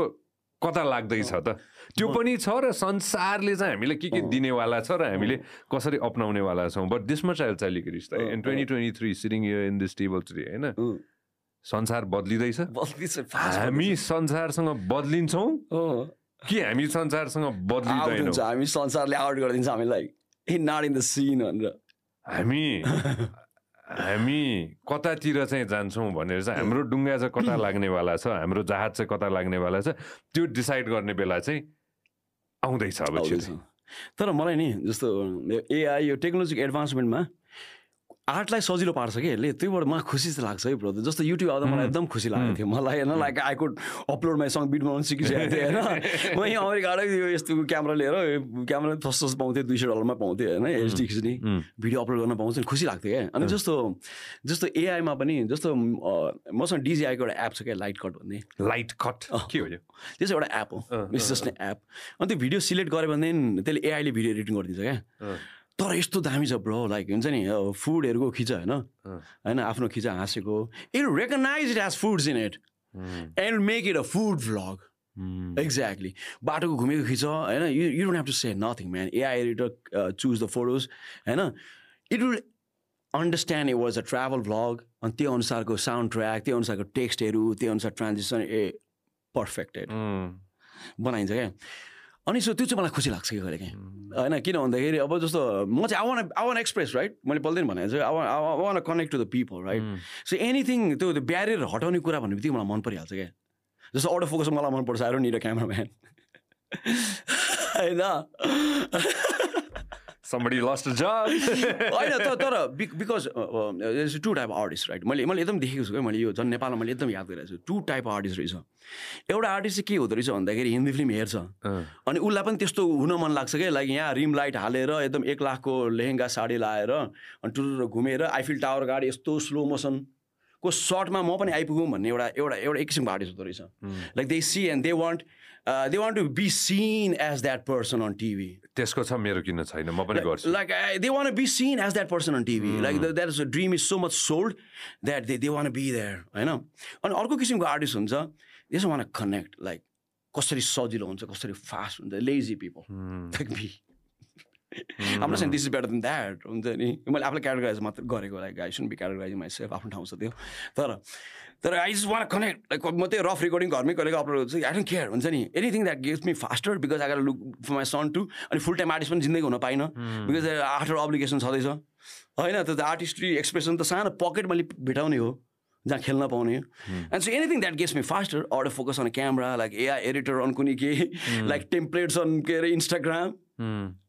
कता लाग्दैछ त? त्यो पनि छ र संसारले चाहिँ हामीलाई के के दिनेवाला छ र हामीले कसरी अप्नाउनेवाला छौँ? But this much I'll चालिगिरिस in twenty twenty three sitting in this table today होइन। संसार बदलिँदैछ। हामी संसारसँग बदलिन्छौँ। कि हामी संसारसँग बदलिँदैनौँ? हामी संसारले आउट गरिदिन्छ हामीलाई। नट इन द सिन भनेर। हामी हामी कतातिर चाहिँ जान्छौँ भनेर चाहिँ हाम्रो डुङ्गा चाहिँ कता लाग्नेवाला छ हाम्रो जहाज चाहिँ कता लाग्नेवाला छ त्यो डिसाइड गर्ने बेला चाहिँ आउँदैछ अब। तर मलाई नि जस्तो एआई यो टेक्नोलोजीको एडभान्समेन्टमा आर्टलाई सजिलो पार्छ कि यसले? त्यहीबाट मलाई खुसी चाहिँ लाग्छ है ब्रदर जस्तो युट्युब आउँदा मलाई एकदम खुसी लागेको थियो। मलाई होइन like I could upload my song beat बनाउनु सिकिसकेको थिएँ होइन। म यहाँ अमेरिकाबाट यो यस्तो क्यामेरा लिएर क्यामेरा सस्तो पाउँथेँ दुई सय डलरमा पाउँथेँ होइन एचडी खिच्ने। भिडियो अपलोड गर्न पाउँछ खुसी लाग्थ्यो क्या। अनि जस्तो जस्तो एआईमा पनि जस्तो मसँग डिजिआईको एउटा एप छ क्या लाइट कट भन्ने। लाइट कट के हो त्यो चाहिँ एउटा एप हो जस्ट एप अनि त्यो भिडियो सिलेक्ट गऱ्यो भनेदेखि त्यसले एआईले भिडियो एडिटिङ गरिदिन्छ क्या। तर यस्तो दामी छ ब्रो लाइक हुन्छ नि फुडहरूको खिच होइन? होइन आफ्नो खिच हाँसेको। It recognise it as foods in it and make it a food vlog exactly बाटोको घुमेको खिच होइन? You you don't have to say nothing man AI editor choose the photos होइन? It will understand it was a travel vlog अनि त्यो अनुसारको sound track त्यो अनुसारको टेक्स्टहरू त्यो अनुसार ट्रान्जेक्सन ए पर्फेक्टेड बनाइन्छ क्या? अनि सो त्यो चाहिँ मलाई खुसी लाग्छ कि कहिले काहीँ। होइन किन भन्दाखेरि अब जस्तो म चाहिँ आवान आवान एक्सप्रेस राइट मैले बोल्दैन भने चाहिँ आवा I wanna connect to the people right so anything त्यो त्यो ब्यारियर हटाउने कुरा भन्ने बित्तिकै मलाई मन परिहाल्छ क्या। जस्तो अटो फोकस मलाई मनपर्छ आएर निर क्यामराम्यान होइन। Somebody lost a job. होइन तर तर because to type artist right मैले मैले एकदम देखेको छु क्या मैले यो झन् नेपालमा मैले एकदम याद गरिरहेको छु। टु टाइप आर्टिस्ट रहेछ। एउटा आर्टिस्ट चाहिँ के हुँदो रहेछ भन्दाखेरि हिन्दी फिल्म हेर्छ। अनि उसलाई पनि त्यस्तो हुन मन लाग्छ क्या लाइक यहाँ रिम लाइट हालेर एकदम एक लाखको लेहेङ्गा साडी लाएर अनि टुटुरो घुमेर आइफिल टावर गाडी यस्तो स्लो मोसनको सर्टमा म पनि आइपुगौँ भन्ने एउटा एउटा एउटा एक किसिमको आर्टिस्ट हुँदो रहेछ। Like they see and they want they want to be seen as that person on TV त्यसको छ मेरो किन छैन म पनि गर्छु। Like they want be seen as that person on TV like that is dream is so much sold that they they wanna be there होइन? अनि अर्को किसिमको आर्टिस्ट हुन्छ देस वान कनेक्ट लाइक कसरी सजिलो हुन्छ कसरी फास्ट हुन्छ lazy people like be Not saying this is better than that. हुन्छ नि मैले आफूलाई क्याटेगराइज मात्र गरेको like I soon be categorising my self ठाउँ छ त्यो तर तर I just wanna connect like म त्यही रफ रेकर्डिङ घरमै कहिले अपलोड हुन्छ आई डोन्ट केयर हुन्छ नि anything that gives me faster because I look for my son too अनि फुल टाइम आर्टिस्ट पनि जिन्दगी हुन पाइनँ. बिकज आफ्टर अब्लिगेसन छँदैछ। होइन त्यो आर्टिस्ट्री एक्सप्रेसन त सानो पकेट मैले भेटाउने हो जहाँ खेल्न पाउने and so anything that gets me faster or focus on camera like AI editor on कुनै के लाइक टेम्प्लेट्स अन के अरे इन्स्टाग्राम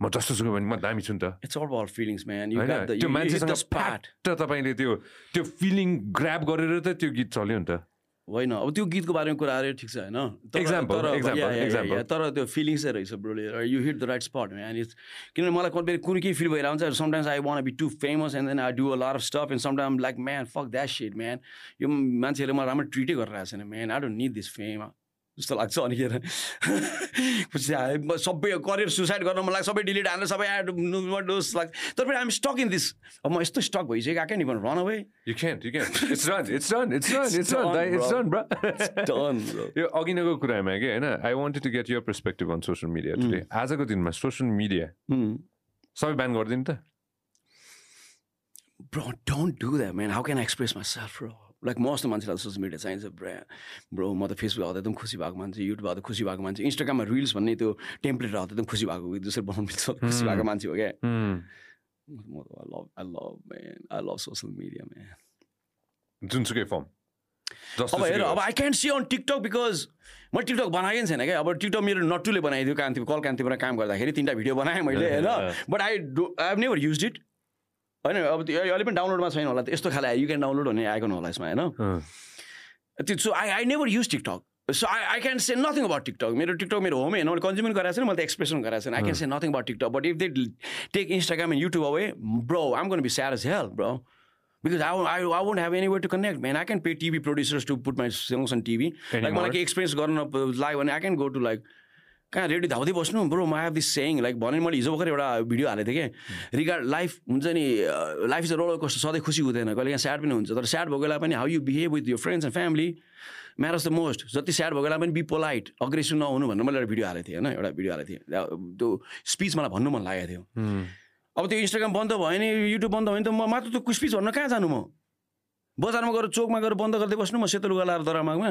म जस्तो सुकै भने म दामी छु नि त। होइन? त्यो मान्छेसँग तपाईँले त्यो त्यो फिलिङ ग्राप गरेर त त्यो गीत चल्यो नि त। होइन? अब त्यो गीतको बारेमा कुराहरू ठिक छ होइन? तर- त्यो फिलिङ्स रहेछ ब्रोले। You hit the right spot and it's किनभने मलाई कहिले कुनै केही फिल भइरहेको हुन्छ sometimes I wanna be too famous and then I do a lot of stuff and sometime like man fuck that set man यो मान्छेहरूले मलाई राम्रो ट्रिटै गरिरहेको छैन man I don't need this fame जस्तो लाग्छ अनिखेर पछि आयो, सबै करियर सुसाइड गर्न मन लाग्छ सबै डिलिट हालेर सबै डोस लाग्छ तर पनि आइम स्टक इन दिस अब म यस्तो स्टक भइसक्यो आकै नि run away you can't. It's done, it's done, it's done, it's done, done, it's bro. done, bro. Done bro यो अघि नैको कुरामा कि होइन I wanted to get your perspective on social media today आजको दिनमा सोसियल मिडिया सबै ban गरिदिनु त bro, don't do that, man. How can I express myself, bro? Like म जस्तो मान्छेलाई सोसियल मिडिया चाहिन्छ ब्रो ब्रो म त फेसबुक आउँदा एकदम खुसी भएको मान्छे युट्युब आउँदा खुसी भएको मान्छे इन्स्टाग्राममा रिल्स भन्ने त्यो टेम्प्लेट आउँदा एकदम खुसी भएको जसरी बनाउनु मिल्छ खुसी भएको मान्छे हो क्या। म त I love I love man I love social media man जुनसुकै फर्म अब हेर अब I can see on TikTok because मैले टिकटक बनाएकै छैन क्या। अब टिकटक मेरो नटुले बनाइदियो कान्ति कल कान्तिबाट काम गर्दाखेरि तिनवटा भिडियो बनाएँ मैले होइन। But I do I have never use it होइन अब त्यो अहिले पनि डाउनलोडमा छैन होला यस्तो खाले यु क्यान डाउनलोड भन्ने आएको होला यसमा होइन? त्यो so I I never use TikTok so I I can say nothing about TikTok मेरो टिकटक मेरो होम होइन मैले कन्ज्युमर गराएको छैन मैले त एक्सप्रेसन गराएको छैन। I can say nothing about TikTok but if they take Instagram and YouTube away bro I'm gonna be sad as hell bro because I, I, I won't have anywhere to connect, man. I can pay TV producers to put my songs on TV. Like Anymore? मलाई केही experience गर्न live भने I can go to like कहाँ ready धाउँदै बस्नु? Bro म have this song like भने मैले हिजो भर्खर एउटा भिडियो हालेको थिएँ कि। रिगार्ड लाइफ हुन्छ नि लाइफ इज अ रोलर कस्तो सधैँ खुसी हुँदैन। कहिले यहाँ स्याड पनि हुन्छ। तर स्याड भएको बेला पनि how you behave with your friends and family matters the most जति स्याड भएको बेला पनि बी पोलाइट अग्रेसिभ नहुनु भनेर मैले एउटा भिडियो हालेको थिएँ होइन? एउटा भिडियो हालेको थिएँ। त्यो स्पिच मलाई भन्नु मन लागेको थियो। अब त्यो इन्स्टाग्राम बन्द भयो भने युट्युब बन्द भयो भने त म मात्र त्यो स्पिच भन्न कहाँ जानु म? बजारमा गएर चोकमा गएर बन्द गर्दै बस्नु म सेतो लुगा लाएर दरामागमा?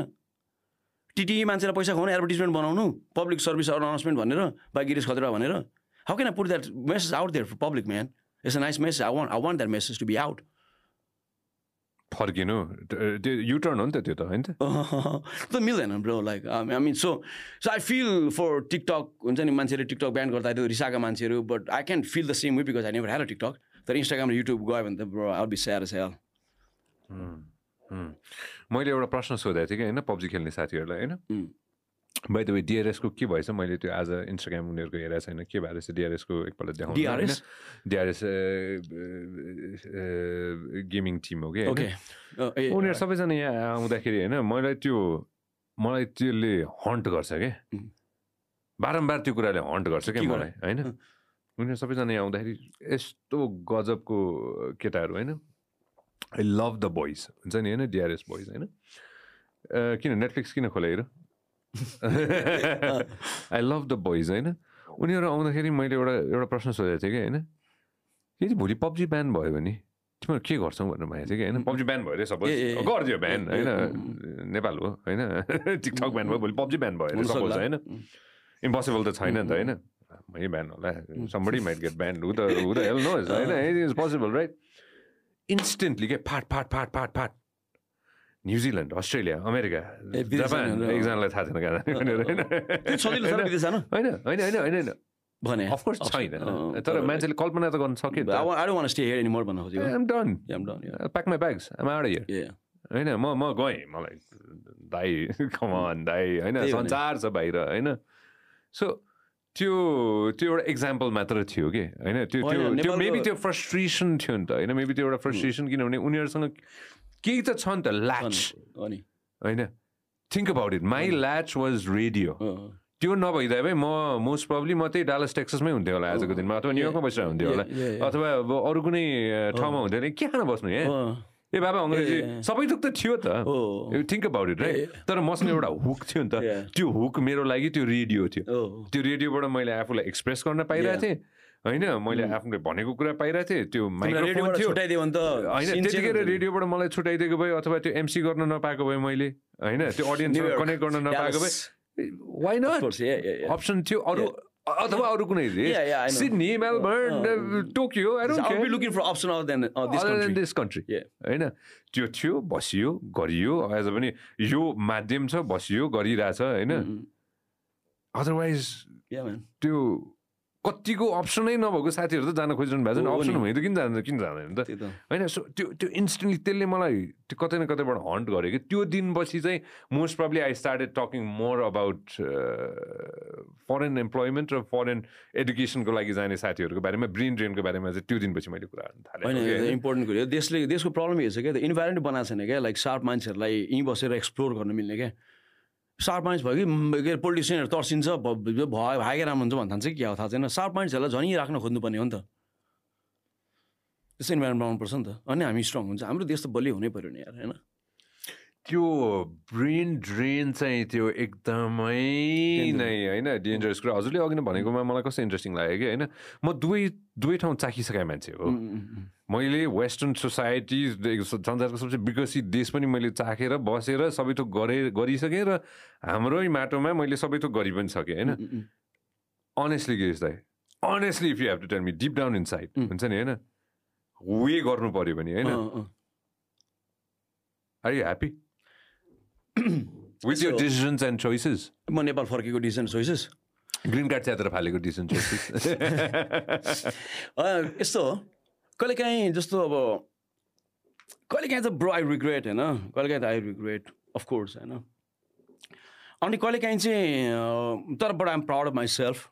टिटी मान्छेलाई पैसा खुवाउने एडभर्टिजमेन्ट बनाउनु पब्लिक सर्भिस अनाउन्समेन्ट भनेर बा गिरिस खतरा भनेर। How can I put that message out there public man it's a nice message I want I want that message to be out फर्किनु। त्यो युटर्न हो नि त त्यो त होइन त? मिल्दैन bro like I mean so so I feel for TikTok हुन्छ नि मान्छेले टिकटक ब्यान गर्दा त्यो रिसाएका मान्छेहरू but I can feel the same way because I never had a TikTok तर इन्स्टाग्राम र युट्युब गयो भने त ब्रो आई बी स्याल मैले एउटा प्रश्न सोधेको थिएँ कि होइन पब्जी खेल्ने साथीहरूलाई होइन? बाई द वे डिआरएसको के भएछ? मैले त्यो आज इन्स्टाग्राम उनीहरूको हेरेको छैन। के भएर चाहिँ डिआरएसको एकपल्ट देखाउनु डिआरएस गेमिङ टिम हो कि उनीहरू सबैजना यहाँ आउँदाखेरि होइन मलाई त्यो मलाई त्यसले हन्ट गर्छ क्या बारम्बार त्यो कुराले हन्ट गर्छ क्या मलाई होइन? उनीहरू सबैजना यहाँ आउँदाखेरि यस्तो गजबको केटाहरू no? I love the boys हुन्छ नि होइन? डिआरएस बोइज होइन? किन? नेटफ्लिक्स किन खोलेर I love the boys no? उनीहरू आउँदाखेरि मैले एउटा एउटा प्रश्न सोधेको थिएँ कि होइन? यदि भोलि पब्जी ब्यान भयो भने? तिमीहरू के गर्छौ भनेर भनेको थिएँ कि होइन? पब्जी ब्यान भयो अरे सपोज गरिदियो ब्यान होइन? नेपाल हो होइन? टिकटक ब्यान भयो भोलि पब्जी ब्यान भयो अरे सपोज होइन? इम्पोसिबल त छैन नि त होइन? मै ब्यान होला। Somebody might get ban who the who the hell knows होइन? It is possible right instantly के फाट फाट फाट फाट फाट न्युजिल्यान्ड अस्ट्रेलिया अमेरिका जापान एकजनालाई थाहा छैन कहाँ होइन होइन होइन होइन होइन भने अफकोर्स छैन तर मान्छेले कल्पना त गर्न सक्यो प्याक माई ब्याग्स होइन म म गएँ मलाई दाई कमान दाई होइन संसार छ बाहिर होइन सो त्यो त्यो एउटा इक्जाम्पल मात्र थियो कि? होइन त्यो त्यो त्यो मेबी त्यो फ्रस्ट्रेसन थियो नि त होइन? मेबी त्यो एउटा फ्रस्ट्रेसन किनभने उनीहरूसँग केही त छ नि त ल्याच होइन? Think about it my latch was radio त्यो नभइदिए भए म मोस्ट प्रब्ली म त्यही डालस टेक्ससमै हुन्थ्यो होला आजको दिनमा अथवा न्युयोर्कमा बसिरहेको हुन्थ्यो होला। अथवा अब अरू कुनै ठाउँमा हुन्थ्यो भने के खान बस्नु यहाँ? ए बाबा अङ्ग्रेजी सबै थुक त थियो त थिङ्क अबाउट इट राइट तर मसँग एउटा हुक थियो नि त त्यो हुक मेरो लागि त्यो रेडियो थियो त्यो रेडियोबाट मैले आफूलाई एक्सप्रेस गर्न पाइरहेको थिएँ होइन मैले आफूले भनेको कुरा पाइरहेको थिएँ त्यो माइक्रोफोन थियो होइन त्यतिखेर रेडियोबाट मलाई छुट्याइदिएको भए अथवा त्यो एमसी गर्न नपाएको भए मैले होइन त्यो अडियन्स कनेक्ट गर्न नपाएको भए वाइ नट अप्सन थियो अरू अथवा अरू कुनै Sydney Melbourne Tokyo looking for option this country होइन? त्यो थियो बसियो गरियो एज पनि यो माध्यम छ बसियो गरिरहेछ होइन? अदरवाइज त्यो कतिको अप्सनै नभएको साथीहरू त जान खोजिरहनु भएको छ अप्सन भयो त किन जाँदैन? किन जाँदैन त? होइन सो त्यो त्यो इन्स्टेन्टली त्यसले मलाई त्यो कतै न कतैबाट हन्ट गरेँ कि। त्यो दिनपछि चाहिँ most probably I started talking more about foreign employment र फरेन एडुकेसनको लागि जाने साथीहरूको बारेमा ब्रेन ड्रेनको बारेमा चाहिँ त्यो दिनपछि मैले कुरा गर्नु थालेँ इम्पोर्टेन्ट कुरो देशले देशको प्रब्लम हेर्छ क्या। इन्भाइरोमेन्ट बनाएको छैन क्या। लाइक सार्प मान्छेहरूलाई यहीँ बसेर एक्सप्लोर गर्न मिल्ने क्या। सार्प माइन्स भयो कि के अरे पोलिटिसियनहरू तर्सिन्छ भयो भागेर राम्रो हुन्छ भन्दा चाहिँ के हो थाहा छैन। सार्प माइन्सहरूलाई झन् राख्न खोज्नुपर्ने हो नि त। त्यस्तो इन्भाइरोमेन्ट बनाउनुपर्छ नि त। अनि हामी स्ट्रङ हुन्छ। हाम्रो देश त बलियो हुनै पऱ्यो नि यार होइन? त्यो ब्रेन ड्रेन चाहिँ त्यो एकदमै नै होइन डेन्जरस कुरा। हजुरले अघि नै भनेकोमा मलाई कस्तो इन्ट्रेस्टिङ लाग्यो कि होइन म दुवै दुवै ठाउँ चाखिसकेँ मान्छे हो। मैले वेस्टर्न सोसाइटी संसारको सबसे विकसित देश पनि मैले चाखेर बसेर सबै थोक गरे गरिसकेँ र हाम्रै माटोमा मैले सबै थोक गरि पनि सकेँ होइन। अनेस्टली दाइ honestly if you have to tell me deep down inside हुन्छ नि होइन? वे गर्नु पऱ्यो भने होइन। Are you happy with your decisions and choices म नेपाल फर्केको डिसिजन चोइसेस ग्रिन कार्ड च्यातेर फालेको डिसिजन चोइसेस यस्तो हो कहिलेकाहीँ जस्तो अब कहिलेकाहीँ त ब्रो आई रिग्रेट होइन कहिलेकाहीँ त आई रिग्रेट अफकोर्स होइन अनि कहिलेकाहीँ चाहिँ तर but I'm proud of myself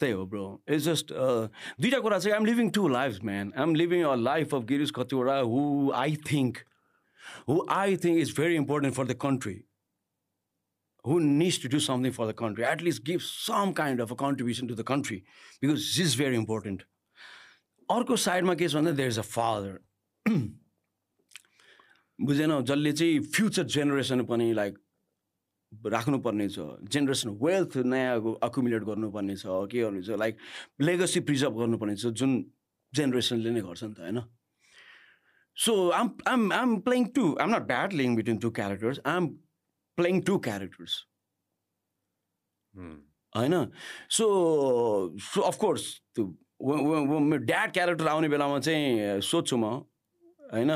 त्यही हो ब्रो इट्स जस्ट दुइटा कुरा चाहिँ I'm living to life man I'm living a life of गिरिज कतिवटा who I think who I think is very important for the country, who needs to do something for the country, at least give some kind of a contribution to the country, because this is very important. अर्को साइडमा के छ भन्दा there is a father बुझेन जसले चाहिँ future generation पनि like राख्नुपर्ने छ जेनेरेसन वेल्थ नयाँ अकुमुलेट गर्नुपर्ने छ के गर्नु छ लाइक लेगसी प्रिजर्भ गर्नुपर्ने छ जुन जेनेरेसनले नै गर्छ नि त होइन So I'm I'm I'm playing two. I'm not battling between two characters. I'm playing two characters. Hmm. होइन सो सो अफकोर्स त्यो मेरो ड्याड क्यारेक्टर आउने बेलामा चाहिँ सोध्छु म होइन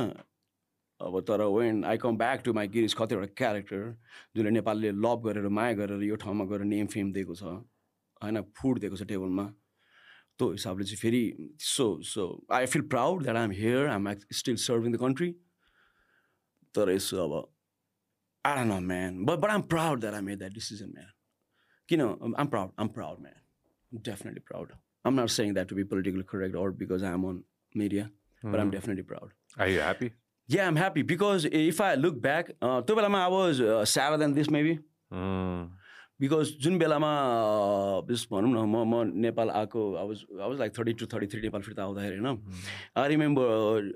अब तर when I come back to my गिरिज कतिवटा क्यारेक्टर जसले नेपालले लभ गरेर माया गरेर यो ठाउँमा गएर नेम फेम दिएको छ होइन फुड दिएको छ टेबलमा त्यो हिसाबले चाहिँ फेरि so so I feel proud that I am here I am still serving the country तर यसो अब I know man but but I'm proud that I made that decision man you know, I'm, I'm proud. I'm proud, man. I'm definitely proud. I'm not saying that to be politically correct or because I'm on media, but I'm definitely proud. Are you happy? Yeah, I'm happy because if I look back, uh, त्यो बेलामा I was uh, sadder than this Hmm. because जुन बेलामा uh, just भनौँ न म म नेपाल आएको I was I was like 30 to 33 Nepal फिर्ता आउँदाखेरि होइन I remember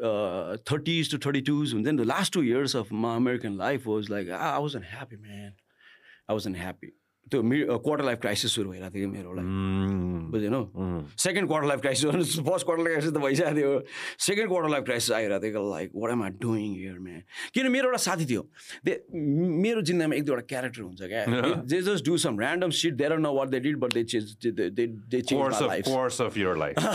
uh, 30s to 32s and then the last two years of my American life was like I, I wasn't happy man I wasn't happy त्यो quarter life crisis सुरु भइरहेको थियो कि मेरो लागि. बुझेन second quarter life crisis first quarter life crisis त भइसकेको थियो। सेकेन्ड क्वार्टर लाइफ क्राइसिस आइरहेको थियो like what am I doing here man किन मेरो एउटा साथी थियो। दे मेरो जिन्दगीमा एक दुईवटा क्यारेक्टर हुन्छ क्या। They just do some random shit there know what they did but they they change of life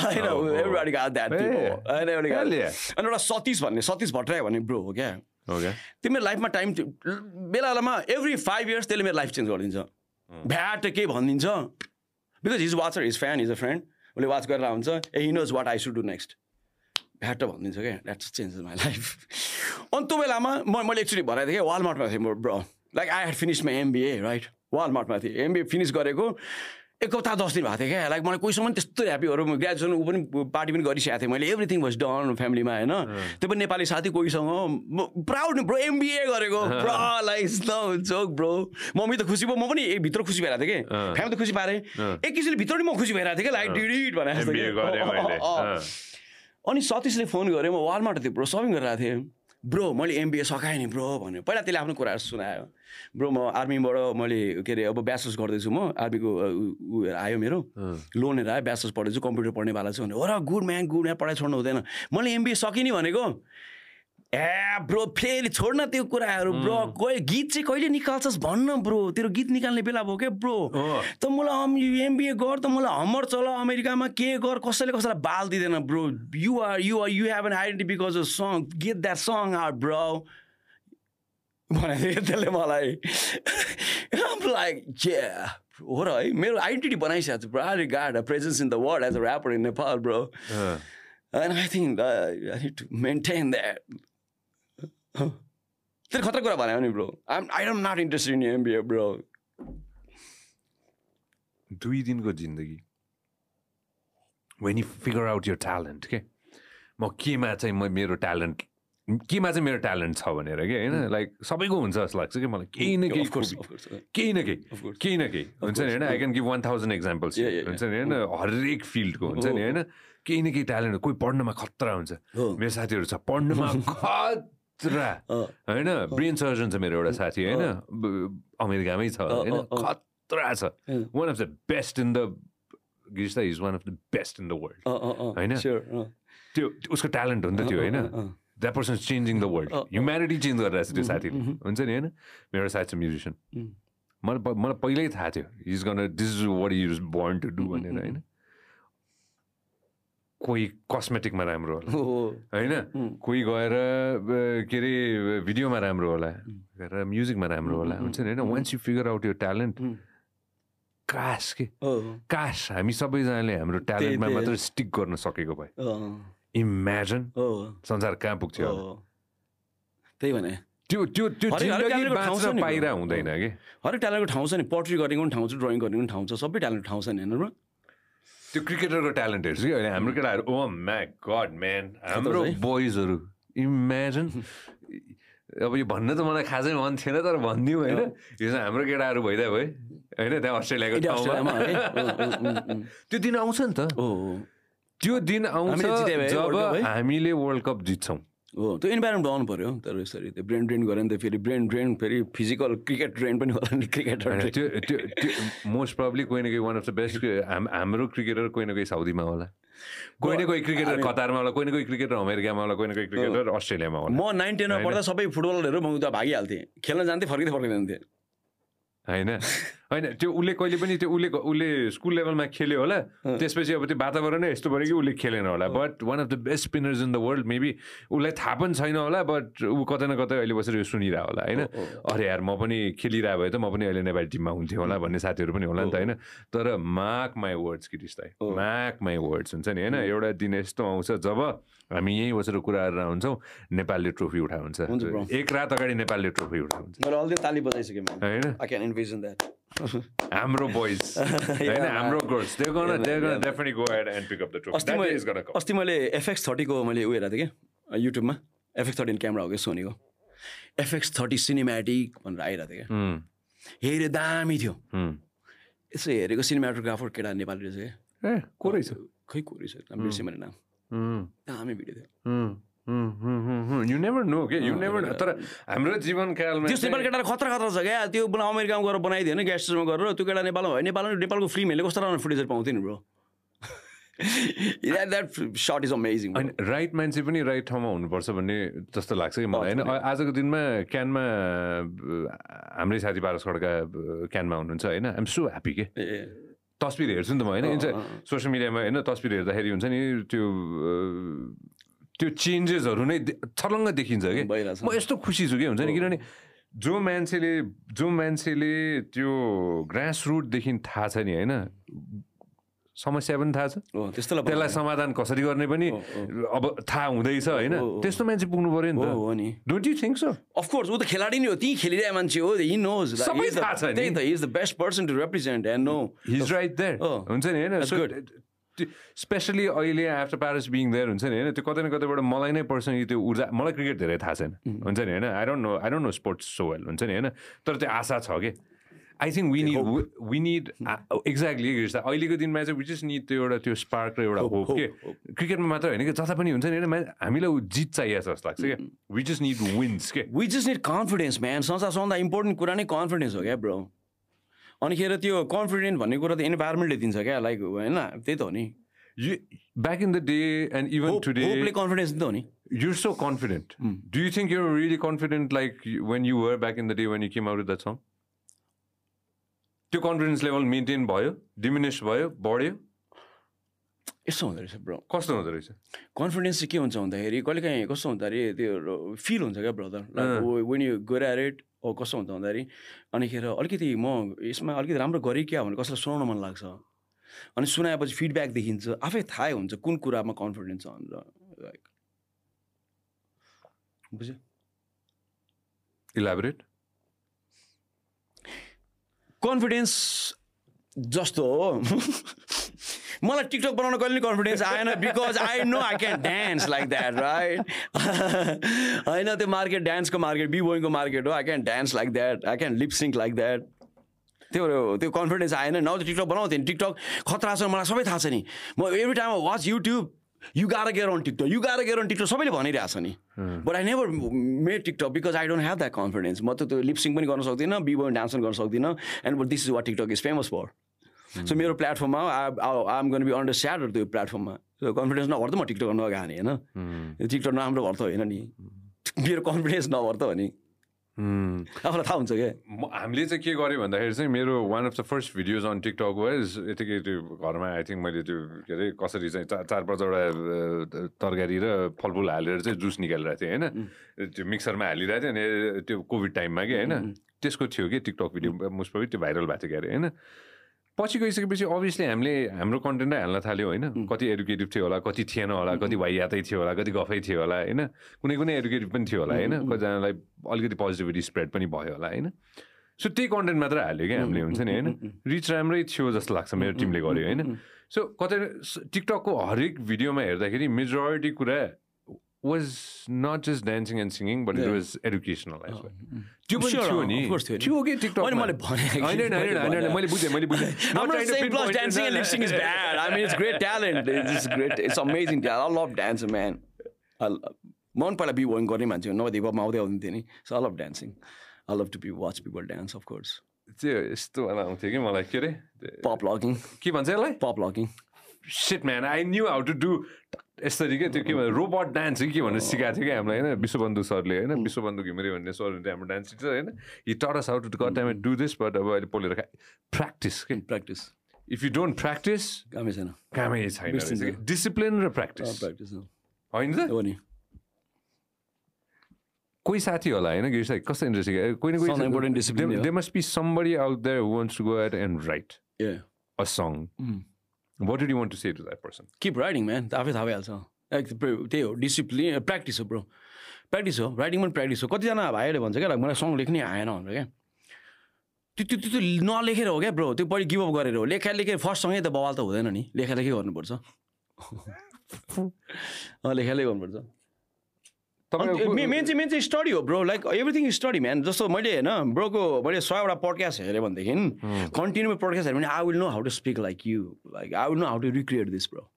it. yeah. अनि एउटा सतीश भन्ने सतीश भट्टराई भन्ने ब्रो हो क्या। Okay. तिम्रो लाइफमा टाइम बेला बेलामा एभ्री फाइभ इयर्स त्यसले मेरो लाइफ चेन्ज गरिदिन्छ। भ्याट केही भनिदिन्छ because his watcher his fan his uh friend उसले वाच गरेर हुन्छ ए he knows what I should do next VAT भनिदिन्छ क्या द्याट्स चेन्ज माई लाइफ अनि त्यो बेलामा म मैले एक्चुली भराएको थिएँ कि वालमार्टमा थिएँ म bro like I had finish my MBA right वालमार्टमा थिएँ एमबिए फिनिस गरेको एक हप्ता दस दिन भएको थियो क्या। लाइक मलाई कोहीसम्म त्यस्तो ह्याप्पीहरू ग्रेजुएसन ऊ पनि पार्टी पनि गरिसकेको थिएँ मैले। एभ्रिथिङ वाज डन फ्यामिलीमा होइन? त्यो पनि नेपाली साथी कोहीसँग प्राउड ब्रो एमबिए गरेको। Bro like joke bro mummy त खुसी भयो म पनि भित्र खुसी भइरहेको थिएँ कि। फ्यामिली त खुसी पारेँ। एक किसिमले भित्र पनि म खुसी भइरहेको थिएँ कि लाइक डिडिट भनेर। अनि सतीशले फोन गरेँ म वालमार्ट थियो ब्रो सपिङ गरिरहेको थिएँ। ब्रो मैले एमबिए सकाएँ नि ब्रो भन्यो। पहिला त्यसले आफ्नो कुराहरू सुनायो। ब्रो म आर्मीबाट मैले के अरे अब ब्याचलर्स गर्दैछु म आर्मीको आयो मेरो। लोन हेरेर आयो ब्याचलर्स पढ्दैछु कम्प्युटर पढ्नेवाला छु। भने हो र गुड म्यान गुड म्यान पढाइ छोड्नु हुँदैन। मैले एमबिए सकेँ नि भनेको। ए ब्रो फेरि छोड्न त्यो कुराहरू ब्रो कोही गीत चाहिँ कहिले निकाल्छस् भन्न ब्रो तेरो गीत निकाल्ने बेला भयो क्या ब्रो। त मलाई एमबिए गर त मलाई हमर चल अमेरिकामा के कर कसैले कसैलाई बाल दिँदैन bro you are you have an identity because of song get that song are bro भनेको थियो त्यसले मलाई लाइक हो र है मेरो आइडेन्टिटी बनाइसकेको छु bro I got a presence in the world as a rapper in Nepal bro think that I need to maintain that. तेरो खतरा कुरा भन्यो नि bro I'm I am not interested in MBA bro दुई दिनको जिन्दगी। When you figure out your talent के म केमा चाहिँ म मेरो ट्यालेन्ट केमा चाहिँ मेरो ट्यालेन्ट छ भनेर कि होइन? लाइक सबैको हुन्छ जस्तो लाग्छ कि मलाई। केही न केही. केही न केही. केही न केही। हुन्छ नि होइन? I can give one thousand examples हुन्छ नि होइन? हरेक फिल्डको हुन्छ नि होइन? केही न केही ट्यालेन्ट कोही पढ्नमा खतरा हुन्छ। हो। मेरो साथीहरू छ पढ्नुमा खतरा। होइन? ब्रेन सर्जन छ मेरो एउटा साथी होइन? अमेरिकामै छ होइन। खतरा छ। One of the best in the गिरिस्ता is one of the best in the world होइन? त्यो उसको ट्यालेन्ट हो नि त त्यो होइन? That person changing the world humanity change गरिरहेको छ त्यो साथीले हुन्छ नि होइन? मेरो साथी छ म्युजिसियन. मलाई मलाई पहिल्यै थाहा थियो is gonna this is what is born to do भनेर होइन? कोही कस्मेटिकमा राम्रो होला। होइन? कोही गएर के अरे भिडियोमा राम्रो होला गएर म्युजिकमा राम्रो होला हुन्छ नि होइन? वान्स यु फिगर आउट यो ट्यालेन्ट कास के? कास हामी सबैजनाले हाम्रो ट्यालेन्टमा। मात्र स्टिक गर्न सकेको भए। इमेजिन संसार कहाँ पुग्थ्यो? त्यही भने। त्यो त्यो त्यो ब्रो। हुँदैन कि? हरेक ट्यालेन्टको ठाउँ छ नि। पोट्री गरेको पनि ठाउँ छ ड्रइङ गरेको पनि ठाउँ छ सबै ट्यालेन्ट ठाउँ छ नि ब्रो? त्यो क्रिकेटरको ट्यालेन्ट हेर्छु कि? अहिले हाम्रो केटाहरू ओ म्या गड म्यान हाम्रो? बोइजहरू इमेजिन अब यो भन्न त मलाई खासै मन थिएन तर भनिदिउँ होइन? यो चाहिँ हाम्रो केटाहरू भइदियो भयो होइन त्यहाँ अस्ट्रेलियाको। त्यो दिन आउँछ नि त। त्यो दिन आउँछ जब? हामीले वर्ल्ड कप जित्छौँ। हो त्यो इन्भाइरोमेन्ट बनाउनु पऱ्यो तर यसरी त्यो ब्रेन ड्रेन गऱ्यो भने त फेरि ब्रेन ड्रेन फेरि फिजिकल क्रिकेट ड्रेन पनि होला नि क्रिकेटर होइन, त्यो त्यो त्यो मोस्ट प्रब्ली कोही न कोही वान अफ द बेस्ट हाम हाम्रो क्रिकेटर कोही न कोही साउदीमा होला। कोही न कोही क्रिकेटर कतारमा होला कोही न कोही क्रिकेटर अमेरिकामा होला कोही न कोही क्रिकेटर अस्ट्रेलियामा होला। म नाइन टेनमा पढ्दा सबै फुटबलहरू म उता भागिहाल्थेँ। खेल्न जान्थेँ फर्किँदै फर्किँदै होइन। होइन त्यो उसले कहिले पनि त्यो उसले उसले स्कुल लेभलमा खेल्यो होला त्यसपछि अब त्यो वातावरण नै यस्तो भयो कि उसले खेलेन होला। But one of the best spinners in the world maybe उसलाई थाहा पनि छैन होला बट ऊ कतै न कतै अहिले बसेर यो सुनिरह होला होइन? अरे यार म पनि खेलिरहेको भए त म पनि अहिले नेपाली टिममा हुन्थेँ होला भन्ने साथीहरू पनि होला नि त होइन? तर मार्क माई वर्ड्स किटिसलाई मार्क माई वर्ड्स हुन्छ नि होइन? एउटा दिन यस्तो आउँछ जब हामी यहीँ बसेर कुरा गरेर हुन्छौँ नेपालले ट्रोफी उठाउँछ एक रात अगाडि नेपालले ट्रोफी उठाउँछ होइन? हाम्रो बोइज होइन हाम्रो definitely go ahead and pick up the trophy. अस्ति मैले gonna come. अस्ति मैले एफएक्स थर्टीको मैले उयो हेरेको थिएँ क्या युट्युबमा? एफएक्स थर्टिन क्यामेरा हो क्या सोनीको एफएक्स थर्टी सिनेमेटिक भनेर आइरहेको थियो क्या Hmm, हेरे दामी थियो. यसो हेरेको सिनेमाटोग्राफर केटा नेपाली रहेछ क्या ए को रहेछ? खै को रहेछ? नाम बिर्सेँ मैले नाम। दामी भिडियो थियो। You never know के never know. तर हाम्रो जीवनकालमा त्यो नेपाल चाहिँ- केटा खतरा खतरा छ क्या त्यो बना अमेरिकामा गएर बनाइदियो होइन ग्यास्टमा गएर त्यो केटा नेपालमा भयो नेपालमा नेपालको फिल्महरूले कस्तो राम्रो फुटेजहरू पाउँथ्यो नि bro that shot is amazing होइन राइट मान्छे पनि राइट ठाउँमा हुनुपर्छ भन्ने जस्तो लाग्छ कि मलाई होइन आजको दिनमा क्यानमा हाम्रै साथी पारस खड्का क्यानमा हुनुहुन्छ होइन आइम सो ह्याप्पी के तस्बिर हेर्छु नि त म होइन सोसियल मिडियामा होइन तस्बिर हेर्दाखेरि हुन्छ नि त्यो त्यो चेन्जेसहरू नै छर्लङ्ग देखिन्छ कि? म यस्तो खुसी छु कि हुन्छ नि? किनभने जो मान्छेले जो मान्छेले त्यो ग्रास रुटदेखि थाहा छ नि होइन? समस्या पनि थाहा छ। हो त्यस्तोलाई त्यसलाई समाधान कसरी गर्ने पनि अब थाहा हुँदैछ होइन? त्यस्तो मान्छे पुग्नु पऱ्यो नि हो त। हो नि। Don't you think so of course ऊ त खेलाडी नै हो त्यहीँ खेलिरहेको मान्छे हो हि नोज सबै थाहा छ नि। त is the best person to represent and know his right there हुन्छ नि होइन. स्पेसली अहिले आफ्टर प्यारिस बिङ देयर हुन्छ नि होइन? त्यो कतै न कतैबाट मलाई नै पर्सनली त्यो ऊर्जा मलाई क्रिकेट धेरै थाहा छैन हुन्छ नि होइन? I don't know I don't know sports so well हुन्छ नि होइन? तर त्यो आशा छ कि I think we need we need exactly अहिलेको दिनमा चाहिँ वी जस्ट निड त्यो एउटा त्यो स्पार्क र एउटा होप के क्रिकेटमा मात्र होइन कि जता पनि हुन्छ नि होइन? हामीलाई जित चाहिएको छ जस्तो लाग्छ क्या वी जस्ट निड विन्स के we just need confidence man संसार सबभन्दा इम्पोर्टेन्ट कुरा नै कन्फिडेन्स हो क्या ब्रो अनिखेर त्यो कन्फिडेन्ट भन्ने कुरा त इन्भाइरोमेन्टले दिन्छ क्या लाइक होइन? त्यही त हो नि। Back in the day and even today confidence त हो नि। You so confident do you think you really confident like when you were back in the day when you केमा रुध सङ त्यो कन्फिडेन्स लेभल मेन्टेन भयो? Diminish भयो? बढ्यो यस्तो हुँदो रहेछ ब्रो। कस्तो हुँदो रहेछ? कन्फिडेन्स चाहिँ के हुन्छ भन्दाखेरि कहिले काहीँ कस्तो अरे त्यो फिल हुन्छ क्या ब्रदर। लाइक वेन यु गोर एट ओ कस्तो हुन्छ भन्दाखेरि अनिखेर अलिकति म यसमा अलिकति राम्रो गरेँ क्या भने कसैलाई सुनाउन मन लाग्छ। अनि सुनाएपछि फिडब्याक देखिन्छ। आफै थाहै हुन्छ कुन कुरामा कन्फिडेन्स छ भनेर लाइक बुझ्यो? इलाबोरेट कन्फिडेन्स जस्तो हो। मलाई टिकटक बनाउन कहिले पनि कन्फिडेन्स आएन because I know I can dance like that right होइन त्यो मार्केट डान्सको मार्केट बी बोइङको मार्केट हो I can dance like that I can lip sync like that त्यो त्यो कन्फिडेन्स आएन न त टिकटक बनाउँथेँ नि टिकटक खतरा छ मलाई सबै थाहा छ नि। म every time watch YouTube you got there on TikTok you got there on TikTok सबैले भनिरहेको छ नि but I never made TikTok because I don't have that confidence म त त्यो लिपसिङ पनि गर्न सक्दिनँ बी बोइङ डान्स पनि गर्न सक्दिनँ। And this is what TikTok is famous for so मेरो प्लेटफर्ममा आम गर्न बी अन्डर स्याडर त्यो प्लेटफर्ममा सो कन्फिडेन्स नभएर त म टिकटक नगएको नि होइन? टिकटक नराम्रो भएर त होइन नि? मेरो कन्फिडेन्स नभएर त हो नि आफूलाई थाहा हुन्छ क्या हामीले चाहिँ के गर्यो भन्दाखेरि चाहिँ मेरो one of the first videos on TikTok was यतिकै त्यो घरमा आई थिङ्क मैले त्यो के अरे कसरी चाहिँ चार चार पाँचवटा तरकारी र फलफुल हालेर चाहिँ जुस निकालिरहेको थिएँ होइन? त्यो मिक्सरमा हालिरहेको थिएँ अनि त्यो कोभिड टाइममा कि होइन? त्यसको थियो कि टिकटक भिडियो मोस्ट प्रब्ली त्यो भाइरल भएको थियो क्यारे होइन? पछि गइसकेपछि अभियसली हामीले हाम्रो कन्टेन्टै हाल्न थाल्यो होइन। कति एडुकेटिभ थियो होला कति थिएन होला कति वाइयातै थियो होला कति गफै थियो होला होइन? कुनै कुनै एडुकेटिभ पनि थियो होला होइन? कतिजनालाई अलिकति पोजिटिभिटी स्प्रेड पनि भयो होला होइन? सो त्यही कन्टेन्ट मात्र हाल्यो क्या हामीले हुन्छ नि होइन? रिच राम्रै थियो जस्तो लाग्छ मेरो टिमले गर्यो होइन? सो कतै टिकटकको हरेक भिडियोमा हेर्दाखेरि मेजोरिटी कुरा was not just dancing and singing but it was educational as well त्यो पनि Sure, थियो of नि course थियो कि टिकटक होइन, मैले भने होइन होइन होइन मैले बुझेँ मैले बुझेँ Not not it, dancing and no, lip sync is bad. I mean, it's great talent. It's great. It's amazing talent. I love dancing, man. I, lo- म पनि पहिला बी वङ गर्ने मान्छे हो नभए हिपमा आउँदै आउँथेँ नि so I love dancing I love to be watch people dance of course त्यो यस्तो वाला आउँथ्यो कि मलाई के अरे पप लकिङ के भन्छ यसलाई pop locking shit man I knew how to do यसरी के त्यो के भन्छ रोबोट डान्स कि भनेर सिकाएको थियो कि हामीलाई होइन? विश्वबन्धु सरले होइन? विश्वबन्धु घिमिरे भन्ने सर हुन्थ्यो हाम्रो डान्स टिचर होइन? He taught us how to got time do this but अब अहिले पोलेर प्र्याक्टिस के practice if you don't practice कामै छैन। कामै छैन डिसिप्लिन र प्र्याक्टिस प्र्याक्टिस होइन नि। कोही साथी होला होइन? गिर्सा कस्तो इन्ट्रेस्टिङ कोही न कोही yeah. They must be somebody out there who wants to go at end right a song what do you want to say to that person keep riding man आफै थाहा भइहाल्छ त्यही हो डिसिप्लिन प्र्याक्टिस हो bro practice हो writing पनि practice हो कतिजना भाइहरूले भन्छ क्या मलाई सङ लेख्नै आएन भनेर क्या। त्यो त्यो त्यो नलेखेर हो क्या ब्रो त्यो पहिले गिभअप गरेर हो। लेखा लेखेर फर्स्ट सँगै त बवाल त हुँदैन नि। लेखा लेखै गर्नुपर्छ। अँ लेखाले गर्नुपर्छ। मेन चाहिँ मेन चाहिँ स्टडी हो bro. Like everything study man जस्तो मैले होइन ब्रोको मैले सयवटा पडकास्ट हेरेँ भनेदेखि कन्टिन्यू पडकास्ट हेऱ्यो भने I will know how to speak like you like I will know how to recreate this bro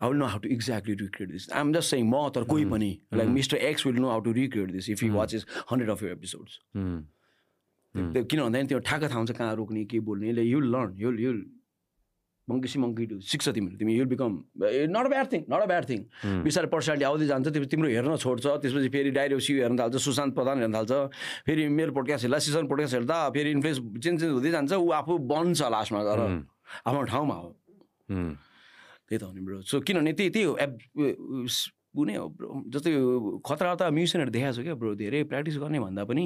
I will know how to exactly recreate this I am just saying म तर कोही पनि like mister X will know how to recreate this if you watch is hundred of you episodes त्यो किन भन्दाखेरि त्यो ठ्याक्क थाहा हुन्छ कहाँ रोक्ने के बोल्ने। You'll learn you'll you'll monkey सिक्छ तिमीले तिमी you'll become not a bad thing not a bad thing बिस्तारै पर्सनालिटी आउँदै जान्छ त्यो तिम्रो हेर्न छोड्छ त्यसपछि फेरि डाइरेक्ट सिउ हेर्न थाल्छ सुशान्त प्रधान हेर्न थाल्छ फेरि मेरो पोडकास्ट हेर्दा सिजन पोडकास्ट हेर्दा फेरि इन्फ्लुएन्स चेन्ज चेन्ज हुँदै जान्छ ऊ आफू बन्छ लास्टमा गएर आफ्नो ठाउँमा हो त्यही त हो नि ब्रो सो किनभने त्यही त्यही हो एप ऊ नै हो ब्रो जस्तै खतरा त म्युजिसियनहरू देखाएको छ क्या ब्रो धेरै प्र्याक्टिस गर्ने भन्दा पनि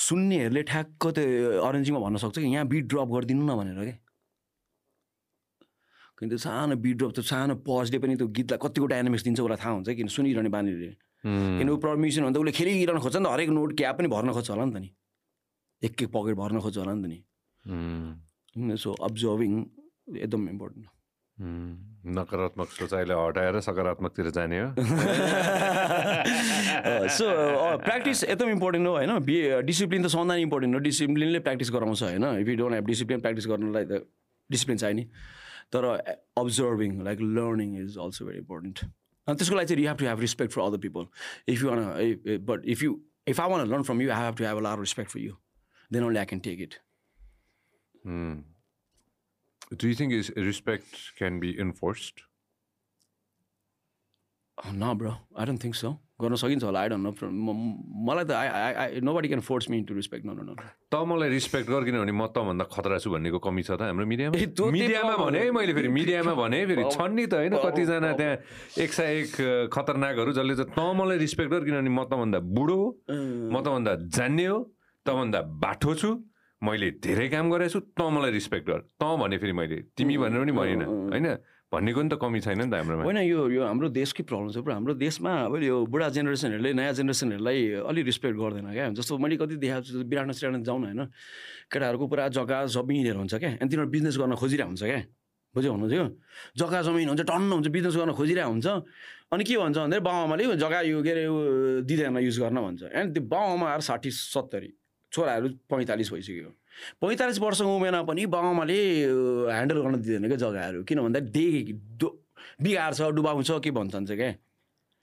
सुन्नेहरूले ठ्याक्क त्यो अरेन्जिङमा भन्न सक्छ कि यहाँ बिट ड्रप गरिदिनु न भनेर क्या किन त्यो सानो बिट ड्रप त्यो सानो पजले पनि त्यो गीतलाई कतिको डाइनामिक्स दिन्छ उसलाई थाहा हुन्छ किन सुनिरहने बानीले। किन ऊ म्युजिसियन भन्दा उसले खेलिरहन खोज्छ नि त हरेक नोट क्याप पनि भर्न खोज्छ होला नि त नि। एक एक पकेट भर्न खोज्छ होला नि त नि। सो अब्जर्भिङ एकदम इम्पोर्टेन्ट नकारात्मक सोचाइले हटाएर सकारात्मकतिर जाने हो। सो प्र्याक्टिस एकदम इम्पोर्टेन्ट हो होइन? बि डिसिप्लिन त सधैँ इम्पोर्टेन्ट हो। डिसिप्लिनले प्र्याक्टिस गराउँछ होइन? If you don't have discipline practice गर्नलाई त डिसिप्लिन चाहियो नि तर observing like learning is also very important अनि त्यसको लागि चाहिँ you have to have respect for other people if you want but if you if I want learn from you I have to have a large respect for you then only I can take it Do you think is respect can be enforced? न bro I don't think so गर्न सकिन्छ होला I don't know मलाई त I I nobody can force me to respect no no no त मलाई respect गर किनभने म तभन्दा खतरा छु भन्नेको कमी छ त हाम्रो मिडियामा? मिडियामा भने है। मैले फेरि मिडियामा भने फेरि छन् नि त होइन कतिजना त्यहाँ एक सय एक खतरनाकहरू जसले चाहिँ त मलाई रिस्पेक्ट गर किनभने म तभन्दा बुढो हो म तभन्दा जान्ने हो तभन्दा बाठो छु मैले धेरै काम गरेको छु त मलाई रिस्पेक्ट गर। त भने फेरि मैले तिमी भनेर पनि भनिनँ होइन? भन्नेको नि त कमी छैन नि त हाम्रोमा। होइन यो यो हाम्रो देशकै प्रब्लम छ ब्रो। हाम्रो देशमा अब यो बुढा जेनेरेसनहरूले नयाँ जेनेरेसनहरूलाई अलिक रिस्पेक्ट गर्दैन क्या। जस्तो मैले कति देखाएको छु बिराट्न सिराट्न जाउँ होइन? केटाहरूको पुरा जग्गा जमिनहरू हुन्छ क्या। अनि तिनीहरू बिजनेस गर्न खोजिरहेको हुन्छ क्या। बुझ्यो भन्नु जग्गा जमिन हुन्छ टन्न हुन्छ बिजनेस गर्न खोजिरहेको हुन्छ। अनि के भन्छ भन्दाखेरि बाउआमाले जग्गा यो के अरे यो दिँदैन युज गर्न भन्छ। अनि त्यो बाउआमा आएर साठी सत्तरी छोराहरू पैँतालिस भइसक्यो। पैँतालिस वर्षको उमेरमा पनि बाउआमाले ह्यान्डल गर्न दिँदैन क्या जग्गाहरू। किन भन्दा दो- बिगार्छ डुबाउँछ के भन्छ क्या?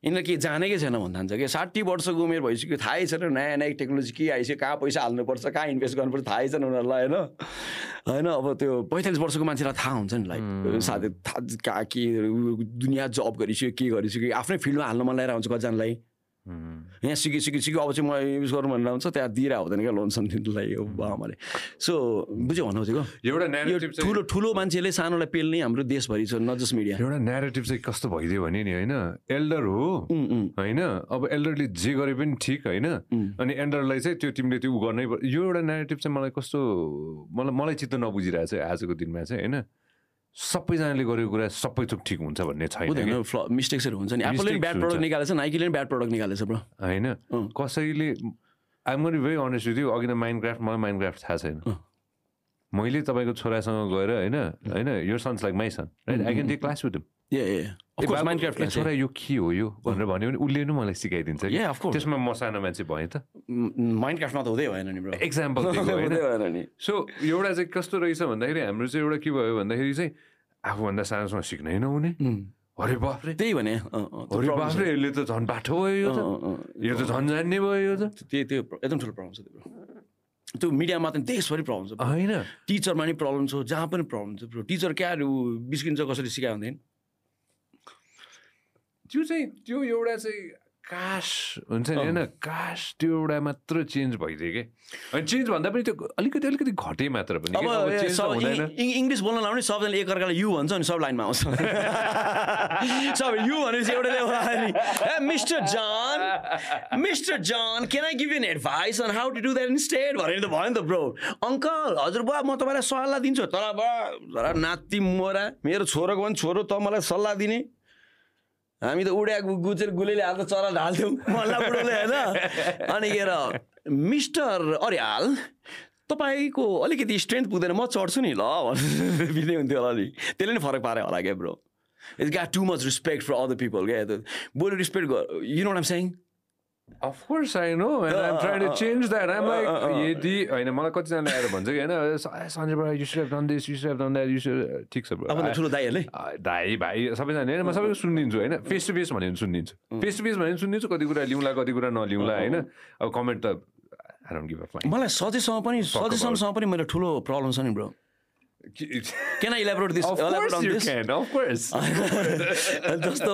यिनीहरूले के जानेकै छैन भन्छ क्या। साठी वर्षको उमेर भइसक्यो थाहै छैन नयाँ नयाँ टेक्नोलोजी के आइसक्यो कहाँ पैसा हाल्नुपर्छ कहाँ इन्भेस्ट गर्नुपर्छ थाहै छैन उनीहरूलाई होइन? होइन अब त्यो पैँतालिस वर्षको मान्छेलाई थाहा हुन्छ नि लाइक साथै थाहा कहाँ के दुनियाँ जब गरिसक्यो के गरिसक्यो आफ्नै फिल्डमा हाल्न मन लागेर हुन्छ कतिजनालाई। यहाँ सिके सिके सिक्यो अब चाहिँ म युज गरौँ भनेर हुन्छ त्यहाँ दिएर हुँदैन क्या लोन सम्झिनुलाई हो बाबाले सो बुझ्यो भन्नु खोजेको एउटा यो ठुलो ठुलो मान्छेले सानोलाई पेल्ने हाम्रो देशभरि छ न जस्ट मिडिया एउटा नेरेटिभ चाहिँ कस्तो भइदियो भने नि होइन एल्डर हो होइन अब एल्डरले जे गरे पनि ठिक होइन अनि एल्डरलाई चाहिँ त्यो तिमीले त्यो गर्नै पर्छ यो एउटा नेरेटिभ चाहिँ मलाई कस्तो मलाई मलाई चित्त नबुझिरहेको छ आजको दिनमा चाहिँ होइन सबैजनाले गरेको कुरा सबै थोक ठिक हुन्छ भन्ने छैन मिस्टेक्सहरू हुन्छ नि। एप्पलले ब्याड प्रडक्ट। निकालेछ नाइकीले पनि ब्याड प्रडक्ट निकालेछ ब्रो होइन। कसैले आइम गरी भेरी अनेस्ट विथ यु अघि माइन्ड क्राफ्ट मलाई माइन्ड क्राफ्ट थाहा छैन। मैले तपाईँको छोरासँग गएर होइन होइन यो sons like my son right I can take class with Minecraft छोरा यो के हो यो? भनेर भन्यो भने उसले नै मलाई सिकाइदिन्छ. त्यसमा म सानो मान्छे भएँ त। माइन्ड क्राफ्टमा त हुँदै भएन नि एक्जाम्पल सो एउटा चाहिँ कस्तो रहेछ भन्दाखेरि हाम्रो चाहिँ एउटा के भयो भन्दाखेरि चाहिँ आफूभन्दा सानोसँग सिक्नै नहुने। अरे बाफ्रे त्यही भने अरे बाफ्रे यसले त झन् बाठो भयो यो त। यो त झन् जान्ने भयो यो त। त्यही त्यो एकदम ठुलो प्रब्लम छ त्यो त्यो मिडियामा त देशभरि प्रब्लम छ होइन। टिचरमा नि प्रब्लम छ जहाँ पनि प्रब्लम छ ब्रो। टिचर क्या बिस्किन्छ कसरी सिकायो भनेदेखि त्यो चाहिँ त्यो एउटा चाहिँ कास हुन्छ नि होइन? कास त्यो एउटा मात्र चेन्ज भइदियो कि? अनि चेन्ज भन्दा पनि त्यो अलिकति अलिकति घटे मात्र पनि अब इङ्ग्लिस बोल्न लाउने सबैले एकअर्कालाई यु भन्छ अनि सब लाइनमा आउँछ। सब यु भनेपछि एउटा mister John mister John can I give an advice on how to do that instead भनेर त भयो नि त ब्रो। अङ्कल हजुर बुवा म तपाईँलाई सल्लाह दिन्छु। तर बुवा नाति मोरा मेरो छोरोको पनि छोरो त मलाई सल्लाह दिने। हामी त उड्या गुजेर गुलेले हाल्दा चरा ढाल्थ्यौँ मल्ला बुढोले होइन। अनि के मिस्टर अर्याल तपाईँको अलिकति स्ट्रेन्थ पुग्दैन म चढ्छु नि ल बित्दै हुन्थ्यो होला नि त्यसले नै फरक पारे होला क्या bro. It's got too much respect for other people क्या बरु respect you know um saying Of course I know and I'm trying to change that. I'm like यदि होइन मलाई कतिजनाले आएर भन्छ कि होइन सञ्जय बडा you should have done this you should have done that you should ठिक छ ठुलो दाइहरूले दाइ भाइ सबैजना होइन म सबैको सुनिदिन्छु होइन फेस टु फेस भन्यो भने सुनिदिन्छु फेस टु फेस भन्यो भने सुनिदिन्छु कति कुरा लिउँला कति कुरा नलिउँला होइन अब कमेन्ट त मलाई सजेससँग पनि सजेसनसँग पनि मेरो ठुलो प्रब्लम छ नि bro Can I elaborate this? Of elaborate course on you this? can. Of course. जस्तो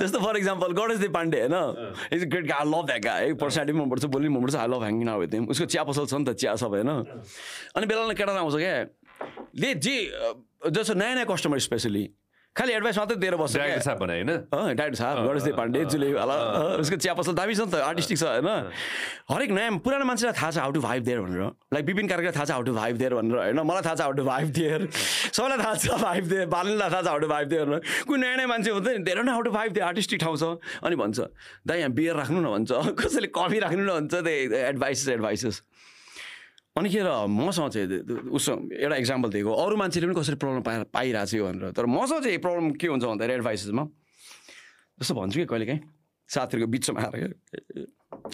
जस्तो फर इक्जाम्पल गणेश देव पाण्डे होइन is great I love that guy personality मनपर्छ बोल्नु मनपर्छ I love hanging out with उसको चिया पसल छ नि त चिया सब होइन अनि बेला बेला केटा आउँछ क्या ले जे जस्तो नयाँ नयाँ कस्टमर स्पेसली खालि एडभाइस मात्रै दिएर बस्छ होइन? डाक्टर साहब गणेशदेव पाण्डे जुले होला उसको चिया पसल दामी छ नि त आर्टिस्टिक छ होइन? हरेक नयाँ पुरानो मान्छेलाई थाहा छ हाउ टु भाइभ दिएर भनेर। लाइक विपिन कार्कीलाई थाहा छ हाउ टु भाइभ दिएर भनेर होइन? मलाई थाहा छ हाउ टु भाइभ दिएर सबैलाई थाहा छ भाइभ दिएर बालनलाई थाहा छ हाउ टु भाइभ दिएर भनेर। कुनै नयाँ नयाँ मान्छे हुन्छ नि धेरै नै हाउ टु भाइभ दिएर आर्टिस्टिक ठाउँ छ। अनि भन्छ दाइ यहाँ बियर राख्नु न भन्छ। कसैले कफी राख्नु न भन्छ। त्यही एडभाइसेस एडभाइसेस अनि के मसँग चाहिँ उसँग एउटा इक्जाम्पल दिएको अरू मान्छेले पनि कसरी प्रब्लम पाएर पाइरहेको छ भनेर। तर मसँग चाहिँ प्रब्लम के हुन्छ भन्दाखेरि एडभाइसेसमा जस्तो भन्छु कि कहिले काहीँ साथीहरूको बिचमा आएर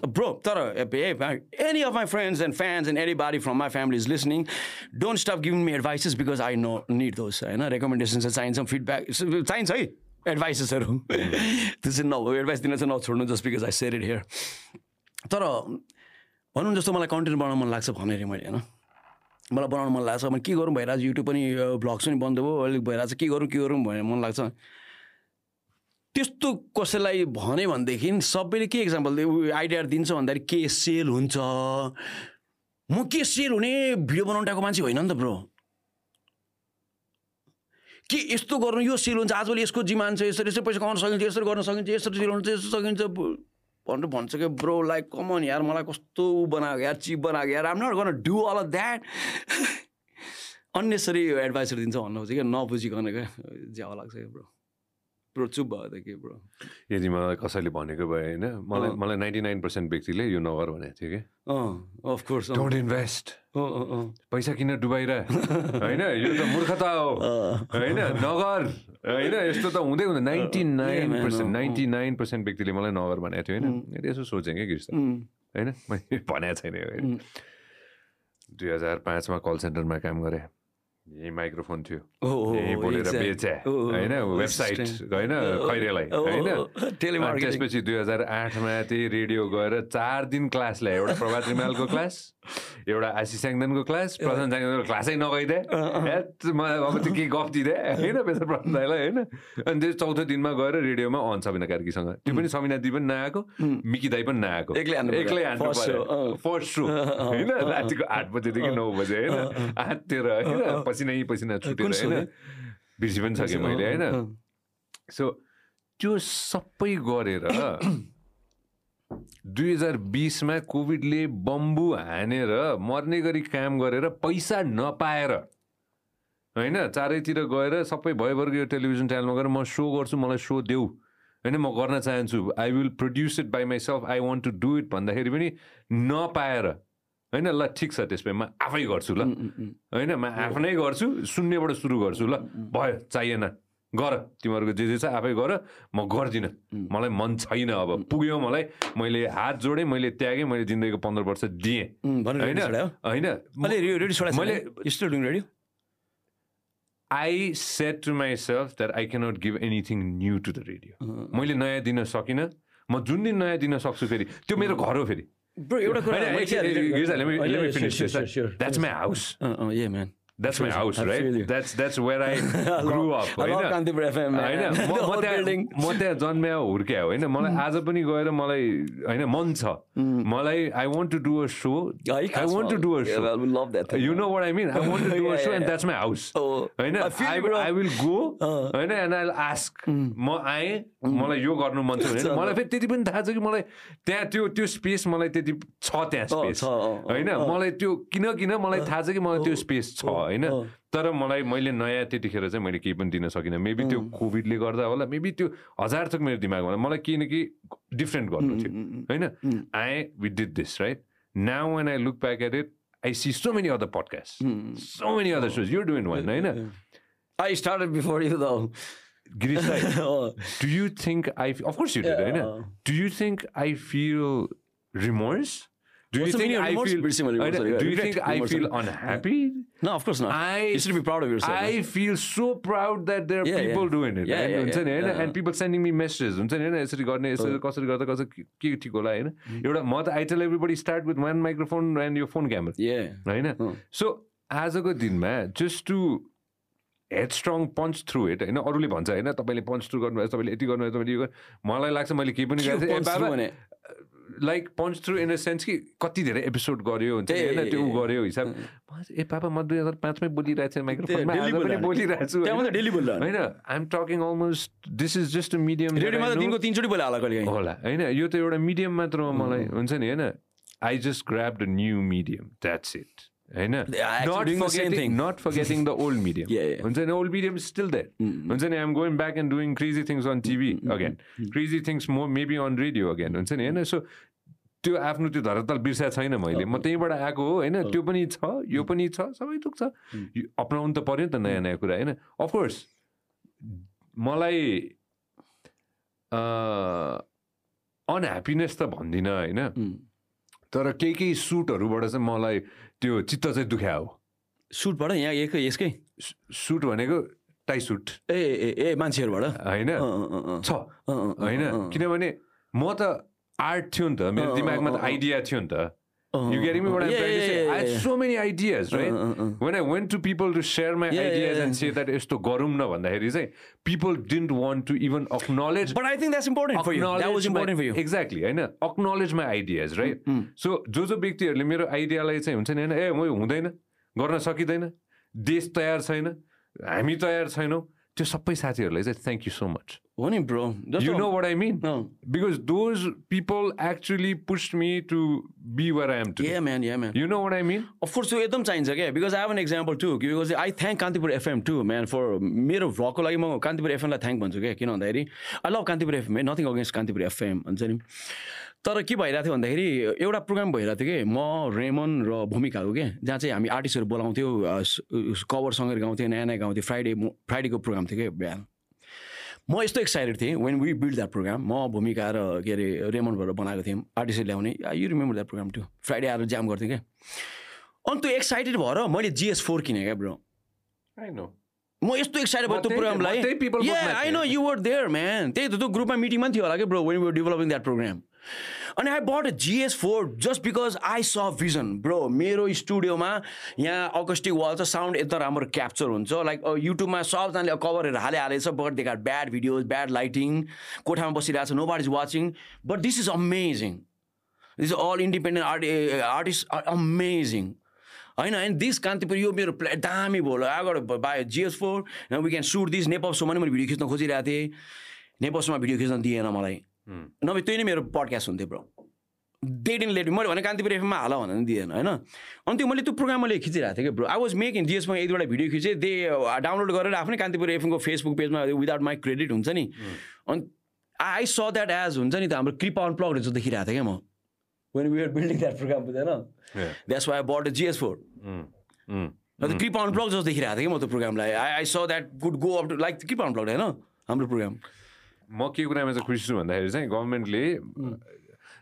ब्रो तर any of my friends and fans and anybody from my family is listening don't stop giving me advices because I know need those होइन। रेकमेन्डेसन चाहिँ चाहिन्छ फिडब्याक चाहिन्छ है एडभाइसेसहरू त्यो चाहिँ न एडभाइस दिन चाहिँ नछोड्नु just because I share it here तर भनौँ जस्तो मलाई कन्टेन्ट बनाउनु मन लाग्छ भनेर मैले होइन? मलाई बनाउनु मन लाग्छ। मैले के गरौँ भइरहेको युट्युब पनि भ्लग्स पनि बन्द भयो। अलिक भइरहेको छ के गरौँ के गरौँ भनेर मन लाग्छ। त्यस्तो कसैलाई भने भनेदेखि सबैले के इक्जाम्पल आइडिया दिन्छ भन्दाखेरि के सेल हुन्छ? म के सेल हुने? भिडियो बनाउनु टाको मान्छे होइन नि त ब्रो। के यस्तो गर्नु? यो सेल हुन्छ। आजभोलि यसको जिमान छ यसरी यसरी पैसा कमाउन सकिन्छ यसरी गर्न सकिन्छ यसरी सेल हुन्छ यस्तो सकिन्छ भनेर भन्छ कि ब्रो लाइक कमन यार मलाई कस्तो ऊ बनाएको यार चिप बनाएको यार नट गर्न do all of that unnecessary एडभाइसहरू दिन्छ भन्नु कि नबुझिकन क्या ज्याउ लाग्छ क्या ब्रो ब्रो चुप भयो त के ब्रो यदि मलाई कसैले भनेको भए होइन मलाई मलाई नाइन्टी नाइन पर्सेन्ट व्यक्तिले यो नगर भनेको थियो कि अफकोर्स डोन्ट इन्भेस्ट पैसा किन डुबाइरह होइन यो त मूर्खता हो होइन नगर होइन यस्तो त हुँदै हुँदैन ninety nine percent ninety nine percent व्यक्तिले मलाई नगर भनेको थियो होइन यसो सोचेँ क्या गिर्छ होइन मैले भनेको छैन दुई हजार पाँचमा कल सेन्टरमा काम गरेँ यहीँ माइक्रोफोन थियो यहीँ बोलेर बेचे होइन वेबसाइट होइन खैरेलाई होइन त्यसपछि दुई हजार आठमा त्यही रेडियो गएर चार दिन क्लास ल्यायो एउटा प्रभात रिमालको क्लास एउटा आशी स्याङ्दनको क्लास प्रशान्त स्याङ्दनको क्लासै नगइदिए मलाई अब त्यो केही गफ दिँदै होइन बेसर प्रशान्त दाईलाई होइन अनि त्यो चौथो दिनमा गएर रेडियोमा अन सबिना कार्कीसँग त्यो पनि सबिना दिदी पनि नआएको मिकी दाई पनि नआएको एक्लै हान्नु फर्स्ट सो होइन रातिको आठ बजेदेखि नौ बजे होइन आठतिर होइन पसिनै पसिना छुटेर होइन बिर्सी पनि सकेँ मैले होइन सो त्यो सबै गरेर दुई हजार बिसमा कोभिडले बम्बु हानेर मर्ने गरी काम गरेर पैसा नपाएर होइन चारैतिर गएर सबै भयवर्ग यो टेलिभिजन च्यानलमा गएर म सो गर्छु मलाई सो देऊ होइन म गर्न चाहन्छु I will produce it by myself I want to do it भन्दाखेरि पनि नपाएर होइन ल ठिक छ त्यसमा म आफै गर्छु ल। होइन म आफ्नै गर्छु शून्यबाट सुरु गर्छु ल। भयो चाहिएन। गर तिमीहरूको जे जे छ आफै गर म गर्दिनँ। मलाई मन छैन अब। पुग्यो मलाई मैले हात जोडेँ मैले त्यागेँ मैले जिन्दगीको पन्ध्र वर्ष दिएँ। होइन? होइन। मैले I set to myself that I cannot give anything new to the radio मैले नयाँ दिन सकिनँ। म जुन दिन नयाँ दिन सक्छु फेरि त्यो मेरो घर हो फेरि। Bro, एउटा कुरा that's my house yeah, man. That's my house, I feel right? you. That's that's where I grew up. I love होइन? होइन म- त्यहाँ. म त्यहाँ जन्म्या हुर्क्या होइन? मलाई आज पनि गएर मलाई होइन मन छ। मलाई I want to do a show I want to do a show. You know what I mean I want to do a show and. That's my house होइन? आई. I will go. होइन? And I ask म आएँ मलाई यो गर्नु मन छ भने मलाई फेरि त्यति पनि थाहा छ कि मलाई त्यहाँ त्यो त्यो स्पेस मलाई त्यति छ त्यहाँ स्पेस होइन? मलाई त्यो किन किन मलाई थाहा छ कि मलाई त्यो स्पेस छ होइन। तर मलाई मैले नयाँ त्यतिखेर चाहिँ मैले केही पनि दिन सकिनँ। मेबी त्यो कोभिडले गर्दा होला मेबी त्यो हजार थोक मेरो दिमागमा मलाई केही न केही डिफ्रेन्ट गर्नु थियो होइन? आएँ we did this right now when I look back at it I see so many other podcast so many other shows you're doing one होइन. Girish Rai Oh. do you think I of course you did Yeah. होइन do you think I feel remorse? Do What's you think I feel do you think I feel unhappy No, of course not. I you should be proud of yourself. I feel so proud that there are Yeah, people yeah. doing it Yeah, right? yeah, हुन्छ नि yeah. होइन Yeah. and people sending me messages हुन्छ नि होइन यसरी गर्ने यसरी कसरी गर्दा कसरी के ठिक होला होइन एउटा म त I tell everybody start with one microphone and यो फोन क्यामेरा Yeah. होइन सो आजको दिनमा just to head strong punch through it होइन अरूले भन्छ होइन तपाईँले पन्च थ्रु गर्नुभएछ तपाईँले यति गर्नुभएछ तपाईँले यो मलाई लाग्छ मैले केही पनि गरेको punch through भने? Like punch through in the sense कि कति धेरै एपिसोड गर्यो हुन्छ होइन? त्यो गर्यो हिसाब. म ए पापा म दुई हजार पाँचमै बोलिरहेको छु माइक्रोफोनमा पनि। बोलिरहेको छु। होइन? daily बोलिरहने। होइन I am talking almost this is just a medium दिनको तिनचोटि बोला होला कहिले। होला होइन यो त एउटा मिडियम मात्र हो मलाई हुन्छ नि होइन? I just grab the new medium that's it होइन. Not forgetting the old medium. हुन्छ नि? ओल्ड मिडियम स्टिल द्याट हुन्छ नि? I'm going back and doing crazy things on TV again crazy things more maybe on radio again हुन्छ नि होइन? So त्यो आफ्नो त्यो धरातल बिर्सेको छैन मैले। म त्यहीँबाट आएको हो होइन? त्यो पनि छ यो पनि छ सबै थोक छ अप्नाउनु त पऱ्यो नि त नयाँ नयाँ कुरा होइन? अफकोर्स मलाई अनह्याप्पिनेस त भन्दिनँ होइन. तर केही केही सुटहरूबाट चाहिँ मलाई त्यो चित्त चाहिँ दुख्या हो। सुटबाट यहाँ एकै यसकै? सुट भनेको टाई सुट ए ए ए मान्छेहरूबाट? होइन। छ। होइन? किनभने म त आर्ट थियो नि त मेरो दिमागमा त आइडिया थियो नि त You getting me what I'm yeah, trying to yeah, say? yeah, I had yeah. so many ideas, right? Uh, uh, uh. When I went to people to share my Yeah, ideas yeah, and yeah. say that यस्तो गरौँ न भन्दाखेरि चाहिँ people didn't want to even acknowledge But I think that's important for you. That was acknowledge my- important for you. Exactly, होइन acknowledge my ideas, right? So जो जो व्यक्तिहरूले मेरो आइडियालाई चाहिँ हुन्छ नि होइन ए म यो हुँदैन गर्न सकिँदैन देश तयार छैन हामी तयार छैनौँ त्यो सबै साथीहरूलाई चाहिँ थ्याङ्क यू सो मच हो नि bro You know what I mean? No. Because those people actually pushed me to be where I am today. Yeah, man, yeah, man. You know what I mean? Of course एकदम चाहिन्छ क्या because I an example to because I thank Kantipur FM to man for मेरो भ्लगको लागि म Kantipur एफएमलाई thank भन्छु क्या किन भन्दाखेरि आई लभ कान्तिपुर एफएम है नथिङ अगेन्स्ट कान्तिपुर एफएम हुन्छ नि तर के भइरहेको थियो भन्दाखेरि एउटा प्रोग्राम भइरहेको थियो कि म रेमन र भूमिकाको क्या जहाँ चाहिँ हामी आर्टिस्टहरू बोलाउँथ्यौँ कभर सङ्गहरू गाउँथ्यौँ नयाँ नयाँ गाउँथ्यौँ फ्राइडे फ्राइडेको प्रोग्राम थियो क्या बिहान। म यस्तो एक्साइटेड थिएँ when we build that program म भूमिका र के अरे रेमनबाट बनाएको थियौँ आर्टिस्ट ल्याउने you remember that program to Friday आएर जाम गर्थेँ क्या अनि त्यो एक्साइटेड भएर मैले जिएस फोर किनेँ क्या ब्रो know. म यस्तो एक्साइटेड भयो त्यो प्रोग्रामलाई। म त्यही people Yeah, bookमा I थिएँ। know you were there man त्यही त त्यो ग्रुपमा मिटिङमा थियो होला क्या bro when we're developing that program अनि I but GS four just because I saw vision bro मेरो स्टुडियोमा यहाँ अकस्टिक वाल छ साउन्ड एकदम राम्रो क्याप्चर हुन्छ। लाइक युट्युबमा सबजनाले कभरहरू हाले हालेछ but they got bad videos bad lighting कोठामा बसिरहेको छ no but is watching but this is amazing this all independent art artist are amazing होइन होइन दिस कान्तिपुर यो मेरो प्ला दामी भयो आगो by GS four we can shoot this Nepal सोमा नि मैले भिडियो खिच्न खोजिरहेको थिएँ। नेपाल सोमा भिडियो खिच्न दिएन मलाई। नभए त्यही नै मेरो पडकास्ट हुन्थ्यो ब्रो दे डिन लेट मैले भने कान्तिपुर एफएममा हाल भनेर दिएन होइन? अनि त्यो मैले त्यो प्रोग्राम मैले खिचिरहेको थिएँ कि ब्रो आई वाज मेकिङ जिएसमा एक दुईवटा भिडियो खिचेँ। दे डाउनलोड गरेर आफ्नै कान्तिपुर एफएमको फेसबुक पेजमा विदाउट माई क्रेडिट हुन्छ नि। अनि आई स द्याट एज हुन्छ नि त हाम्रो कृपा अनप्लग जस्तो देखिरहेको थिएँ क्या म। When we are building that program बुझेन. That's why but GS four. अन्त कृपा अनप्लग जस्तो देखिरहेको थिएँ कि म त्यो प्रोग्रामलाई I I saw that good go up to like Kripa unplug होइन? हाम्रो प्रोग्राम म के कुरामा चाहिँ खुसी छु भन्दाखेरि चाहिँ गभर्मेन्टले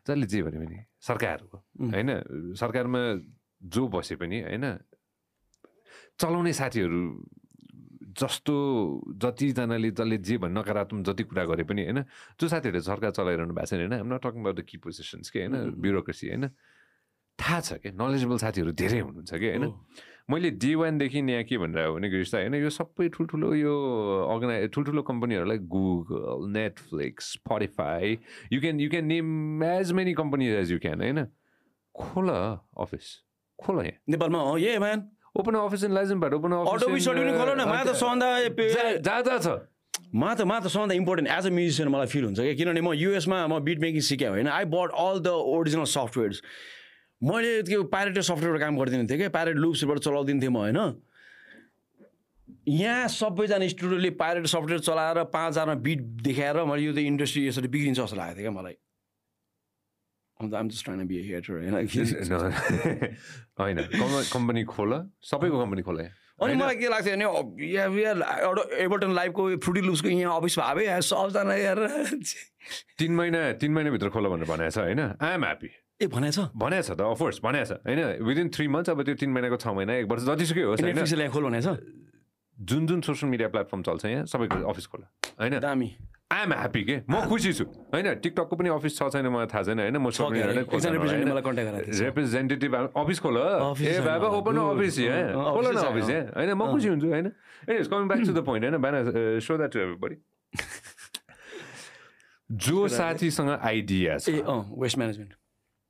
जसले जे भने पनि सरकारको होइन? सरकारमा जो बसे पनि होइन? चलाउने साथीहरू जस्तो जतिजनाले जसले जे भन्ने नकारात्मक जति कुरा गरे पनि होइन? जो साथीहरूले सरकार चलाइरहनु भएको छ होइन? हामी not talking about the key positions के होइन? ब्युरोक्रेसी होइन? थाहा छ क्या नलेजेबल साथीहरू धेरै हुनुहुन्छ कि होइन? मैले डे वानदेखि यहाँ के भनेर हो भने गिरिस होइन? यो सबै ठुल्ठुलो यो अर्गनाइ ठुल्ठुलो कम्पनीहरूलाई Google Netflix Spotify you can you can name as many companies as you can होइन? खोल अफिस खोल यहाँ। नेपालमा hey man open office in लाइजनबाट open खोल न मा त छ मा त मा त सबभन्दा इम्पोर्टेन्ट एज अ म्युजिसियन मलाई फिल हुन्छ क्या किनभने म युएसमा म बिट मेकिङ सिकेँ होइन? I but all the original softwares मैले त्यो प्यारेट सफ्टवेयरबाट काम गरिदिनु थिएँ क्या। प्यारेट लुप्सबाट चलाउँदिन्थेँ म होइन? यहाँ सबैजना स्टुडियोले पाइरेट सफ्टवेयर चलाएर पाँच हजारमा बिट देखाएर मैले यो त इन्डस्ट्री यसरी बिग्रिन्छ जस्तो लागेको थियो क्या मलाई। अन्त um just trying be hater होइन? होइन। कम्पनी खोल सबैको कम्पनी खोल अनि मलाई के लाग्छ भने एउटा एबर्टन लाइफको फ्रुटी लुजको यहाँ अफिस भए सबजना तिन महिना तिन महिनाभित्र खोल भनेर भनेको छ होइन? आइएम ह्याप्पी ए भनेको छ भनेको छ त अफकोर्स भनेको छ होइन विदिन थ्री मन्थ्स अब त्यो तिन महिनाको छ महिना एक वर्ष जतिसुकै होस् होइन? खोल भनेको छ जुन जुन सोसियल मिडिया प्लेटफर्म चल्छ यहाँ सबैको अफिस खोला। होइन? दामी। आइएम ह्याप्पी के? म खुसी छु। होइन टिकटकको पनि अफिस छ छैन मलाई थाहा छैन होइन? म रिप्रेजेन्टेटिभ अफिस खोल। ए बाबा ओपन अफिस खोल न अफिस यहाँ। होइन म खुसी हुन्छु होइन? ए coming back to the point होइन? बिहान सो द्याट टु एभ्रिबडी जो साथीसँग आइडिया छ। वेस्ट म्यानेजमेन्ट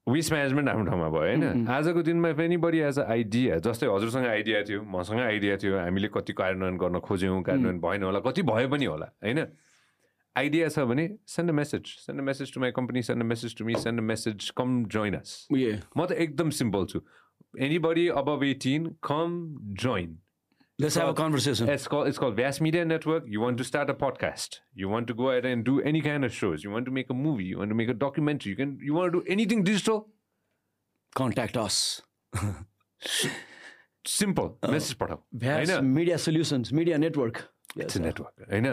वेस्ट म्यानेजमेन्ट हाम्रो ठाउँमा भयो होइन? आजको दिनमा पनि बढी एज अ आइडिया जस्तै हजुरसँग आइडिया थियो मसँग आइडिया थियो हामीले कति कार्यान्वयन गर्न खोज्यौँ कार्यान्वयन भएन होला कति भयो पनि होला होइन? आइडिया छ भने send a message send a message to my company send a message to me send a message come join us म त एकदम सिम्पल छु। Anybody above eighteen come join Let's have a conversation. It's called it's called Vast Media Network. You want to start a podcast. You want to go ahead and do any kind of shows. You want to make a movie. You want to make a documentary. You can you want to do anything digital. Contact us. Simple. Uh, Message पठाऊ. Vast Media Solutions, Media Network. It's a network. होइन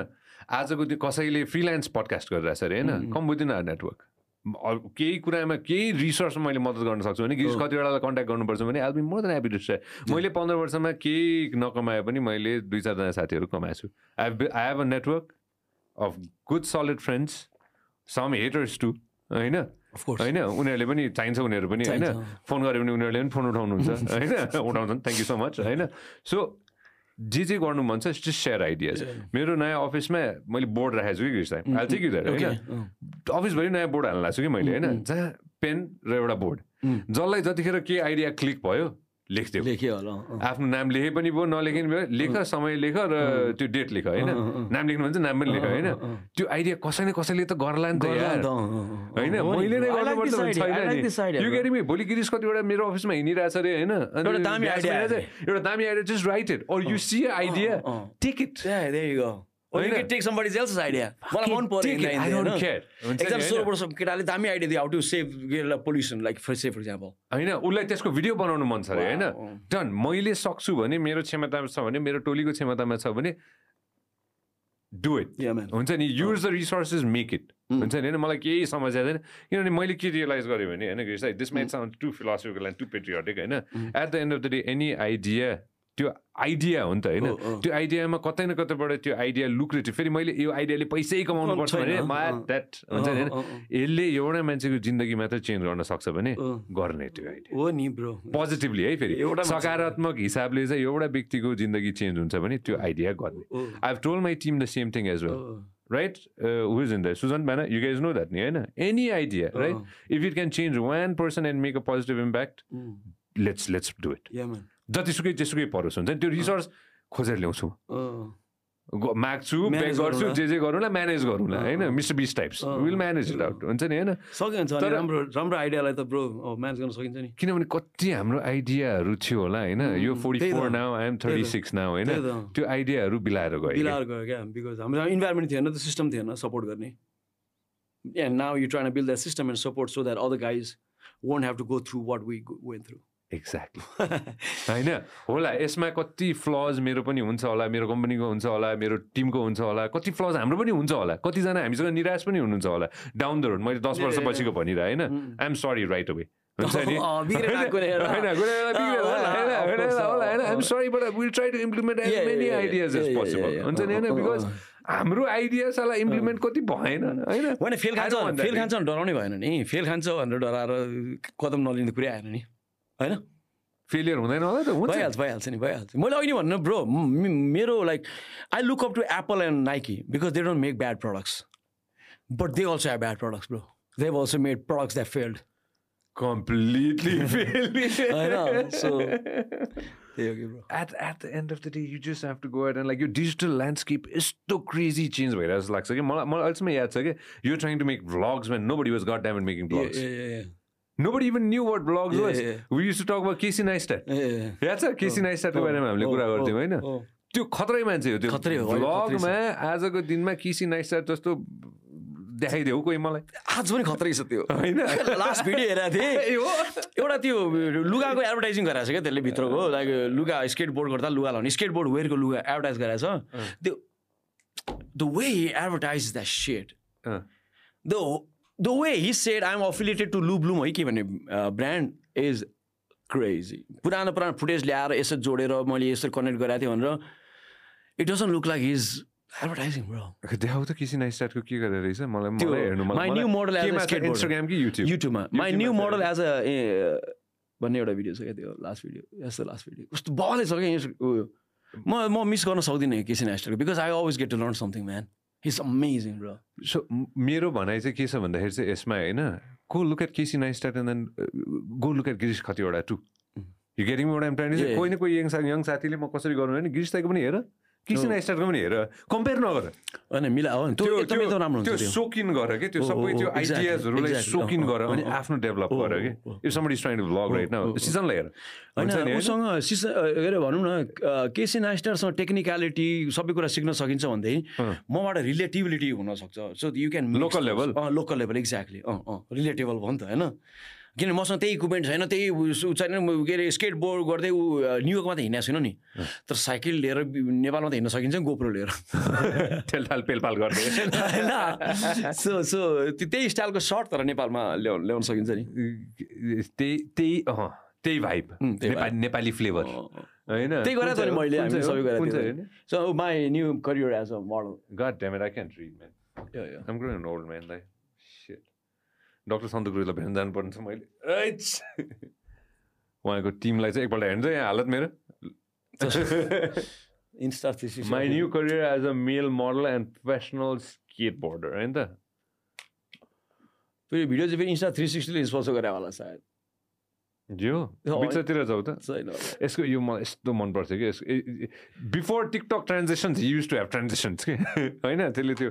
आजको त्यो कसैले freelance podcast गरिरहेछ अरे होइन कम within are network केही कुरामा केही रिसर्चमा मैले मद्दत गर्न सक्छु भने गिरिस कतिवटालाई कन्ट्याक्ट गर्नुपर्छ भने I be more than happy to share मैले पन्ध्र वर्षमा केही नकमाए पनि मैले दुई चारजना साथीहरू कमाएको छु। I I have a network of good solid friends some haters too होइन? होइन? उनीहरूले पनि चाहिन्छ उनीहरू पनि होइन? फोन गऱ्यो भने उनीहरूले पनि फोन उठाउनुहुन्छ होइन? उठाउँछन्। थ्याङ्क यू सो मच होइन? सो जे जे गर्नु मन छ जस्ट सेयर आइडियाज मेरो नयाँ अफिसमा मैले बोर्ड राखेको छु कि टाइम हाल्छ कि होइन? अफिसभरि नयाँ बोर्ड हाल्नु लाग्छु कि मैले होइन? जहाँ पेन र एउटा बोर्ड। जसलाई जतिखेर के आइडिया क्लिक भयो लेखिदियो। लेख्यो आफ्नो नाम लेखे पनि भयो नलेखे पनि भयो लेख समय लेख र त्यो डेट लेख होइन? नाम लेख्नु भन्छ नाम पनि लेख होइन? त्यो आइडिया कसैले कसैले त गर्ला नि त होइन? मैले नै गर्नुपर्छ छैन यो गेरी भोलि गिरिस कतिवटा मेरो अफिसमा हिँडिरहेछ अरे होइन? एउटा दामी आइडिया एउटा दामी idea just write it or you see idea take it केटाले दामी आइडिया दियो how to save pollution like for say for example होइन उसलाई त्यसको भिडियो बनाउनु मन छ अरे होइन? डन मैले सक्छु भने मेरो क्षमतामा छ भने मेरो टोलीको क्षमतामा छ भने डु इट हुन्छ नि? Use the resources make it हुन्छ नि? होइन? मलाई केही समस्या छैन। किनभने मैले के रियलाइज गरेँ भने होइन this might sound too philosophical and too patriotic होइन? At the end of the day any idea त्यो आइडिया हो नि त होइन? त्यो आइडियामा कतै न कतैबाट त्यो आइडिया लुक्रेटिभ फेरि मैले यो आइडियाले पैसै कमाउनु पर्छ भने द्याट हुन्छ नि यसले एउटा मान्छेको जिन्दगी मात्रै चेन्ज गर्न सक्छ भने गर्ने त्यो आइडिया हो नि ब्रो पोजिटिभली है फेरि। एउटा सकारात्मक हिसाबले चाहिँ एउटा व्यक्तिको जिन्दगी चेन्ज हुन्छ भने त्यो आइडिया गर्ने। I have told my team the same thing as well right who's in the Sujan Bayana you guys know that नि होइन any idea right if it can change one person and make a. Positive impact let's let's do it जतिसुकै जेसुकै परोस् हुन्छ नि त्यो resource खोजेर ल्याउँछु माग्छु गर्छु जे जे गरौँला म्यानेज गरौँला होइन मिस्टर बिस types will manage it out हुन्छ नि होइन सकिन्छ राम्रो राम्रो आइडियालाई त ब्रो म्यानेज गर्न सकिन्छ नि किनभने कति हाम्रो आइडियाहरू थियो होला होइन यो forty four now I'm thirty six now होइन त्यो आइडियाहरू बिलाएर गयो बिलाएर गयो क्या बिकज हाम्रो इन्भाइरोमेन्ट थिएन त सिस्टम थिएन सपोर्ट गर्ने and now you try build the system and support so that other guys won't have to go through what we went through exactly होइन? होला यसमा कति फ्लज मेरो पनि हुन्छ होला मेरो कम्पनीको हुन्छ होला मेरो टिमको हुन्छ होला कति फ्लज हाम्रो पनि हुन्छ होला कतिजना हामीसँग निराश पनि हुनुहुन्छ होला। डाउन द रोड मैले दस वर्षपछिको भनिरह होइन? आइएम सरी राइट अवे हुन्छ नि। होइन, कुनै बेला बिग्रेर अँ, होला, होइन, होला, of होइन, course, होला, होइन, I'm अँ, sorry, but we'll try to implement as Yeah, yeah, many yeah, yeah. ideas as Yeah, yeah, possible. yeah, yeah. हुन्छ नि होइन? अँ, अँ, बिकज हाम्रो आइडियासलाई इम्प्लिमेन्ट कति भएन होइन? फेल I खान्छ फेल. खान्छ भने डराउनै भएन नि। फेल खान्छ भनेर डराएर कदम नलिने कुरै आएन नि। होइन? फेलियर हुँदैन होला त हुन्छ। भइहाल्छ भइहाल्छ नि भइहाल्छ। मैले अहिले भन्नु ब्रो मेरो like I look up to Apple and Nike because they don't make bad products but they also have bad products bro they have also made products that failed completely होइन सो त्यही हो कि bro at at the end of the day, you just have to go ahead and like your digital landscape is so crazy change भइरहेको जस्तो लाग्छ कि मलाई मलाई अहिलेसम्म याद छ कि you're trying to make vlogs when nobody was goddamn it making vlogs. Nobody vlogs Yeah, was. yeah. We used to talk about Casey Neistat. याद छ केसी नाइस्टाटको बारेमा हामीले कुरा गर्थ्यौँ होइन त्यो खतरै मान्छे हो त्यो खत्रै हो। भ्लगमा आजको दिनमा केसी नाइस्टाट जस्तो देखाइदेऊ कोही मलाई। आज पनि खतरै छ त्यो। होइन? लास्ट भिडियो हेरेको थिएँ। एउटा त्यो लुगाको एडभर्टाइजिङ गराएको छ क्या त्यसले भित्रको। लाइक लुगा स्केट बोर्ड गर्दा लुगा लाउने। स्केट बोर्ड वेयरको लुगा एडभर्टाइज गराएको छ। त्यो the way advertise that set. The the way he said I'm affiliated to Lou Bloom है के भन्ने ब्रान्ड इज क्रेजी पुरानो पुरानो फुटेज ल्याएर यसो जोडेर मैले यसरी कनेक्ट गराएको थिएँ भनेर it doesn't look like is advertising bro देखाउ त केसी नाइस्टाटको के गरेर रहेछ। मलाई त्यो मलाई हेर्नु my new model as a skateboarder. Instagram कि युट्युब युट्युबमा my new model as a भन्ने एउटा भिडियो छ क्या त्यो लास्ट भिडियो यस्तो लास्ट भिडियो कस्तो बलै छ क्या उयो म म मिस गर्न सक्दिनँ Casey नेस्टरको because I always get to learn something man his amazing bro so मेरो भनाइ चाहिँ के छ भन्दाखेरि चाहिँ यसमा होइन go look at Casey Neistat and then go look at Girish Khatiwada to यो गेटिङ एउटा. कोही न कोही यङ यङ साथीले म कसरी गर्नु? होइन गिरिस दाईको पनि हेर। केसी नाइस्टाटको पनि हेर कम्पेयर नगर होइन मिला हो त्यो एकदम राम्रो हुन्छ त्यो सोकिन गर कि त्यो सबै त्यो आइडियाजहरूलाई. सोकिन गर अनि आफ्नो डेभलप गर कि. If somebody trying to vlog right now सिजनलाई हेर होइन? उसँग सिस के अरे भनौँ न केसी नाइस्टरसँग टेक्निकलिटी सबै कुरा सिक्न सकिन्छ भनेदेखि मबाट रिलेटिबिलिटी हुनसक्छ सो यु क्यान level? अँ लोकल लेभल एक्ज्याक्टली अँ अँ रिलेटेबल भयो नि त होइन किन मसँग त्यही इक्विपमेन्ट छैन त्यही उ छैन के अरे स्केट बोर्ड गर्दै ऊ न्युयोर्कमा त हिँडेको छैन नि। तर साइकल लिएर नेपालमा त हिँड्न सकिन्छ गोप्रो लिएर। ठेलठाल पेलपाल गर्दै। होइन। सो सो त्यही स्टाइलको सर्ट तर नेपालमा ल्याउ ल्याउन सकिन्छ नि। त्यही त्यही अँ त्यही भाइब नेपाली नेपाली फ्लेभर। होइन? त्यही गरेको त नि मैले सबै गरेको so my new career as a model. I'm growing an old man, like, shit. Doctor Santu गुरुलाई भेट्न जानुपर्ने छ। मैले उहाँको टिमलाई चाहिँ एकपल्ट हेर्नु यहाँ हालत मेरो। Insta my new career as a male model and professional skateboarder होइन त? फेरि भिडियो चाहिँ फेरि इन्स्टा थ्री सिक्सटीले स्पोन्सर गरे होला सायद। जो बिचतिर जाऊ त। यसको यो मलाई यस्तो मनपर्छ कि यसको before TikTok transactions use to have transactions कि? होइन त्यसले त्यो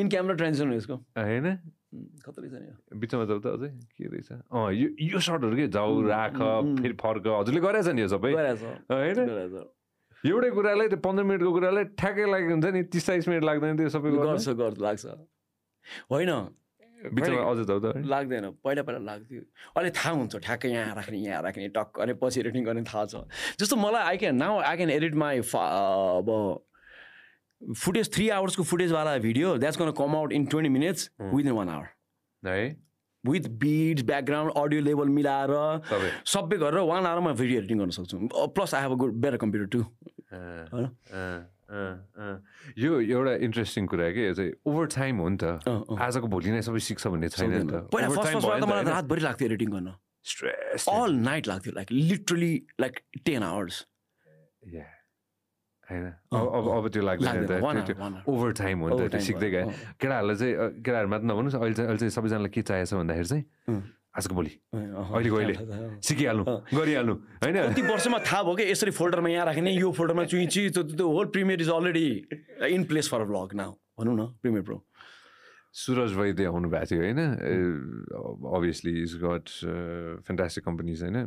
इन क्यामेरा ट्रान्जेक्सन हो यसको। होइन? उम्, खतरै छ नि। बिचमा जाऊ त अझै के रहेछ? अँ यो यो सर्टहरू के? जाऊ राख फेरि फर्क। हजुरले गरेछ नि यो सबै? होइन। एउटै कुरालाई त्यो पन्ध्र मिनटको कुरालाई ठ्याक्कै लागेको हुन्छ नि तिस चालिस मिनट लाग्दैन त्यो सबै। गर्छ गर्छ लाग्छ। होइन। बिचमा अझ त लाग्दैन। पहिला पहिला लाग्थ्यो। अहिले थाहा हुन्छ ठ्याक्कै यहाँ राख्ने यहाँ राख्ने टक्क। अनि पछि एडिटिङ गर्ने थाहा छ। जस्तो मलाई I can now I can edit my अब फुटेज थ्री आवर्सको फुटेजवाला video that's gonna come out in twenty minutes within one hour है with beats background audio level मिलाएर सबै गरेर वान आवरमा भिडियो एडिटिङ गर्न सक्छु plus I have a good better computer to होइन। यो एउटा इन्ट्रेस्टिङ कुरा के चाहिँ ओभर टाइम हो नि त। आजको भोलि नै सबै सिक्छ भन्ने छैन नि त पहिला फर्स्ट फर्स्टमा त मलाई रातभरि लाग्थ्यो एडिटिङ गर्न स्ट्रेस अल नाइट लाग्थ्यो like literally like ten hours होइन? अब अब अब त्यो लाग्दैन त. ओभर टाइम हो नि Over त त्यो सिक्दै गए केटाहरूलाई चाहिँ केटाहरू मात्र नभन्नुहोस् अहिले चाहिँ अहिले चाहिँ सबैजनालाई के चाहिएको छ भन्दाखेरि चाहिँ। आजको भोलि। अहिलेको अहिले। सिकिहाल्नु गरिहाल्नु होइन? कति वर्षमा थाहा भयो कि यसरी फोल्डरमा यहाँ राख्ने यो फोल्डरमा चुइची त्यो त्यो whole premiere is already in place for vlog now भनौँ न प्रिमियर प्रो सुरज वैद्य आउनु भएको थियो होइन? Obviously is got fantastic companies होइन?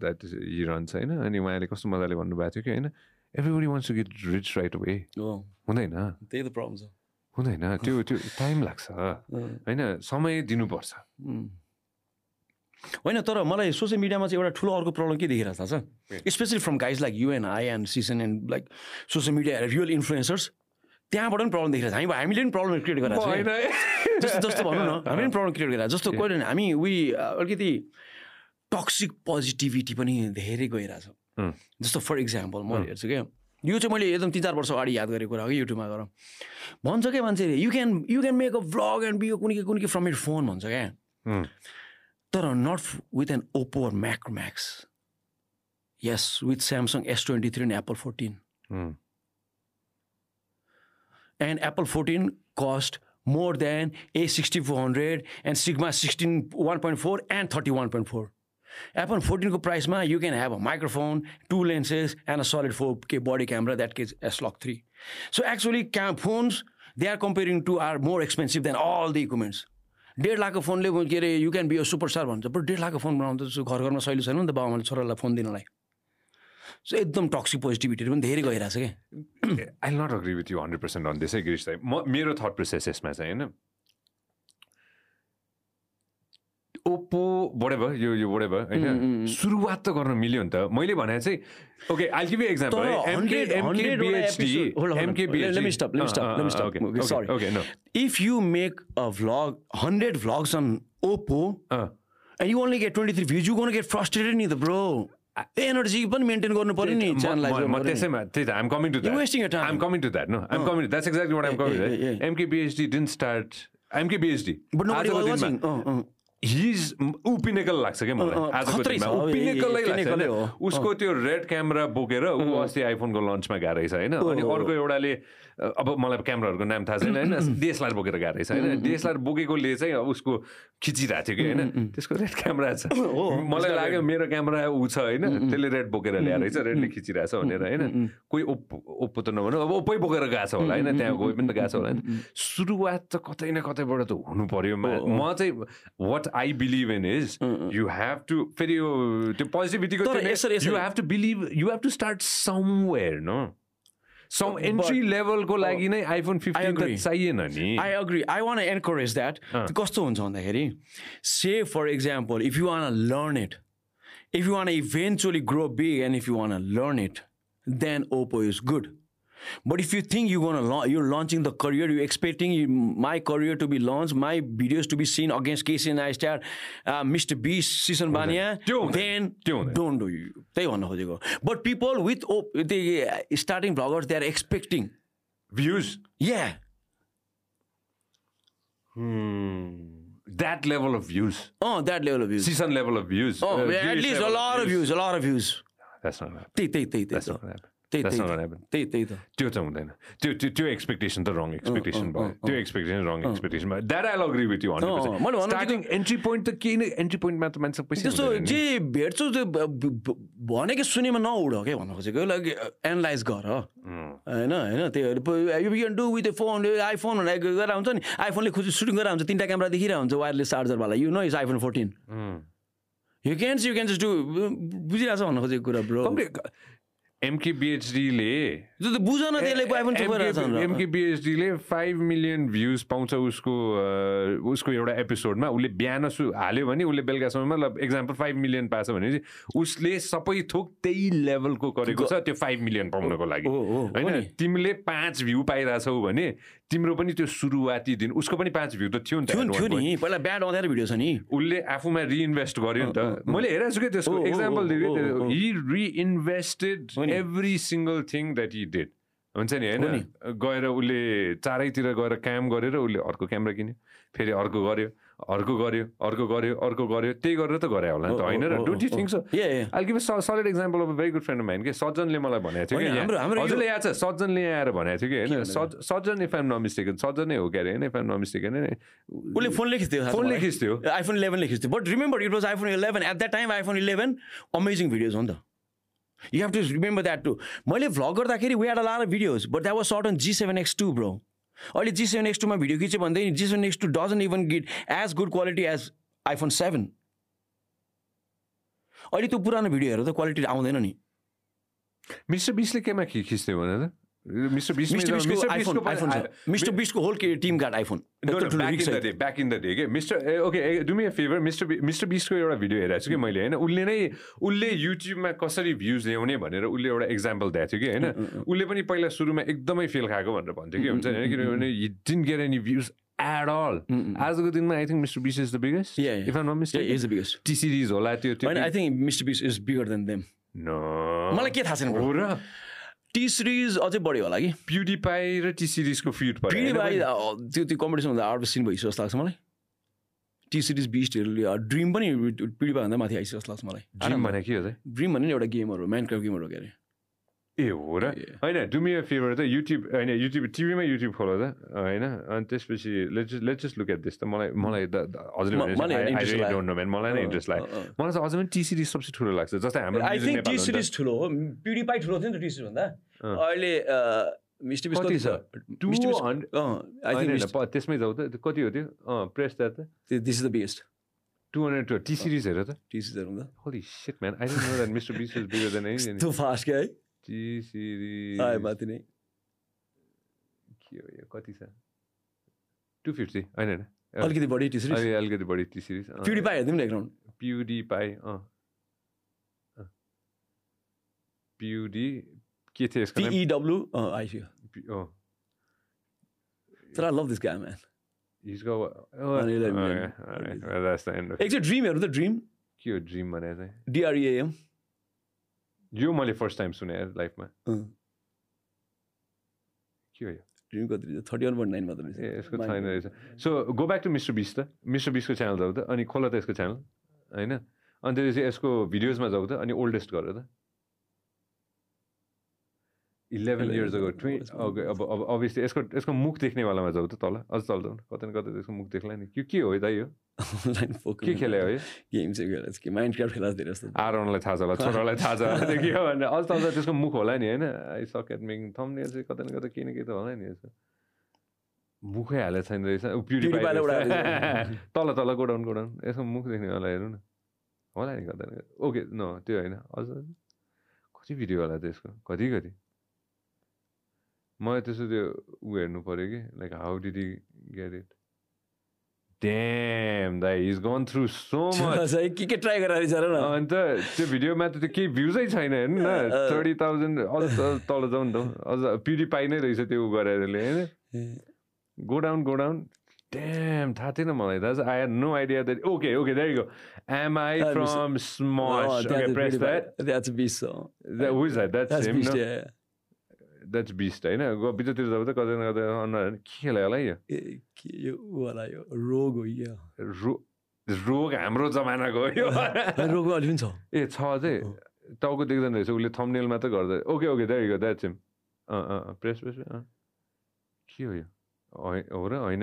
द्याट हि रन्स होइन? अनि उहाँले कस्तो मजाले भन्नुभएको थियो कि होइन? Everybody wants to get rich right way हुँदैन। त्यही त प्रब्लम छ। हुँदैन। त्यो त्यो टाइम लाग्छ। होइन समय दिनुपर्छ. होइन तर मलाई सोसियल मिडियामा चाहिँ एउटा ठुलो अर्को प्रब्लम के देखिरहेको थाहा छ especially from guys like you and I and Sisan and like social media real influencers त्यहाँबाट पनि प्रब्लम देखिरहेको छ। हामी हामीले पनि प्रब्लम क्रिएट गरेर जस्तो जस्तो भनौँ न। हामीले पनि प्रब्लम क्रिएट गरेर जस्तो कहिले नि हामी उही अलिकति टक्सिक पोजिटिभिटी पनि धेरै गइरहेछ. जस्तो फर इक्जाम्पल म हेर्छु क्या यो चाहिँ मैले एकदम तिन चार वर्ष अगाडि याद गरेको कुरा हो कि युट्युबमा गएर भन्छ क्या मान्छेले you can you can make a vlog and be कुनै कुनै के फ्रम यर फोन भन्छ क्या. तर not with an Oppo mac max yes with Samsung S twenty three and Apple fourteen um. and Apple 14 cost more than A6400 and Sigma 16 1.4 and 31.4. Apple 14 को प्राइसमा you can have a microphone, two lenses and a solid 4K body camera that is S-Log 3. So actually cam phones they are comparing to are more expensive than all the equipments. डेढ लाखको फोनले के अरे you can be a superstar भन्छ। But डेढ लाखको phone बनाउँदा चाहिँ घर घरमा सहिलो छैन नि त बाबामाले छोरालाई फोन दिनलाई। सो एकदम टक्सिक पोजिटिभिटीहरू पनि धेरै गइरहेछ क्या I not agree with you hundred percent on त्यसै गिरिस म मेरो थट प्रोसेस यसमा चाहिँ होइन? ओप्पो बढे भयो यो यो भयो होइन सुरुवात त गर्न मिल्यो नि त मैले भने चाहिँ ओके आई गिभ इक्जाम्पल तर एमके 100 एमके 100 वटा BHD episode- hold on, hold on. MK Let- let me stop, let me stop, let me stop. Okay Okay, sorry. Okay no if you make a vlog, 100 vlogs on Oppo, and you only get 23 views, you're going to get frustrated नि त bro. Energy पनि maintain गर्नु पर्यो नि म त्यसैमा त्यही त I'm coming to. I'm coming to that no I'm coming that's exactly what I'm coming yeah, yeah, yeah. MK BHD didn't start MK BHD his उपिनेकल लाग्छ क्या मलाई? आजको दिनमा लाग्छ पिनेकलै। उसको त्यो रेड क्यामेरा बोकेर ऊ अस्ति आइफोनको लन्चमा गएको रहेछ होइन। अनि अर्को एउटाले अब मलाई क्यामेराहरूको नाम थाहा छैन होइन? डिएसएलआर बोकेर गएको रहेछ होइन? डिएसएलआर बोकेकोले चाहिँ उसको खिचिरहेको थियो कि होइन? त्यसको रेड क्यामेरा छ। मलाई लाग्यो मेरो क्यामेरा ऊ छ होइन? त्यसले रेड बोकेर ल्याएर रहेछ रेडले खिचिरहेछ भनेर होइन? कोही ओप्पो ओप्पो त नभनौँ अब ओप्पै बोकेर गएको छ होला होइन? त्यहाँ गए पनि त गएको छ होला होइन? सुरुवात त कतै न कतैबाट त हुनु पर्यो। म चाहिँ what I believe in is you have to फेरि यो त्यो पोजिटिभिटीको you have to believe you have to start somewhere no some entry लेभलको लागि नै आइफोन फिफ्टिन. चाहिएन नि। I agree I want encourage that कस्तो हुन्छ भन्दाखेरि say for example if you want learn it if you want eventually grow big and if you want learn it then Oppo is good But if you think you're gonna la- you're launching the career, you're expecting you, my career to be launched, my videos to be seen against Casey Neistat, uh, Mr. Beast, Season Bania, then don't, do it. do you. They want to But people with the uh, starting bloggers, they're expecting views. Yeah. Hmm that level of views. Oh, that level of views. Season level of views. Oh, uh, at least a lot views. of views. A lot of views. That's not happening. That's not happening. त्यही त त्यो हुँदैन त्यो त्यो त्यो expectation त रङ expectation भयो त्यो एक्सपेक्टेसन रङ एक्सपेक्टेसन भयो that I agree with you अँ, मैले भन्नु स्टार्टिङ एन्ट्री पोइन्ट त केही नै एन्ट्री पोइन्टमा त मान्छे पैसा त्यस्तो। जे भेट्छौ त्यो भनेको सुनेमा नउड के भन्न खोजेको लाइक एनालाइज गर होइन होइन त्यो you can do with phone iPhone गरेर हुन्छ नि आइफोनले खुसी सुटिङ गरेर हुन्छ तिनवटा क्यामेरा देखिरहेको हुन्छ wireless चार्जरवाला you know is iPhone fourteen. You can you can just do बुझिरहेको छ भन्न खोजेको कुरा ब्रो एमके बिएचडीले त्यो त बुझ न त्यसले आइफोन चुपाइरहेको छ भनेर। एमके बिएचडीले फाइभ मिलियन भ्युज पाउँछ उसको उसको एउटा एपिसोडमा उसले बिहान सु हाल्यो भने उसले बेलुकासम्म मतलब एक्जाम्पल फाइभ मिलियन पाएछ भने चाहिँ उसले सबै थोक त्यही लेभलको गरेको छ त्यो फाइभ मिलियन पाउनको लागि होइन। तिमीले पाँच भ्यू पाइरहेछौ भने तिम्रो पनि त्यो सुरुवाती दिन उसको पनि पाँच भ्यू त थियो नि त थियो नि पहिला ब्याड आउँदैन भिडियो छ नि। उसले आफूमा रिइन्भेस्ट गर्यो नि त। मैले हेरेको छु क्या त्यसको एक्जाम्पल हो, reinvested. Every single thing that he did हुन्छ नि होइन? गएर उसले चारैतिर गएर काम गरेर उसले अर्को क्यामेरा किन्यो फेरि अर्को गर्यो। अर्को गर्यो अर्को गर्यो अर्को गर्यो त्यही गरेर त गरे होला नि त हो, होइन हो, र हो, डोन्ट यु हो, थिङ्क सो हो। I give solid example of very good friend of mine के सज्जनले मलाई भनेको थियो कि हजुरले याद छ सज्जनले यहाँ आएर भनेको थियो कि होइन? सज- सज्जन इफ आइम नमिस्टेकन सज्जनै हो क्या अरे होइन इफ आइम नमिस्टेकन उसले फोनले खिच्थ्यो फोनले खिच्थ्यो आइफोन इलेभेनले खिच्थ्यो but remember it was iPhone eleven at that time iPhone eleven amazing videos हो नि त। You have to remember that to मैले भ्लग गर्दाखेरि we had a lot videos but that was shot on G seven X two bro अहिले G seven X टूमा video खिच्यो भन्दै G seven X two doesn't even get as good quality as iPhone seven अहिले त्यो पुरानो भिडियोहरू त quality आउँदैन नि मिस्टर बिसले केमा खिच्थ्यो भने त मिस्टर बिस्ट मिस्टर बिस्टको होल के team card iPhone back in the day back in the day के Mister okay do me favour Mister Mister बिस्टको एउटा भिडियो हेरेको छु कि मैले होइन? उसले नै उसले युट्युबमा कसरी भ्युज ल्याउने भनेर उसले एउटा इक्जाम्पल दिएको थियो कि होइन? उसले पनि पहिला सुरुमा एकदमै फेल खाएको भनेर भन्थ्यो कि हुन्छ नि? किनभने didn't get any views at all आजको दिनमा I think Mister Beast is the biggest if I'm Mister is the biggest T Series होला त्यो I think Mister Beast is bigger than them मलाई के थाहा छैन टी सिरिज अझै बढ्यो होला कि? ब्युटी पाई र टी सिरिजको फिड पाई त्यो त्यो कम्पिटिसन हुँदा आउट सिन भइसक्यो जस्तो लाग्छ मलाई। टी सिरिज बिस्टहरूले ड्रिम पनि ब्युटी पाई भन्दा माथि आइसक्यो जस्तो लाग्छ मलाई। ड्रिम भने के हो ड्रिम भने एउटा गेमहरू माइन्ड गेमहरू के अरे। ए हो र होइन डुमी फेभर त युट्युब होइन युट्युब टिभीमा युट्युब खोलो त होइन अनि त्यसपछि let let just look at this त मलाई मलाई हजुरले मलाई नै इन्ट्रेस्ट लाग्यो मलाई चाहिँ अझै पनि टी सिरिज सबसे ठुलो लाग्छ जस्तै हाम्रो आई थिङ्क टी सिरिज ठुलो हो ब्युटी पाई ठुलो थियो नि त टी सिरिज भन्दा अहिले मिस्टी बिस कति छ टु हन्ड्रेड त्यसमै जाउँ त कति हो त्यो प्रेस द्याट त this is the biggest to hundred to T Series हेर त टी सिरिज हेरौँ त holy shit man I don't know that Mister Beast is bigger than any to fast के है टी सिरिज माथि नै के हो यो कति छ टु फिफ्टी होइन होइन अलिकति बढी टी सिरिज अलिकति बढी टी सिरिज प्युडी पाई हेरिदिउँ न एक राउन्ड प्युडी पाई अँ प्युडी के थियो यसको पिइडब्लु आइसियो तर I love this guy man एकचोटि ड्रिमहरू त ड्रिम के हो ड्रिम भने चाहिँ यो मैले फर्स्ट टाइम सुने लाइफमा के हो यो ड्रिम कति थर्टी वान पोइन्ट नाइन मात्र ए यसको छैन रहेछ so go back to Mister Beast त मिस्टर बिसको च्यानल जाऊ त अनि खोला त यसको च्यानल होइन अनि त्यसपछि यसको भिडियोजमा जाऊ त अनि ओल्डेस्ट गर त इलेभेन इयर्स अगो ट्वेन्टी अब अब अभियसली यसको यसको मुख देख्नेवालामा जाऊ त तल अझ तल जाउँ कतै न कतै त्यसको मुख देख्ला नि के के हो त यो के खेले हो यो गेम चाहिँ खेला कि माइन्ड क्राफ्ट खेला धेरै जस्तो आरोनलाई थाहा छ होला छोरालाई थाहा छ त्यो के हो भने अझ तल त्यसको मुख होला नि होइन आई सकेट मेकिङ थम्ने चाहिँ कतै न कतै केही न केही त होला नि यसो मुखै हालेको छैन रहेछ तल तल गोडाउन गोडाउन यसको मुख देख्नेवाला हेरौँ न होला नि कतै न ओके न त्यो होइन अझ कति भिडियो होला त्यसको कति कति मलाई त्यसो त्यो ऊ हेर्नु पऱ्यो कि like how did he get it gone through so much के के ट्राई गरेर विचार न अन्त त्यो भिडियोमा त त्यो केही भ्युजै छैन हेर्नु न थर्टी थाउजन्ड अझ तल जाउँ त अझ प्युरी पाइ नै रहेछ त्यो गरेरले होइन go down go down damn थाहा थिएन मलाई दाज I had no idea that okay okay that go am I from okay press that That's a beast song. That, who that's Beast होइन भित्रतिर जब त कतै न कतै अनुहार के खेल्यो होला यो यो होला यो रोग हो यो रो रोग हाम्रो जमानाको हो यो रोग अलि पनि छ ए छ अझै टाउको देख्दैन रहेछ उसले थम्नेल मात्र गर्दै okay okay that go that's him अँ अँ प्रेस प्रेस अँ के हो यो हो र होइन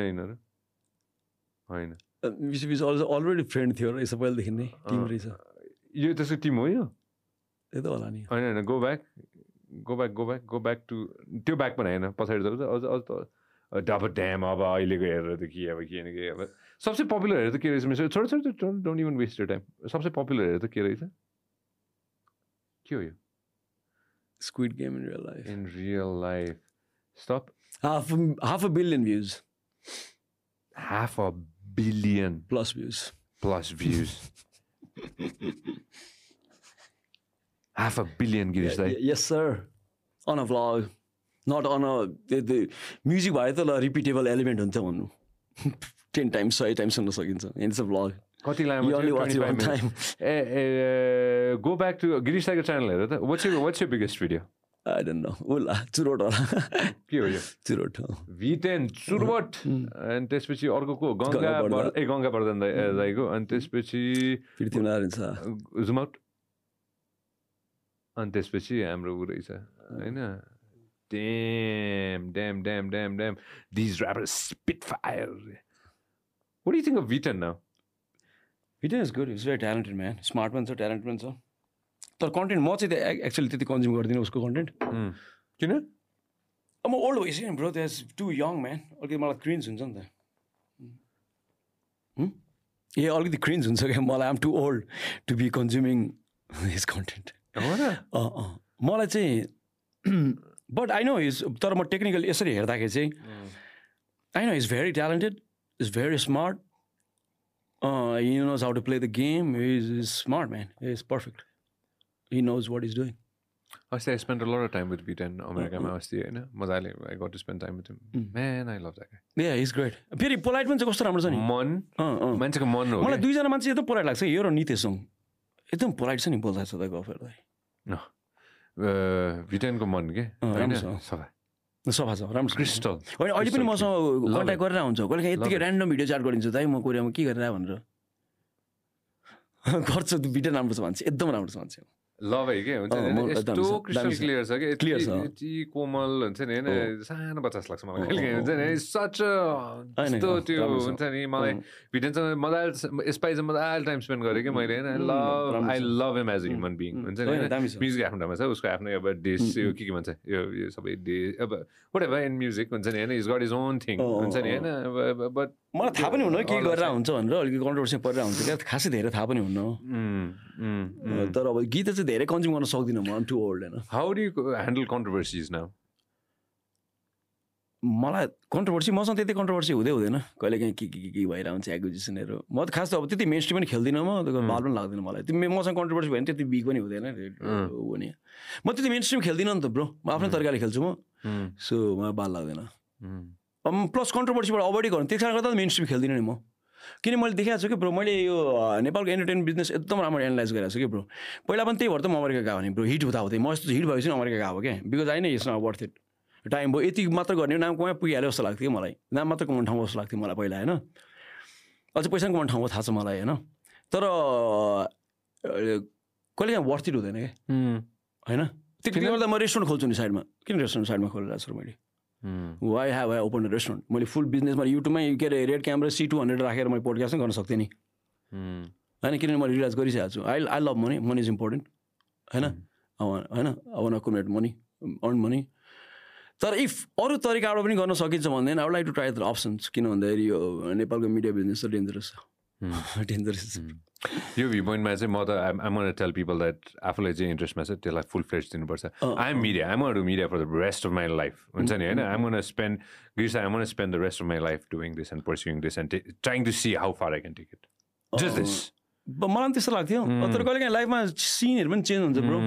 होइन बिस बिस अलरेडी फ्रेन्ड थियो रहेछ पहिलादेखि नै टिम रहेछ यो त्यसको टिम हो यो त्यही त होला नि होइन होइन go back go back go back go back to त्यो ब्याक पनि होइन पछाडि जान्छ अझ अझ त डब ड्याम अब अहिलेको हेरेर त के अब के न के अब। सबसे पपुलर हेरेर त के रहेछ मिस छोड छोड don't don't even waste time सबसे पपुलर हेरेर त के रहेछ? के हो यो? Squid Game in real life in real life stop half half a billion views half a billion plus views plus views. half a billion Girish Dai. Yes sir on a vlog not on a music भए त ल repeatable element हुन्छ भन्नु ten times सय times सुन्न सकिन्छ it's a vlog कति You only watch it लामो one time. ए ए गो ब्याक टु गिरिश दाईको च्यानल हेर त what's you what's you biggest video I don't know उला चुरोट होला के हो यो चुरोट हो भी टेन चुरबट अनि त्यसपछि अर्को गङ्गा गङ्गा। ए गङ्गा ए, दाईको अनि त्यसपछि पृथ्वीनारायण शाह जुम आउट अनि त्यसपछि हाम्रो ऊ रहेछ होइन damn damn damn damn damn these rapper spit fire do you think of Vitan now? Video is good is very talented man smart पनि छ ट्यालेन्ट पनि छ तर कन्टेन्ट म चाहिँ एक्चुअली त्यति कन्ज्युम गर्दिनँ उसको कन्टेन्ट किन म ओल्ड भइसक्यो नि bro that's too young man अलिकति मलाई क्रिन्ज हुन्छ नि त हुँ? ए अलिकति क्रिन्ज हुन्छ क्या मलाई I'm too old to be consuming his content मलाई चाहिँ बट आई नो इज तर म टेक्निकल यसरी हेर्दाखेरि चाहिँ I know is very talented is very smart you knows how to play the game is is smart man is perfect he knows what is doing अस्ति I spend lot of time with VTEN अमेरिकामा अस्ति होइन मजाले I got to spend time with man I love that A is great फेरि polite पनि चाहिँ कस्तो राम्रो छ नि? मन मान्छेको मन हो मलाई दुईजना मान्छे एकदम पोलाइट लाग्छ यो र नितेशङ एकदम पोलाइट छ नि बोल्दा छ त गफहरूलाई भिटेनको मन के सफा सफा छ राम्रो क्रिस्टल होइन अहिले पनि मसँग कन्ट्याक्ट गरेर हुन्छ कहिले काहीँ यत्तिकै ऱ्यान्डम भिडियो चार्ट गरिन्छ दाइ म कोरियामा के गरेर भनेर गर्छ भिडियो राम्रो छ मान्छे एकदम राम्रो छ मान्छे लभ है के हुन्छ यस्तो क्रिस्टल क्लियर छ कि क्लियर छ यति कोमल हुन्छ नि होइन सानो बच्चा लाग्छ मलाई कहिले काहीँ हुन्छ नि सच यस्तो त्यो हुन्छ नि मलाई भिडियोसँग मजाले यसपालि मजाले टाइम स्पेन्ड गरेँ कि मैले होइन love I love am as a human being हुन्छ नि म्युजिक आफ्नो ठाउँमा छ उसको आफ्नै अब डिस यो के के भन्छ यो यो सबै डे अब वाट एभर इन म्युजिक हुन्छ नि होइन is got is own thing हुन्छ नि होइन बट मलाई थाहा पनि हुन्न के गरेर हुन्छ भनेर अलिकति कन्ट्रोभर्सी परेर हुन्छ क्या। खासै धेरै थाहा पनि हुन्न तर अब गीत चाहिँ धेरै कन्ज्युम गर्न सक्दिनँ म टु ओल्ड होइन। How do handle controversies now मलाई कन्ट्रोभर्सी मसँग त्यति कन्ट्रोभर्सी हुँदै हुँदैन। कहिले काहीँ के के के भइरहेको हुन्छ एक्विजिसनहरू म त खास त अब त्यति मेन पनि खेल्दिनँ म बाल पनि लाग्दैन मलाई। त्यो मसँग कन्ट्रोभर्सी भयो भने त्यति बिग पनि हुँदैन। हो नि। म त्यति मेन स्ट्रिम खेल्दिनँ नि त ब्रो म आफ्नै तरिकाले खेल्छु म। सो मलाई बाल लाग्दैन। प्लस कन्ट्रोभर्सीबाट अभोइड गर्नु त्यस कारणले गर्दा मेन स्ट्रिम खेल्दिनँ नि म। किन मैले देखाएको छु कि ब्रो मैले यो नेपालको एन्टरटेनमेन्ट बिजनेस एकदम राम्रो एनालाइज गरेको छु कि ब्रो पहिला पनि त्यही भएर त म अमेरिका गएको भने ब्रो हिट हुँदा हुँदै। म यस्तो हिट भएपछि अमेरिका गएको क्या बिकज आई नै यस वर्थ इट टाइम भयो यति मात्र गर्ने नाम कहाँ पुगिहाल्यो जस्तो लाग्थ्यो कि मलाई। नाम मात्र कमाउने ठाउँ जस्तो लाग्थ्यो मलाई पहिला होइन? अझ पैसा कमाउने ठाउँ थाहा छ मलाई होइन? तर कहिले काहीँ वर्थ इट हुँदैन क्या होइन? त्यसले गर्दा म रेस्टुरेन्ट खोल्छु नि साइडमा। किन रेस्टुरेन्ट साइडमा खोलिरहेको छु मैले? Why have I open restaurant मैले फुल बिजनेसमा युट्युबमा के अरे RED camera C two hundred राखेर मैले पोडकास्ट नै गर्न सक्थेँ नि। होइन किनभने मैले रिलाइज गरिसकेको छु। I I love money money is important होइन? होइन? अब अकुमुलेट मनी अर्न मनी तर इफ अरू तरिकाबाट पनि गर्न सकिन्छ भन्दैन I like to try the options किन भन्दाखेरि यो नेपालको मिडिया बिजनेस त डेन्जरस छ। डेन्जरस यो भ्यू पोइन्टमा चाहिँ म त आइम टेल पिपल द्याट आफूलाई चाहिँ इन्ट्रेस्टमा छ त्यसलाई फुल फ्रेस दिनुपर्छ। I'm media I'm do media for the rest of my life हुन्छ नि होइन? I'm gonna spend gears I'm gonna spend the rest of my life doing this and pursuing this and trying to see how far I can take it just this मलाई पनि त्यस्तो लाग्थ्यो। तर कहिले काहीँ लाइफमा सिनहरू पनि चेन्ज हुन्छ ब्रो।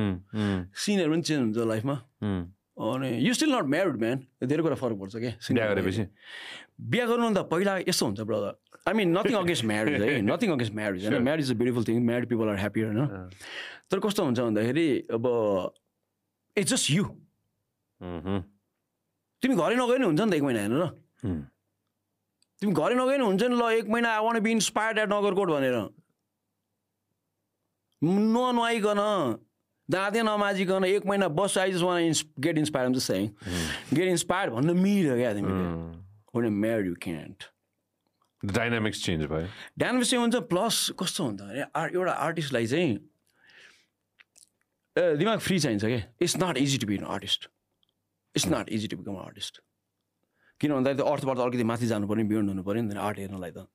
सिनहरू पनि चेन्ज हुन्छ लाइफमा। अनि you still not married man धेरै कुरा फरक पर्छ क्या? बिहा गरेपछि? बिहा गर्नुभन्दा पहिला यस्तो हुन्छ brother. I mean nothing against marriage है नथिङ अगेन्स्ट म्यारिज होइन marriage is a beautiful thing married people are happy होइन तर कस्तो हुन्छ भन्दाखेरि अब इट्स जस्ट यु तिमी घरै नगए नि हुन्छ नि त एक महिना हेर्नु र तिमी घरै नगए नि हुन्छ नि ल एक महिना I want be inspired at Nagarkot भनेर ननुहाइकन दाँते नमाजिकन एक महिना बस I just one ins get inspire just get inspired भन्न मिल्यो क्या तिमीले married you can't dynamics change भयो डाइनामिक्स चाहिँ हुन्छ प्लस कस्तो हुन्छ भने आर्ट एउटा आर्टिस्टलाई चाहिँ दिमाग फ्री चाहिन्छ क्या। It's not easy to be an artist it's not easy to become artist किन भन्दाखेरि त्यो अर्थबाट अलिकति माथि जानु पऱ्यो बियोन्ड हुनु पऱ्यो नि त आर्ट हेर्नलाई त।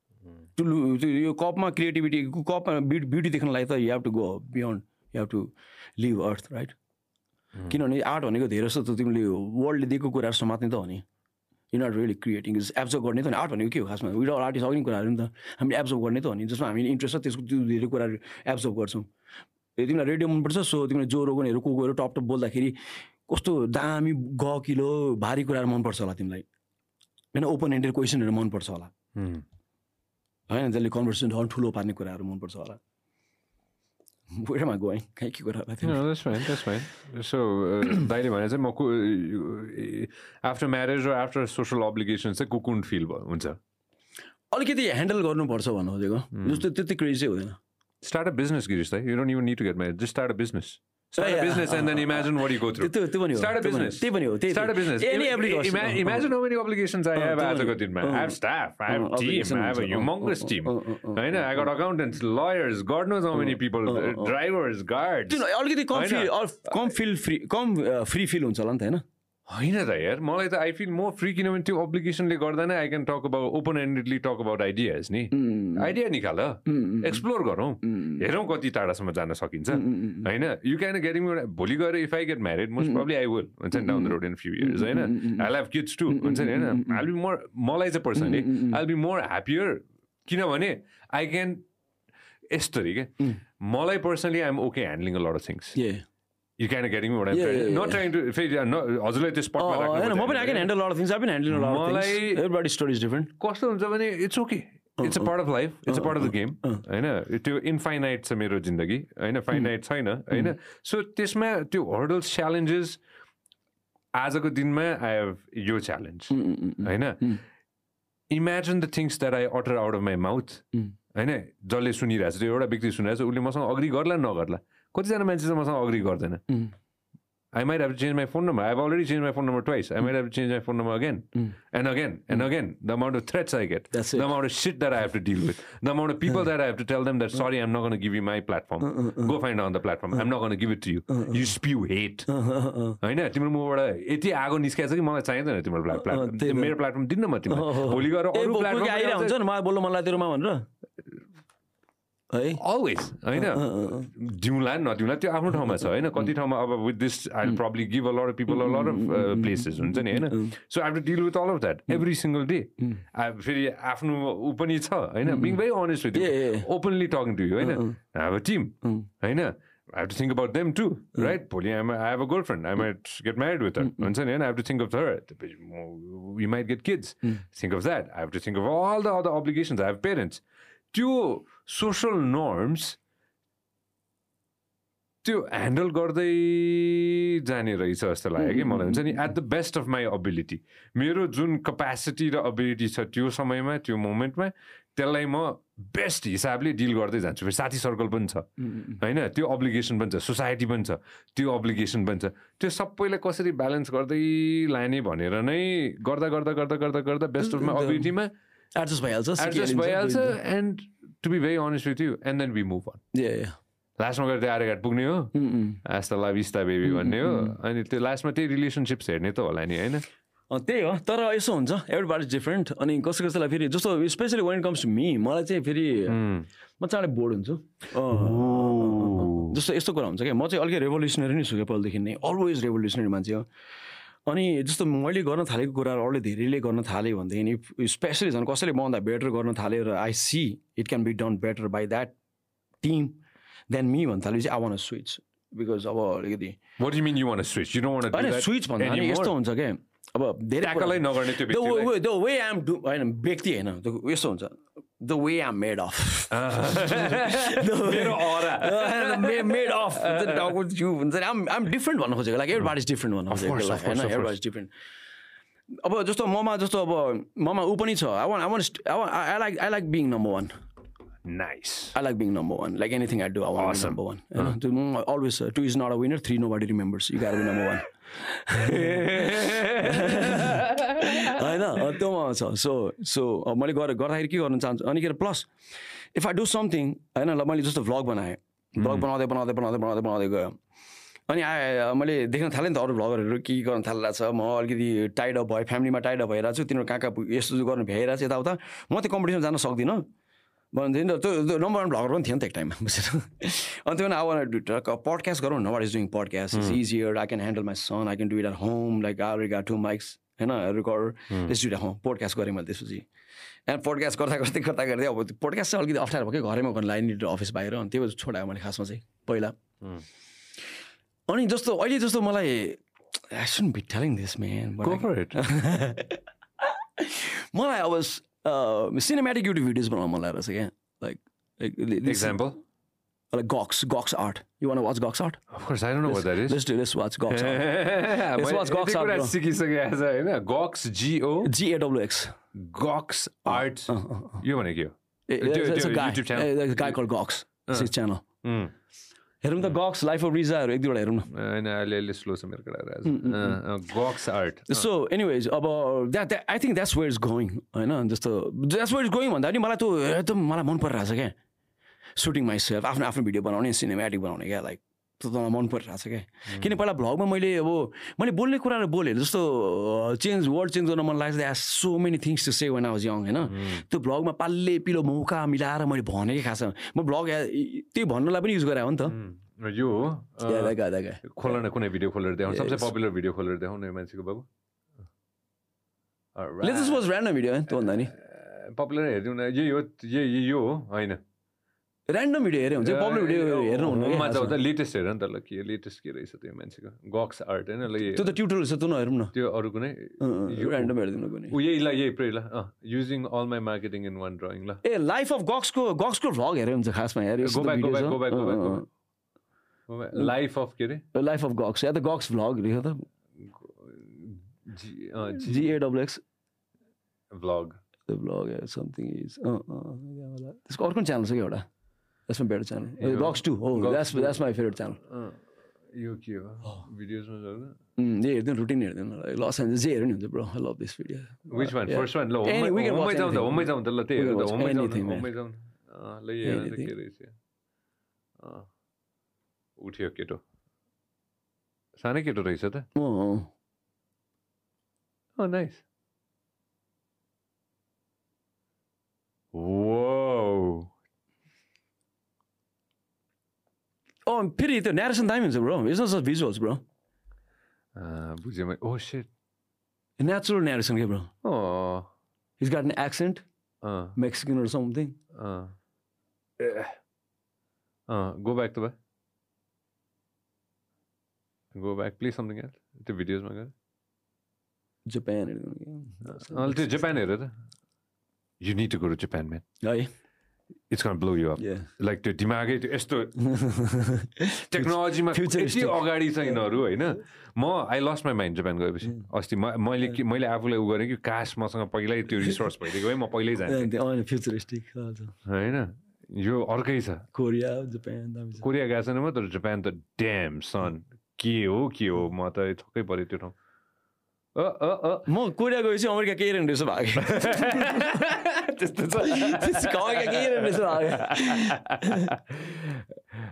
त्यो यो कपमा क्रिएटिभिटी कपमा ब्युटी ब्युटी देख्नलाई त you have to go beyond you have to live earth right किनभने आर्ट भनेको धेरै जस्तो त तिमीले वर्ल्डले दिएको कुराहरू समात्ने त हो नि। You not really creating is observe गर्ने त नि आर्ट भनेको के हो खासमा विदाउट आर्टिस्ट अघि कुराहरू नि त हामीले एब्जर्भ गर्ने त हो नि जसमा हामीले इन्ट्रेस्ट छ त्यसको त्यो धेरै कुराहरू एब्जर्भ गर्छौँ तिमीलाई रेडियो मनपर्छ सो तिमीले ज्वरो गनेहरू को गएर टप टप बोल्दाखेरि कस्तो दामी गकिलो भारी कुराहरू मनपर्छ होला तिमीलाई होइन ओपन एन्डेड क्वेसनहरू मनपर्छ होला होइन जसले कन्भर्सेसन ठुलो पार्ने कुराहरू मनपर्छ होला Where am I going? कहीँ के कुरा No, that's fine, that's fine. So, दाइले भने चाहिँ म आफ्टर म्यारेज र आफ्टर सोसल अब्लिगेसन चाहिँ कुकुन फिल हुन्छ? अलिकति ह्यान्डल गर्नुपर्छ भन्नु खोजेको। जस्तो त्यति क्रेज चाहिँ हुँदैन। स्टार्ट अ बिजनेस गिरिस दाइ you don't even need to get marriage just start a business Start a business and then imagine what you go through. Start a business. Start a business. Imagine how many obligations I have आजको दिनमा. I have staff, I have team, I have a humongous team. होइन I got accountants, lawyers, God knows how many people, drivers, guards. अलिकति कम feel कम free कम free feel हुन्छ होला नि त होइन होइन त यार मलाई त आई फिल मोर फ्री किनभने त्यो अप्लिकेसनले गर्दा नै I can talk about open endedly talk about ideas नि आइडिया निकाल एक्सप्लोर गरौँ। हेरौँ कति टाढासम्म जान सकिन्छ। होइन? यु क्यान गेटिङ भोलि गएर if I get married most probably I will हुन्छ नि down the road in few years होइन? आई हेभ किड्स टु हुन्छ नि होइन? आई बी मोर मलाई चाहिँ personally I be more happier किनभने आई क्यान यस्तरी क्या मलाई personally I'm okay handling a lot of things you kind of getting me what I'm Yeah, trying yeah, not trying to फेरि न- हजुरलाई त्यो स्पटमा होइन म पनि I can handle lot things I पनि ह्यान्डल लट मलाई- things everybody story is different कस्तो हुन्छ भने it's okay it's a part of life it's a part of the game होइन त्यो इन्फाइनाइट छ मेरो जिन्दगी होइन फाइनाइट छैन होइन सो त्यसमा त्यो हर्डल्स च्यालेन्जेस आजको दिनमा आई हेभ यो च्यालेन्ज होइन imagine the things that I utter out of my mouth होइन जसले सुनिरहेको छ त्यो एउटा व्यक्ति सुनिरहेको छ उसले मसँग अग्री गर्ला नगर्ला कतिजना मान्छे चाहिँ मसँग अग्री गर्दैन number. I've already changed my phone number twice. I might have to change my phone number again and again and again. The amount of threats I get, That's the it. amount of shit that I have to deal with, the amount of people that I have to tell them that sorry, I'm not going to give you my platform. Go find on the platform. I'm not going to give it to you. You spew hate. होइन तिम्रो मुखबाट यति आगो निस्किएको छ कि मलाई चाहिँदैन तिम्रो प्लेटफर्म। मेरो प्लेटफर्म दिन्न म तिमीलाई भोलि गएर अरू प्लेटफर्म हुन्छ नि मलाई तेरोमा भनेर है अलवेज होइन दिउँला नदिउँला त्यो आफ्नो ठाउँमा छ होइन कति ठाउँमा अब with this I probably give a lot of people a lot of places हुन्छ नि होइन so I to deal with all of that every single day फेरि आफ्नो ऊ पनि छ होइन being very honest with. Openly talking to you होइन हेभ अ टिम होइन I have to think about them too, right? Poli, I have a girlfriend. I might get married with her. होइन? I have to think of her. We might get kids. Think of that. I have to think of all the other obligations. I have parents. त्यो social norms त्यो handle गर्दै जाने रहेछ जस्तो लाग्यो कि मलाई हुन्छ नि at the best of my ability मेरो जुन कपेसिटी र अबिलिटी छ त्यो समयमा त्यो मोमेन्टमा त्यसलाई म बेस्ट हिसाबले डिल गर्दै जान्छु। फेरि साथी सर्कल पनि छ। होइन? त्यो अब्लिगेसन पनि छ। सोसाइटी पनि छ। त्यो अब्लिगेसन पनि छ। त्यो सबैलाई कसरी ब्यालेन्स गर्दै लाने भनेर नै गर्दा गर्दा गर्दा गर्दा गर्दा बेस्ट अफ माई अबिलिटीमा एडजस्ट भइहाल्छ एडजस्ट भइहाल्छ and to be very honest with you and then we move on लास्टमा गएर त्यो आर्यघाट पुग्ने हो आस्ता ला बिस्ता बेबी भन्ने हो अनि त्यो लास्टमा त्यही रिलेसनसिप्स हेर्ने त होला नि होइन त्यही हो तर यसो हुन्छ एभ्री इज डिफ्रेन्ट अनि कसै कसैलाई फेरि जस्तो especially when comes to me मलाई चाहिँ फेरि म चाँडै बोर्ड हुन्छु जस्तो यस्तो कुरा हुन्छ क्या म चाहिँ अलिकति रेभोल्युसनरी नै छु क्या पहिलादेखि नै अलवेज रेभोल्युसनरी मान्छे हो अनि जस्तो मैले गर्न थालेको कुराहरू अरूले धेरैले गर्न थाल्यो भनेदेखि स्पेसली झन् कसैले मभन्दा बेटर गर्न थाल्यो र I see it can be done better by that team then me भन्न थाल्यो चाहिँ आई वान स्विच बिकज अब अलिकति स्विच भन्दा यस्तो? हुन्छ क्या व्यक्ति होइन यस्तो हुन्छ। अब जस्तो ममा जस्तो अब ममा ऊ पनि छ। I want I want I like I like being number one nice I like being number one like anything I do I want number छु always to is not winner three nobody remembers number one होइन त्योमा छ so so मैले गरेर गर्दाखेरि के गर्न चाहन्छु अनि के plus if I do something होइन ल मैले जस्तो भ्लग बनाएँ भ्लग बनाउँदै बनाउँदै बनाउँदै बनाउँदै बनाउँदै गयो। अनि आए मैले देख्न थालेँ नि त अरू भ्लगरहरू के के गर्न थालिरहेको छ म अलिकति टाइड अप भयो फ्यामिलीमा टाइड अप भइरहेको छु तिनीहरू कहाँ कहाँ यस्तो गर्नु भ्याइरहेको छ यताउता। म त्यो कम्पिटिसन जान सक्दिनँ। भन्थेँ नि त त्यो नम्बर वान भ्लगर पनि थियो नि त एक टाइममा बुझेर अनि त्यो अब पडकास्ट गरौँ न what is doing podcast is easier I can handle my son I can do it at home like I got two mics होइन रेकर्ड त्यस डु होम पोडकास्ट गरेँ मैले त्यसपछि। एन्ड पोडकास्ट गर्दा गर्दै गर्दा गर्दै अब त्यो पोडकास्ट चाहिँ अलिकति अप्ठ्यारो भयो कि घरैमा गर्न लाइन अफिस बाहिर अनि त्यो छोडायो मैले खासमा चाहिँ पहिला। अनि जस्तो अहिले जस्तो मलाई I soon be telling this man. मलाई अब सिनेमेटिक युट्युब भिडियोज बनाउनु मन लागेको छ क्या like Example? Like Gox Gox art you want watch Gox art Of course, I don't know what that is. Let's do let's watch Gox art मैले watch Gox art, bro. सिकिसकेको छ होइन गक्स Jio जिएडब्लुएक्स गक्स art यो भनेको के हो त्यो- त्यो YouTube channel? Guy call Gox six channel um. हेरौँ त गक्स लाइफ अफ रिजाहरू एक दुईवटा हेरौँ न। होइन अहिले अहिले स्लो छ मेरो कुरा गक्स आर्ट सो एनिवेज अब that I think that's where is going होइन? जस्तो द्याट्स वेयर इज गोइङ भन्दा पनि मलाई त्यो एकदम मलाई मन परिरहेको छ क्या। सुटिङ माइ सेल्फ आफ्नो आफ्नो भिडियो बनाउने सिनेमेटिक बनाउने क्या लाइक तँलाई मन परिरहेको छ क्या किन पहिला भ्लगमा मैले अब मैले बोल्ने कुराहरू बोलेँ जस्तो चेन्ज वर्ड चेन्ज गर्न मन लाग्छ that so many things to say one I was young होइन? त्यो भ्लगमा पाल्ले पिलो मौका मिलाएर मैले भनेकै खास म भ्लग त्यही भन्नलाई पनि युज गरे हो नि त। यो हो याद आएको, याद आएको। खोल न कुनै भिडियो खोलेर देखाउनु। सबसे. पपुलर भिडियो खोलेर देखाउनु मान्छेको बाबु। लेटेस्ट वाज ऱ्यान्डम भिडियो है त्योभन्दा नि। पपुलर हेरिदिउँ न। यही हो यही यो हो होइन। ऱ्यान्डम भिडियो हेऱ्यो हुन्छ पपुलर भिडियो हेर्नु त हुन्न लेटेस्ट हेर नि त ल के लेटेस्ट के रहेछ त्यो मान्छेको गक्स आर्ट होइन ल त्यो त ट्युटोरियल छ त्यो नहेरौँ न त्यो अरू कुनै यो- ऱ्यान्डम हेरिदिनु कुनै ऊ यही ल यही प्रे ल using all my marketing in one drawing ल ए लाइफ अफ गक्सको गक्सको भ्लग हेऱ्यो हुन्छ खासमा हेऱ्यो. लाइफ अफ के अरे लाइफ अफ गक्स या त गक्स भ्लग लेख्यो त G GAWX vlog vlog something is त्यसको अर्को च्यानल छ कि एउटा त्यसमा बेटर च्यानल गक्स टू हो that's. That's my favourite channel यो के हो भिडियोजमा झर्नु जे हेरिदिनु रुटिन हेरिदिनु लस एन्जल्स जे हेऱ्यो नि हुन्छ bro I love this video which one. First one ल होममै watch जाउँ त. होममै जाउँ त ल त्यही We हेर can त watch होममै जाउँ. होममै जाउँ ल यो. के रहेछ। उठ्यो केटो सानै केटो रहेछ त nice. Oh, फेरि त्यो नेरेसन दामी हुन्छ bro it's not just visuals bro Uh, बुझेँ मैले ओ सेट नेचुरल नेरेसन के ब्रो अँ हिज गाट एन एक्सेन्ट अँ मेक्सिकन or समथिङ अँ अँ गो ब्याक त भाइ go back please something else त्यो भिडियोजमा गएर जापान अँ त्यो जापान हेर त you need to go to Japan man है It's gonna blow you up. Like त्यो दिमागै त्यो यस्तो टेक्नोलोजीमा यति. अगाडि छ यिनीहरू होइन? म I lost my mind Japan गएपछि। अस्ति म मैले के मैले आफूलाई उ गरेँ कि काश मसँग पहिल्यै त्यो रिसोर्स भइदिएको भए म पहिल्यै जान्थेँ। फ्युचरिस्टिक होइन? यो अर्कै छ। कोरिया जापान कोरिया गएको छैन म तर जापान त ड्याम सन के हो के हो? म त छक्कै पऱ्यो त्यो ठाउँ। अ अ अ म कोरिया गएपछि अमेरिका केही रहेन रहेछ भागेँ त्यस्तो छ अमेरिका केही रहेन रहेछ भागेँ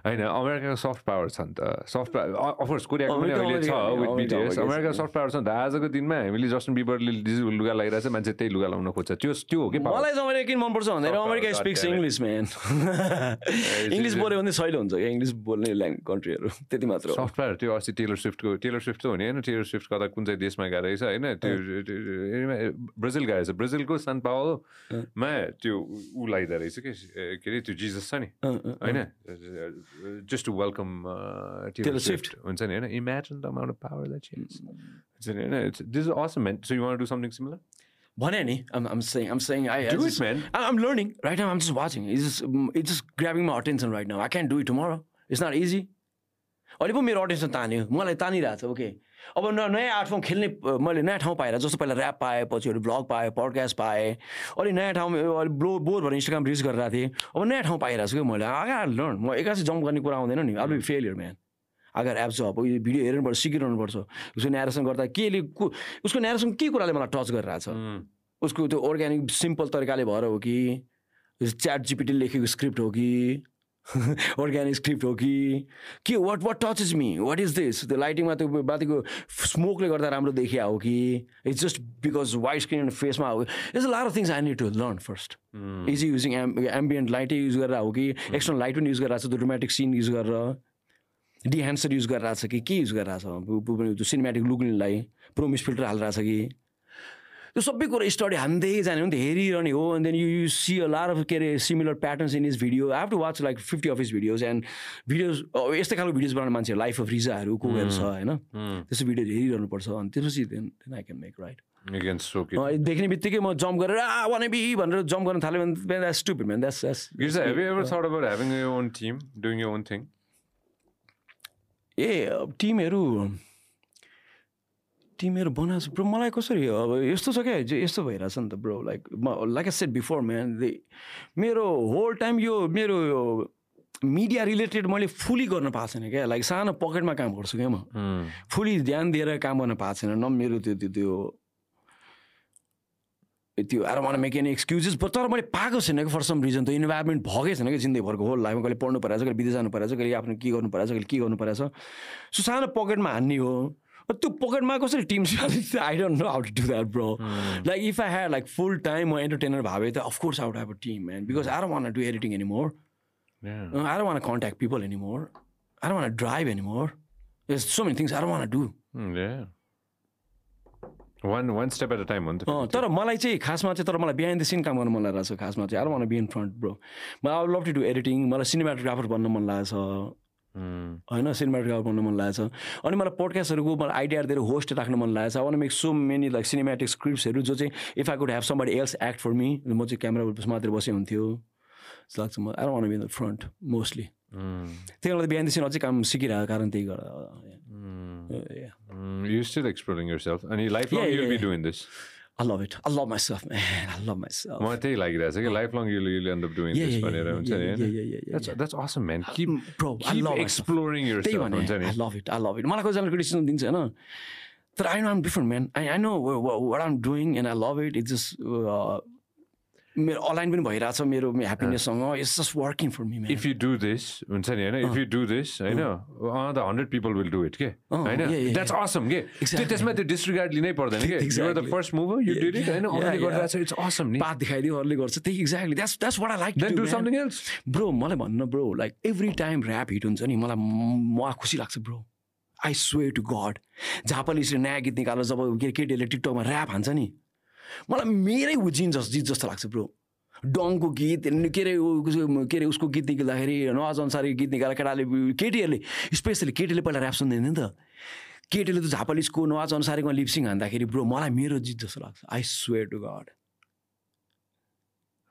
होइन अमेरिकाको सफ्ट पावर छ नि त सफ्ट अफकोर्स कोरियाको पनि अहिले छ विथ बिटिएस अमेरिका छ। सफ्ट पावर छ नि त आजको दिनमा हामीले जस्टिन बिबरले लुगा लगाइरहेछ मान्छे त्यही लुगा लाउन खोज्छ त्यो त्यो हो कि। मलाई चाहिँ अमेरिका किन मनपर्छ भन्दाखेरि America speaks. English man English बोल्यो भने सहिलो हुन्छ क्या इङ्ग्लिस बोल्ने ल्याङ्ग कन्ट्रीहरू त्यति मात्र सफ्ट पावर त्यो अस्ति टेलर स्विफ्टको टेलर स्विफ्ट त हो नि होइन टेलर स्विफ्ट कता कुन चाहिँ देशमा गएको रहेछ होइन त्यो ब्राजिल गएको रहेछ ब्राजिलको सान पावलमा त्यो ऊ लगाइदो रहेछ कि के अरे त्यो जिजस छ नि होइन just to welcome Taylor Taylor हुन्छ नि होइन imagine the amount of power that she हुन्छ नि होइन this is awesome man so you want do something similar भने नि I'm, saying I'm saying I, I Do it, just, man. I- I'm learning right now. I'm just watching. It's just mm, it's just grabbing my attention right now. I can't do it tomorrow. It's not easy. अहिले पो मेरो attention तान्यो मलाई तानिरहेको छ okay अब न नयाँ art form खेल्ने मैले नयाँ ठाउँ पाएर जस्तो पहिला ऱ्याप पाएँ पछि अरू ब्लग पाएँ पडकास्ट पाएँ अहिले नयाँ ठाउँमा अहिले ब्लो बोर भएर इन्स्टाग्राम रिल्स गरिरहेको थिएँ अब नयाँ ठाउँ पाइरहेको छु कि मैले। अगाडि लर्न म एकासी जम्प गर्ने कुरा आउँदैन नि। अब फेलियर म्यान अगर एप छ अब यो भिडियो हेर्नुपर्छ सिकिरहनुपर्छ। उसको न्यारेसन गर्दा केले को- उसको न्यारेसन के कुराले मलाई टच गरिरहेको छ उसको त्यो अर्ग्यानिक सिम्पल तरिकाले भएर हो कि च्याट जिपिटी लेखेको स्क्रिप्ट हो कि अर्ग्यानिक स्क्रिप्ट हो कि के what what touches me what is this त्यो लाइटिङमा त्यो माथिको स्मोकले गर्दा राम्रो देखिया हो कि? It's just because white screen फेसमा हो it's a lot of things I need to learn first easy using um ambient लाइटै use गरेर हो कि? एक्सटर्नल लाइट पनि युज गरिरहेको छ त्यो रोमान्टिक सिन युज गरेर डिहेन्सर युज गरिरहेको छ कि? के युज गरिरहेको छ? त्यो सिनेमेटिक लुक्नेलाई प्रोमिस फिल्टर हालिरहेको छ कि? त्यो सबै कुरो स्टडी हान्दै जाने हो नि त हेरिरहने हो। And then you you see a lot of के अरे similar patterns in is video I have to watch like fifty of is videos and videos यस्तै खालको भिडियोज बनाउने मान्छेहरू लाइफ अफ रिजाहरू कोहरू छ होइन? त्यस्तो भिडियोहरू हेरिरहनुपर्छ अनि त्यसपछि then then I can make right देख्ने बित्तिकै म जम्प गरेर आ वान बी भनेर जम्प गर्न थाल्यो भने द्याट्स द्याट्स द्याट्स? ए टिमहरू टिमहरू बनाएको छ। ब्रो मलाई कसरी अब यस्तो छ क्या यस्तो भइरहेछ नि त ब्रो लाइक म like I set before man मेरो होल टाइम यो मेरो यो मिडिया रिलेटेड मैले फुली गर्न पाएको छैन क्या। लाइक सानो पकेटमा काम गर्छु क्या म। फुली ध्यान दिएर काम गर्न पाएको छैन। न मेरो त्यो त्यो त्यो त्यो आएर वान मेक एनी एक्सक्युजेस तर मैले पाएको छैन कि फर सम रिजन त इन्भाइरोमेन्ट भएकै छैन कि जिन्दगीभरको होल लाइफमा कहिले पढ्नु परेको छ कहिले विदेश जानु परेको छ कहिले आफ्नो के गर्नु परेको छ कहिले के गर्नु परेको छ सो सानो पकेटमा हान्ने हो। त्यो पकेटमा कसरी team I don't know how to do that bro like if I had like full time म एन्टरटेनर भए त of course out have a team man because I won't do editing anymore I won't contact people anymore I won't drive anymore so many things I want do one one step at a time हो तर मलाई चाहिँ खासमा चाहिँ तर मलाई behind the scene काम गर्नु मन लागेको छ खासमा चाहिँ. आएर मलाई बिहान फ्रन्ट ब्रो मलाई अब लभ टु डु एडिटिङ मलाई सिनेमाटोग्राफर बन्न मन लागेको छ। होइन सिनेमाटोग्राफर बन्न मन लागेको छ अनि मलाई पोडकास्टहरूको मलाई आइडियाहरू दिएर होस्ट राख्नु मन लागेको छ want make so many like cinematic स्क्रिप्ट्सहरू जो चाहिँ if I could have somebody else act for me म चाहिँ क्यामेरा मात्रै बसे हुन्थ्यो। जस्तो लाग्छ म I want be the front mostly त्यही बेला बिहान दिन अझै काम सिकिरहेको कारण त्यही गर्दा I love it. I love myself, man. I love myself. मलाई त्यही लागिरहेको छ कि life long you'll, you'll end up doing this भनेर हुन्छ नि that's that's awesome man keep bro keep I love exploring yourself हुन्छ नि I love it I love it मलाई कतिजनाले क्रिटिसिजम दिन्छ होइन तर I know I'm different man I I know what, what I'm doing and I love it it's just uh, मेरो align पनि भइरहेछ मेरो ह्याप्पिनेससँग। It's just working for me if you do this हुन्छ नि होइन? इफ यु डु दिस होइन? The hundred people will do it के? होइन? द्याट्स असम के? त्यो त्यसमा त्यो डिस्ट्रिगार्ड लिनै पर्दैन कि? You the first mover you did it होइन? अरूले गरिरहेछ इट्स असम नि पात देखाइदियो अरूले गर्छ। त्यही exactly that's that's what I like do something else bro मलाई भन्नु bro like every time rap hit हुन्छ नि मलाई मलाई खुसी लाग्छ bro I swear to God झापाले यसरी नयाँ गीत निकालेर जब केटीहरूले टिकटकमा ऱ्याप हान्छ नि। मलाई मेरै जिन जस्तो जित जस्तो लाग्छ ब्रो। डङको गीत के अरे के अरे उसको गीत निकाल्दाखेरि नवाज अनुसारी गीत निकालेर केटाले केटीहरूले स्पेसली केटीले पहिला ऱ्याप सुन्दैन नि त। केटीले त झापालिसको नवाज अनुसारीमा लिप्सिङ हान्दाखेरि ब्रो मलाई मेरो जित जस्तो लाग्छ। आई स्वेयर टु गड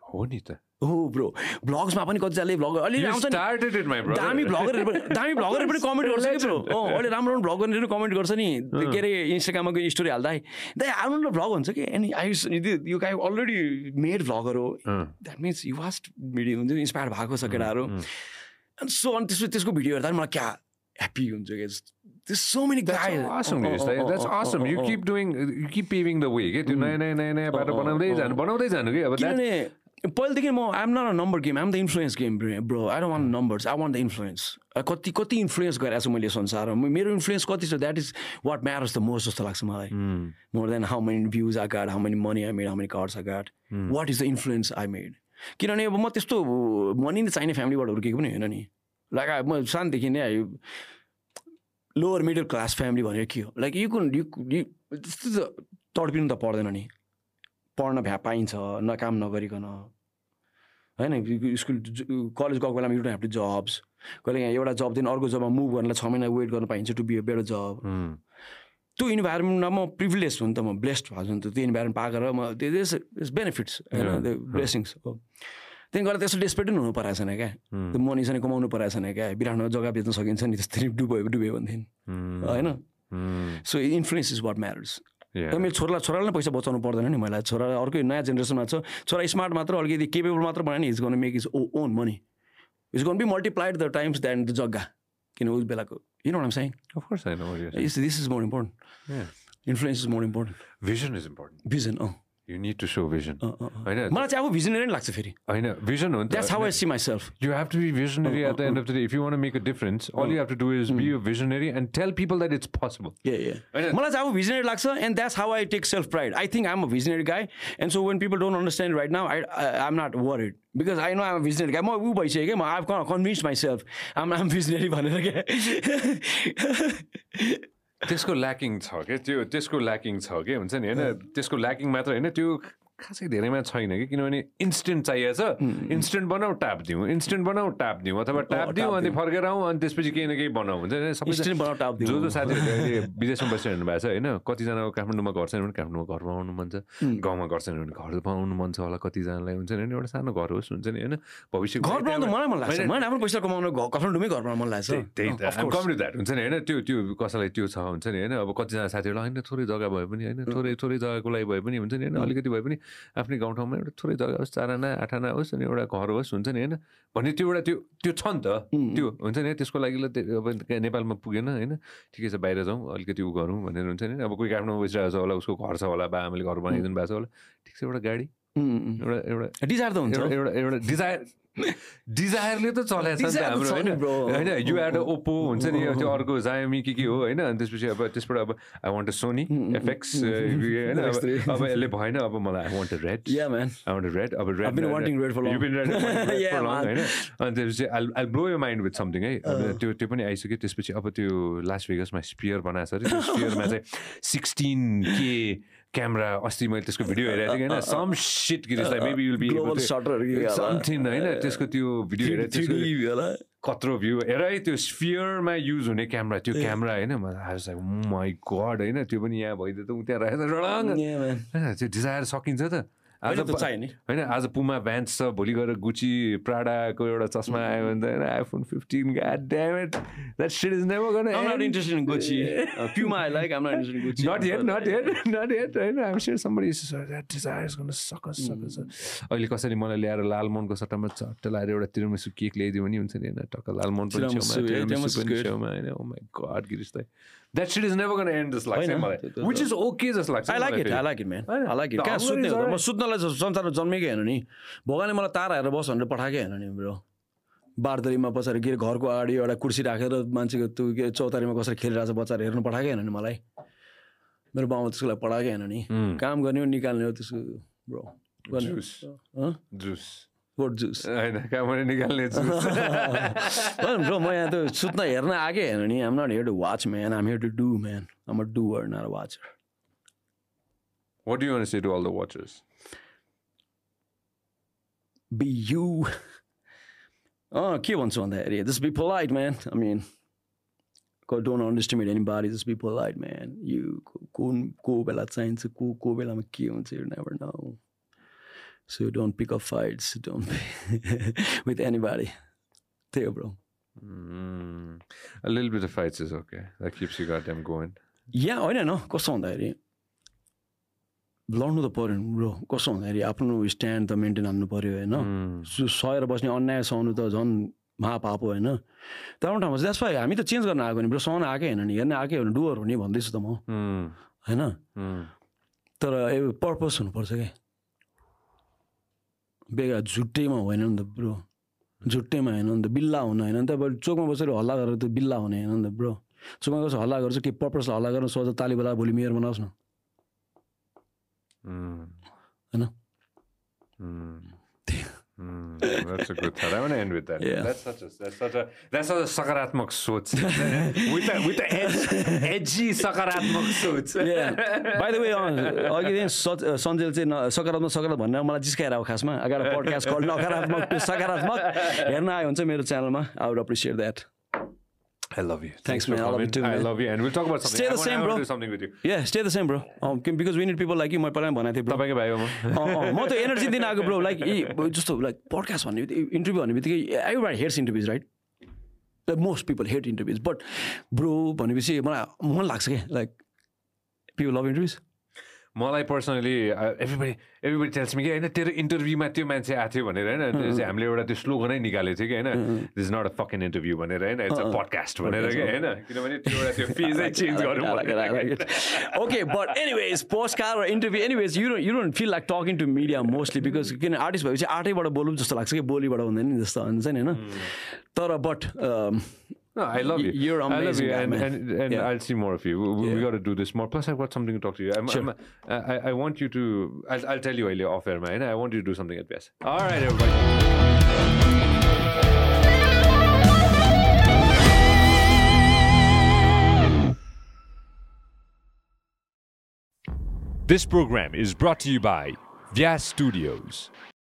हो नि त। हो ब्रो भ्लग्समा पनि कतिजनाले भ्लग अलि दामी भ्लगरहरू पनि दामी भ्लगरहरू पनि कमेन्ट गर्छ कि ब्रो अँ अहिले राम्रो राम्रो भ्लग गर्ने कमेन्ट गर्छ नि। के अरे इन्स्टाग्राममा गयो स्टोरी हाल्दा। दाइ आफ्नो भ्लग हुन्छ कि? एनी आई यो गाई अलरेडी मेड भ्लगर हो। That means you watched video हुन्छ इन्सपायर भएको छ केटाहरू। अनि सो अनि त्यसको त्यसको भिडियो हेर्दा मलाई क्या ह्याप्पी हुन्छ कि There's so many guys. That's awesome, oh, oh, oh, That's awesome. You keep doing, you keep paving the way. के त्यो नयाँ नयाँ नयाँ नयाँ बाटो बनाउँदै जानु बनाउँदै जानु कि अब पहिलेदेखि म I'm not a number game I'm the influence game bro I don't want numbers I want the influence कति कति इन्फ्लुएन्स गरेको छु मैले संसारमा? मेरो इन्फ्लुएन्स कति छ? That is what matters the most जस्तो लाग्छ मलाई। More than how many views I got how many money I made how many cards I got what is the influence I made किनभने अब म त्यस्तो मनी नै चाहिने फ्यामिलीबाट हुर्केको पनि होइन नि। लाइक म सानदेखि नै लोवर मिडल क्लास फ्यामिली भनेर के हो? लाइक यु कुन यु त्यस्तो त तडपिनु त पर्दैन नि। पढ्न भ्या पाइन्छ न काम नगरिकन। होइन स्कुल कलेज गएको बेलामा you don't have two jobs. कहिले यहाँ एउटा जब दिन अर्को जबमा मुभ गर्नलाई छ महिना वेट गर्न पाइन्छ to be a better job. त्यो इन्भाइरोमेन्टमा म प्रिभिलेज हुन् त म ब्लेस्ड भएको छु नि त त्यो इन्भाइरोमेन्ट पाएको र म त्यो इज बेनिफिट्स होइन ब्लेसिङ्स हो। त्यहाँदेखि गएर त्यसो डेस्पेट पनि हुनु परेको छैन क्या। त्यो मनी चाहिँ कमाउनु परेको छैन क्या। बिराटमा जग्गा बेच्न सकिन्छ नि त्यस्तै डुब्यो डुब्यो भनेदेखि होइन? So influence is what matters मेरो छोरालाई छोरालाई नै पैसा बचाउनु पर्दैन नि मैले छोरा अर्कै नयाँ जेनेरेसनमा छ। छोरा स्मार्ट मात्र अलिकति केपेबल मात्र बनायो नि इज गर्नु make is oh own money is गर्नु be multiplied the times than the जग्गा किन उस बेलाको। You know saying this is more important influence is more important vision is important vision uh. You need to show vision होइन मलाई चाहिँ अब visionary लाग्छ फेरि। होइन भिजन हो that's how I see my self you have to be visionary at the end of the day if you want make a difference all you have to do is be a visionary and tell people that it's possible मलाई चाहिँ अब visionary लाग्छ and that's how I take self pride I think I'm a visionary guy and so when people don't understand right now I I am not worried because I know I'm visionary guy म ऊ भइसक्यो क्या म I convince my self I'm I'm visionary भनेर क्या? त्यसको lacking छ क्या त्यो त्यसको ल्याकिङ छ कि? हुन्छ नि होइन? त्यसको ल्याकिङ मात्र होइन त्यो खासै धेरैमा छैन कि किनभने इन्स्टेन्ट चाहिएछ इन्स्टेन्ट बनाऊ ट्याप दिउँ। इन्स्टेन्ट बनाऊ ट्याप दिउँ। अथवा ट्याप दिउँ अनि फर्केर आउँ अनि त्यसपछि केही न केही बनाऊ हुन्छ। जो जो साथीहरूले विदेशमा बसिरहनु भएको छ होइन? कतिजनाको काठमाडौँमा घर छैन भने काठमाडौँमा घर बनाउनु मन छ। गाउँमा घर छैन भने घर बनाउनु मन छ होला कतिजनालाई हुन्छ नि एउटा सानो घर होस् हुन्छ नि होइन? भविष्य घर बनाउनु मलाई मन लाग्छ। मलाई आफ्नो पैसा कमाउनु काठमाडौँमै घर बनाउनु मन लाग्छ। त्यही त। हुन्छ नि होइन? त्यो त्यो कसैलाई त्यो छ हुन्छ नि होइन? अब कतिजना साथीहरूलाई होइन? थोरै जग्गा भए पनि होइन? थोरै थोरै जग्गाको लागि भए पनि हुन्छ नि होइन? अलिकति भए पनि आफ्नै गाउँठाउँमा एउटा थोरै जग्गा होस् चार आना आठ आना होस् अनि एउटा घर होस् हुन्छ नि होइन? भन्ने त्यो एउटा त्यो त्यो छ नि त। त्यो हुन्छ नि त्यसको लागि अब नेपालमा पुगेन होइन? ठिकै छ बाहिर जाउँ अलिकति उ गरौँ भनेर हुन्छ नि अब कोही काठमाडौँ बसिरहेको छ होला उसको घर छ होला बा आमाले घर बनाइदिनु भएको छ होला। ठिक छ एउटा गाडी एउटा एउटा डिजायर त हुन्छ। एउटा एउटा डिजायर डिजायरले त चलाएको छ नि त हाम्रो होइन? होइन यु एड ओप्पो हुन्छ नि त्यो अर्को जायमी के के हो होइन? अनि त्यसपछि अब त्यसबाट अब आई वान्ट सोनी एफएक्स होइन? अब यसले भएन अब मलाई I want red I want red अब होइन? अनि त्यसपछि आई आई ब्लो यो माइन्ड विथ समथिङ है त्यो त्यो पनि आइसक्यो त्यसपछि अब त्यो लास्ट भेगसमा स्पियर बनाएको छ अरे त्यो स्पियरमा चाहिँ सिक्सटिन के क्यामेरा अस्ति मैले त्यसको भिडियो हेरेको थिएँ होइन। सम सिट गिरिसलाई मेबी विल बी समथिङ होइन त्यसको त्यो भिडियो हेरेर कत्रो भ्यू हेर है त्यो स्फियरमा युज हुने क्यामेरा त्यो क्यामेरा होइन मलाई माई गड होइन त्यो पनि यहाँ भइदियो त ऊ त्यहाँ राखेर त्यो डिजायर सकिन्छ त। आज होइन आज पुमा भ्यान्स छ भोलि गएर गुची प्राडाको एउटा चस्मा आयो भने त होइन iPhone fifteen that shit is never गर्न. Uh. होइन us, suck us. अहिले कसरी मलाई ल्याएर लालमोहनको सट्टामा चट्ट लाएर एउटा तिरमिसु केक ल्याइदियो भने हुन्छ नि होइन टक्क लालमोहन पनि छेउमा छेउमा होइन ओ माई गड गिरिसलाई द्याट सिट इज नेभर गर्न एन्ड जस्तो लाग्छ मलाई विच इज ओके जस्तो लाग्छ I like it I like it man I like it कहाँ सुत्ने हो म सुत्नलाई संसारमा जन्मेकै होइन नि भगवान्ले मलाई तारा हेरेर बस भनेर पठाएकै होइन नि ब्रो बारदरीमा पछाडि के घरको अगाडि एउटा कुर्सी राखेर मान्छेको त्यो के चौतारीमा कसरी खेलिरहेको छ बच्चाहरू हेर्नु पठाएकै होइन नि मलाई मेरो बाउमा त्यसको लागि पठाएकै होइन नि काम गर्ने हो निकाल्ने हो त्यसको ब्रो गर्ने जुस गोट जुस होइन कहाँबाट निकाल्ने ब्रो म यहाँ त सुत्न हेर्न आएकै होइन नि I'm not here to watch man I'm here to do man I'm a doer not watcher What do you want to say to all the watchers? Be you. अँ के भन्छु भन्दाखेरि just be polite man I mean don't underestimate anybody just be polite man you कुन को बेला चाहिन्छ को को बेलामा के हुन्छ you never know pick up fights don't with anybody त्यही हो bro Mm, a little bit of fights is okay. That keeps you goddamn going. यहाँ होइन न कस्तो भन्दाखेरि लड्नु त पऱ्यो नि ब्रो कस्तो भन्दाखेरि आफ्नो स्ट्यान्ड त मेन्टेन हान्नु पऱ्यो होइन सहेर बस्ने अन्याय सहनु त झन् महापाप हो होइन तर ठाउँमा द्याट्स वाइ हामी त चेन्ज गर्न आएको नि ब्रो सहन आएकै होइन नि हेर्न आएकै होइन डुवर हुने भन्दैछु त म होइन. तर ए पर्पस हुनुपर्छ क्या बेगा झुट्टैमा होइन नि त ब्रो झुट्टैमा होइन नि त बिल्ला हुन होइन नि त अब चोकमा बसेर हल्ला गरेर त बिल्ला हुने होइन नि त ब्रो चोकमा बसेर हल्ला गर्छ के पर्पसलाई हल्ला गरेर सोझ ताली बेला भोलि मेयर बनाओस् न. होइन Mm. Mm, that's a good thought. I want to end with that. Yeah. That's such a that's such a that's such a sakaratmak soch. with the with the edge, edgy sakaratmak soch. By the way अघि चाहिँ such Sanjel चाहिँ सकारात्मक सकारात्मक भनेर मलाई जिस्काएर अब खासमा अगाडि पडकास्ट कल नकारात्मक सकारात्मक हेर्न आयो चाहिँ मेरो च्यानलमा I would appreciate that I love you. Thanks, for man. I love you too, I love you, and we'll talk about something. Stay I the wanna- same, I wanna bro. do something with you. Yeah stay the same bro because we need people like म पहिला पनि भनेको थिएँ bro. तपाईँकै भाइ हो म अँ, अँ, म त एनर्जी दिन आएको ब्रो लाइक जस्तो लाइक पडकास्ट भन्ने बित्तिकै इन्टरभ्यू भन्ने बित्तिकै every hates interviews right like most people hate interviews but bro भनेपछि मलाई मन लाग्छ क्या लाइक पिपल लभ इन्टरभ्युज मलाई personally everybody everybody tells me कि होइन तेरो इन्टरभ्यूमा त्यो मान्छे आएको थियो भनेर होइन त्यो चाहिँ हामीले एउटा त्यो स्लोगनै निकालेको थियो कि होइन this not a fucking interview भनेर होइन इट्स अ पडकास्ट भनेर कि होइन किनभने त्यो एउटा त्यो फेजै चेन्ज गरौँ but anyways, postcard or interview, anyways, you don't you don't feel like talking to media mostly because किन आर्टिस्ट भएपछि आर्टैबाट बोलौँ जस्तो लाग्छ कि बोलीबाट हुँदैन नि जस्तो हुन्छ नि होइन। तर but No, I love you. You're amazing, I love you, guy, and, and, and Yeah. I'll see more of you. We, we got to do this more. Plus, I've got something to talk to you. I'm, Sure. I'm, uh, I, I want you to. I'll, I'll tell you earlier off air, man. I want you to do something at best. All right, everybody. This program is brought to you by Vyas Studios.